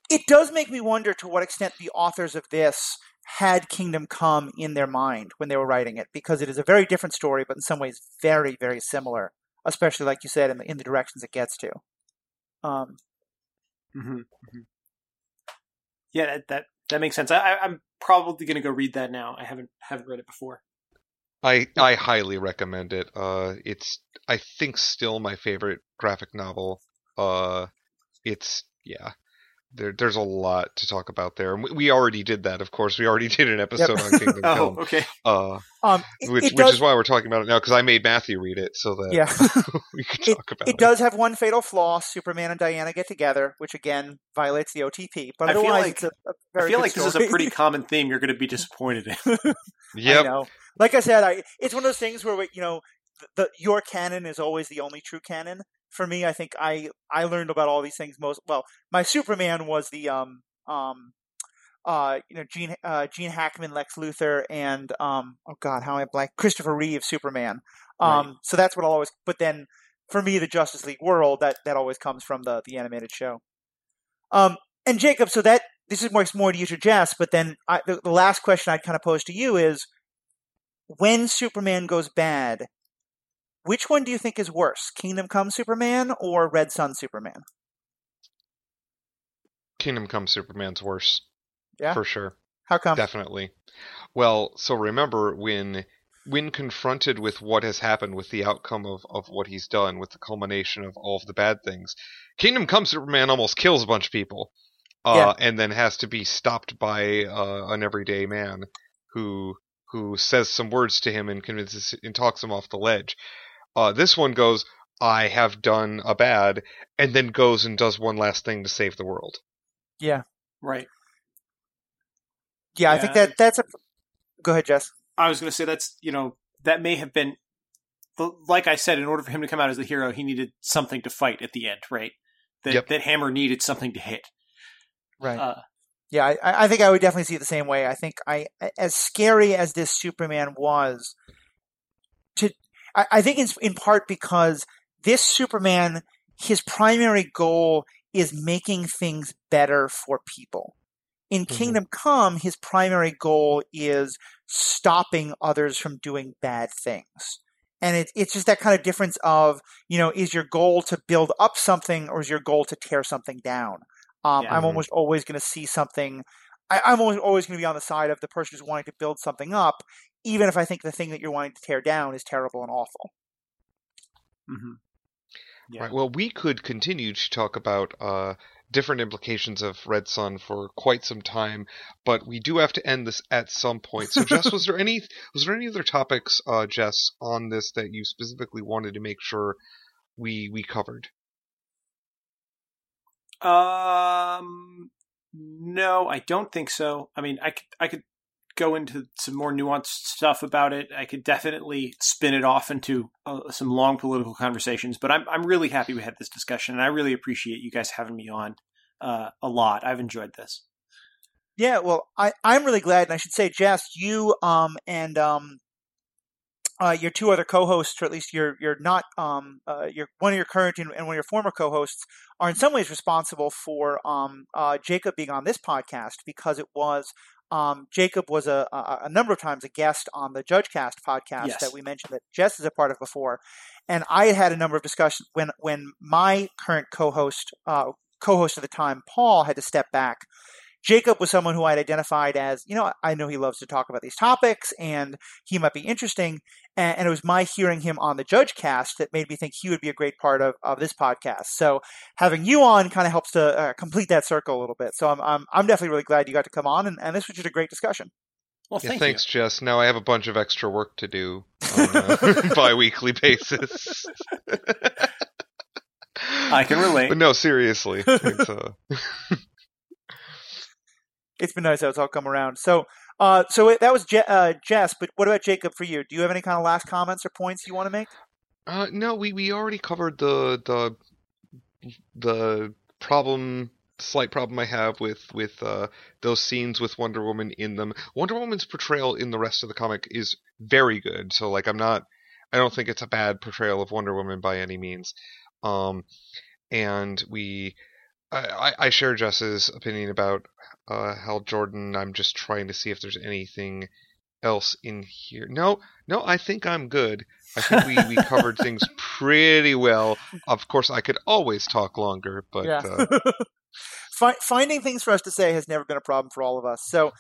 it does make me wonder to what extent the authors of this had Kingdom Come in their mind when they were writing it, because it is a very different story, but in some ways very, very similar, especially like you said in the in the directions it gets to. Um, mm-hmm, mm-hmm. Yeah, that, that, that makes sense. I, I'm probably going to go read that now. I haven't haven't read it before. I I highly recommend it. Uh, it's I think still my favorite graphic novel. Uh, it's yeah, there, there's a lot to talk about there. And we already did that, of course. We already did an episode yep. on Kingdom oh, Come. okay. Uh, um, it, which, it does, which is why we're talking about it now, because I made Matthew read it so that yeah. we could talk it, about it. It does have one fatal flaw. Superman and Diana get together, which again violates the OTP. But I feel like, a, a I feel like story. this is a pretty common theme you're going to be disappointed in. Yeah. Like I said, I, it's one of those things where, we, you know, the, your canon is always the only true canon for me, I think I I learned about all these things most well. My Superman was the um um uh you know Gene uh, Gene Hackman, Lex Luthor, and um oh god how am I blank Christopher Reeve Superman. Um, right. so that's what I'll always. But then for me, the Justice League world that that always comes from the the animated show. Um, and Jacob, so that this is more more to you to Jess, but then I, the, the last question I'd kind of pose to you is when Superman goes bad, which one do you think is worse, Kingdom Come Superman or Red Son Superman? Kingdom Come Superman's worse. Yeah. For sure. How come? Definitely. Well, so remember when when confronted with what has happened with the outcome of, of what he's done, with the culmination of all of the bad things, Kingdom Come Superman almost kills a bunch of people. Uh, yeah. and then has to be stopped by uh, an everyday man who who says some words to him and convinces and talks him off the ledge. Uh, this one goes, I have done a bad, and then goes and does one last thing to save the world. Yeah. Right. Yeah, yeah. I think that that's a. Go ahead, Jess. I was going to say that's you know that may have been, like I said, in order for him to come out as the hero, he needed something to fight at the end, right? That yep. that Hammer needed something to hit. Right. Uh, yeah, I, I think I would definitely see it the same way. I think I, as scary as this Superman was, I, I think it's in part because this Superman, his primary goal is making things better for people. In mm-hmm. Kingdom Come, his primary goal is stopping others from doing bad things. And it, it's just that kind of difference of, you know, is your goal to build up something or is your goal to tear something down? Um, yeah. I'm almost always going to see something. I, am always, always going to be on the side of the person who's wanting to build something up, even if I think the thing that you're wanting to tear down is terrible and awful. Mm-hmm. Yeah. Right. Well, we could continue to talk about uh, different implications of Red Son for quite some time, but we do have to end this at some point. So, Jess, was there any was there any other topics, uh, Jess, on this that you specifically wanted to make sure we we covered? Um, no, I don't think so. I mean, I could I could go into some more nuanced stuff about it. I could definitely spin it off into uh, some long political conversations, but I'm I'm really happy we had this discussion, and I really appreciate you guys having me on uh, a lot. I've enjoyed this. Yeah, well, I I'm really glad, and I should say, Jess, you um and um. Uh, your two other co-hosts, or at least you're you're not um uh, your one of your current and, and one of your former co-hosts, are in some ways responsible for um uh, Jacob being on this podcast because it was um, Jacob was a, a, a, number of times a guest on the JudgeCast podcast yes. that we mentioned that Jess is a part of before, and I had had a number of discussions when when my current co-host uh, co-host at the time, Paul, had to step back. Jacob was someone who I'd identified as, you know, I know he loves to talk about these topics and he might be interesting. And, and, it was my hearing him on the Judge cast that made me think he would be a great part of, of this podcast. So having you on kind of helps to uh, complete that circle a little bit. So I'm, I'm, I'm, definitely really glad you got to come on and, and this was just a great discussion. Well, yeah, thanks, you. Jess. Now I have a bunch of extra work to do on a bi-weekly basis. I can relate. But no, seriously. It's, uh it's been nice how it's all come around. So, uh, so it, that was Je- uh, Jess. But what about Jacob for you? Do you have any kind of last comments or points you want to make? Uh, no, we, we already covered the the the problem, slight problem I have with with uh, those scenes with Wonder Woman in them. Wonder Woman's portrayal in the rest of the comic is very good. So like, I'm not. I don't think it's a bad portrayal of Wonder Woman by any means. Um, and we I, I share Jess's opinion about uh, Hal Jordan. I'm just trying to see if there's anything else in here. No, no, I think I'm good. I think we, we covered things pretty well. Of course, I could always talk longer, but yeah. uh... finding things for us to say has never been a problem for all of us. So.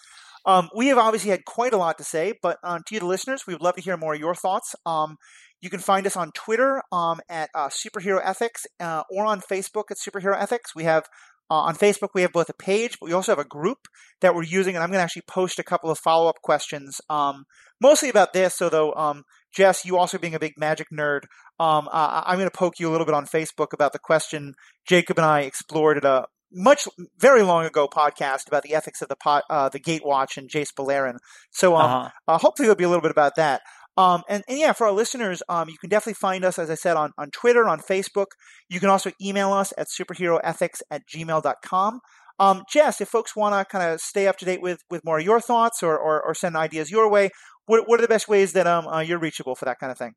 Um, we have obviously had quite a lot to say, but um, to you, the listeners, we would love to hear more of your thoughts. Um, you can find us on Twitter um, at uh, Superhero Ethics uh, or on Facebook at Superhero Ethics. We have uh, on Facebook, we have both a page, but we also have a group that we're using, and I'm going to actually post a couple of follow up questions, um, mostly about this. So, though, um, Jess, you also being a big magic nerd, um, I'm going to poke you a little bit on Facebook about the question Jacob and I explored at a much very long ago podcast about the ethics of the pot, uh, the Gatewatch and Jace Beleren. So, um, uh-huh. uh, hopefully, there'll be a little bit about that. Um, and, and, yeah, for our listeners, um, you can definitely find us, as I said, on, on Twitter, on Facebook. You can also email us at superheroethics at gmail.com. Um, Jess, if folks want to kind of stay up to date with, with more of your thoughts or, or, or send ideas your way, what, what are the best ways that um, uh, you're reachable for that kind of thing?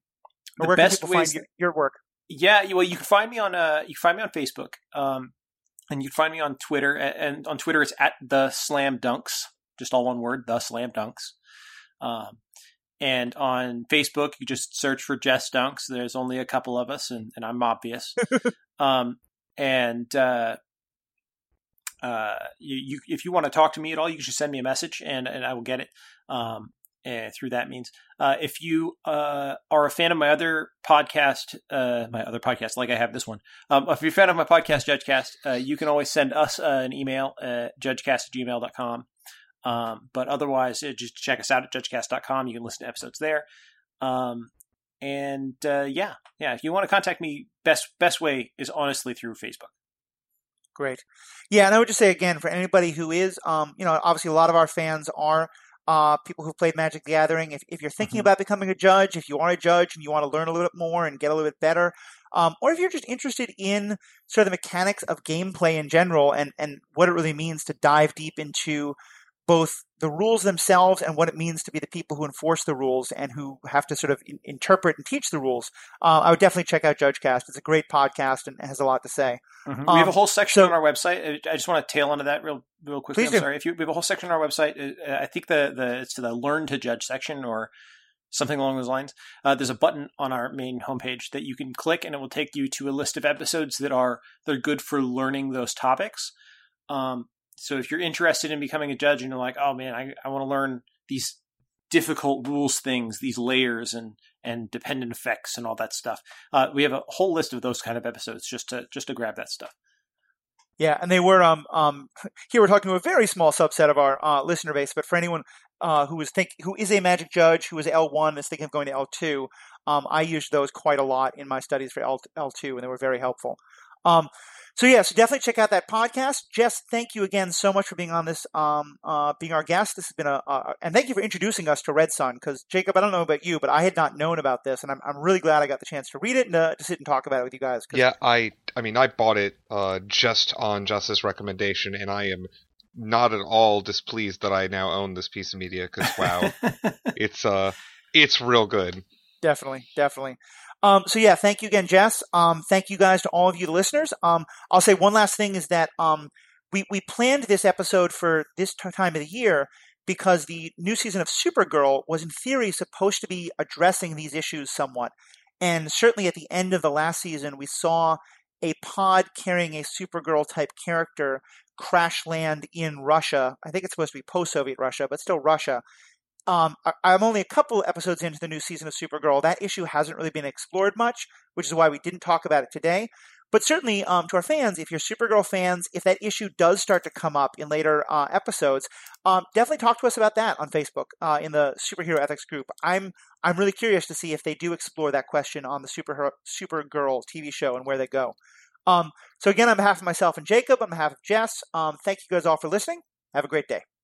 Or the where best can people ways find your, your, work? Yeah, well, you can find me on uh, you can find me on Facebook, um, and you can find me on Twitter. And on Twitter, it's at the Slam Dunks, just all one word, the Slam Dunks. Um, and on Facebook, you just search for Jess Dunks. There's only a couple of us, and, and I'm obvious. um, and uh, uh, you, you, if you want to talk to me at all, you can just send me a message, and, and I will get it um, uh, through that means. Uh, if you uh, are a fan of my other podcast, uh, my other podcast, like I have this one, um, if you're a fan of my podcast, JudgeCast, uh, you can always send us an email at judgecast at gmail.com. Um, but otherwise, uh, just check us out at judgecast.com. You can listen to episodes there. Um, and uh, yeah, yeah. If you want to contact me, best best way is honestly through Facebook. Great. Yeah, and I would just say again for anybody who is, um, you know, obviously a lot of our fans are uh, people who've played Magic the Gathering. If, if you're thinking mm-hmm. about becoming a judge, if you are a judge and you want to learn a little bit more and get a little bit better, um, or if you're just interested in sort of the mechanics of gameplay in general and, and what it really means to dive deep into both the rules themselves and what it means to be the people who enforce the rules and who have to sort of in- interpret and teach the rules, uh, I would definitely check out JudgeCast. It's a great podcast and has a lot to say. Mm-hmm. Um, we have a whole section so, on our website. I just want to tail into that real, real quickly. I'm do. sorry. If you we have a whole section on our website, uh, I think the the it's the Learn to Judge section or something along those lines. Uh, there's a button on our main homepage that you can click, and it will take you to a list of episodes that are they're good for learning those topics. Um, so if you're interested in becoming a judge and you're like, oh man, I, I want to learn these difficult rules things, these layers and and dependent effects and all that stuff, uh, we have a whole list of those kind of episodes just to just to grab that stuff. Yeah, and they were um um here we're talking to a very small subset of our uh, listener base, but for anyone uh, who is think who is a Magic judge who is L one is thinking of going to L two, um, I used those quite a lot in my studies for L L two, and they were very helpful. Um, so yeah, so definitely check out that podcast. Jess, thank you again so much for being on this, um, uh, being our guest. This has been a, uh, and thank you for introducing us to Red Son. Because Jacob, I don't know about you, but I had not known about this, and I'm, I'm really glad I got the chance to read it and uh, to sit and talk about it with you guys. Yeah, I, I mean, I bought it uh, just on Jess's recommendation, and I am not at all displeased that I now own this piece of media. Because wow, it's uh, it's real good. Definitely, definitely. Um, so yeah, thank you again, Jess. Um, thank you guys to all of you, listeners. Um, I'll say one last thing is that um, we we planned this episode for this t- time of the year because the new season of Supergirl was in theory supposed to be addressing these issues somewhat, and certainly at the end of the last season, we saw a pod carrying a Supergirl type character crash land in Russia. I think it's supposed to be post-Soviet Russia, but still Russia. Um, I'm only a couple episodes into the new season of Supergirl. That issue hasn't really been explored much, which is why we didn't talk about it today. But certainly, um, to our fans, if you're Supergirl fans, if that issue does start to come up in later uh, episodes, um, definitely talk to us about that on Facebook uh, in the Superhero Ethics group. I'm I'm really curious to see if they do explore that question on the Superhero Supergirl TV show and where they go. Um, so again, on behalf of myself and Jacob, on behalf of Jess, um, thank you guys all for listening. Have a great day.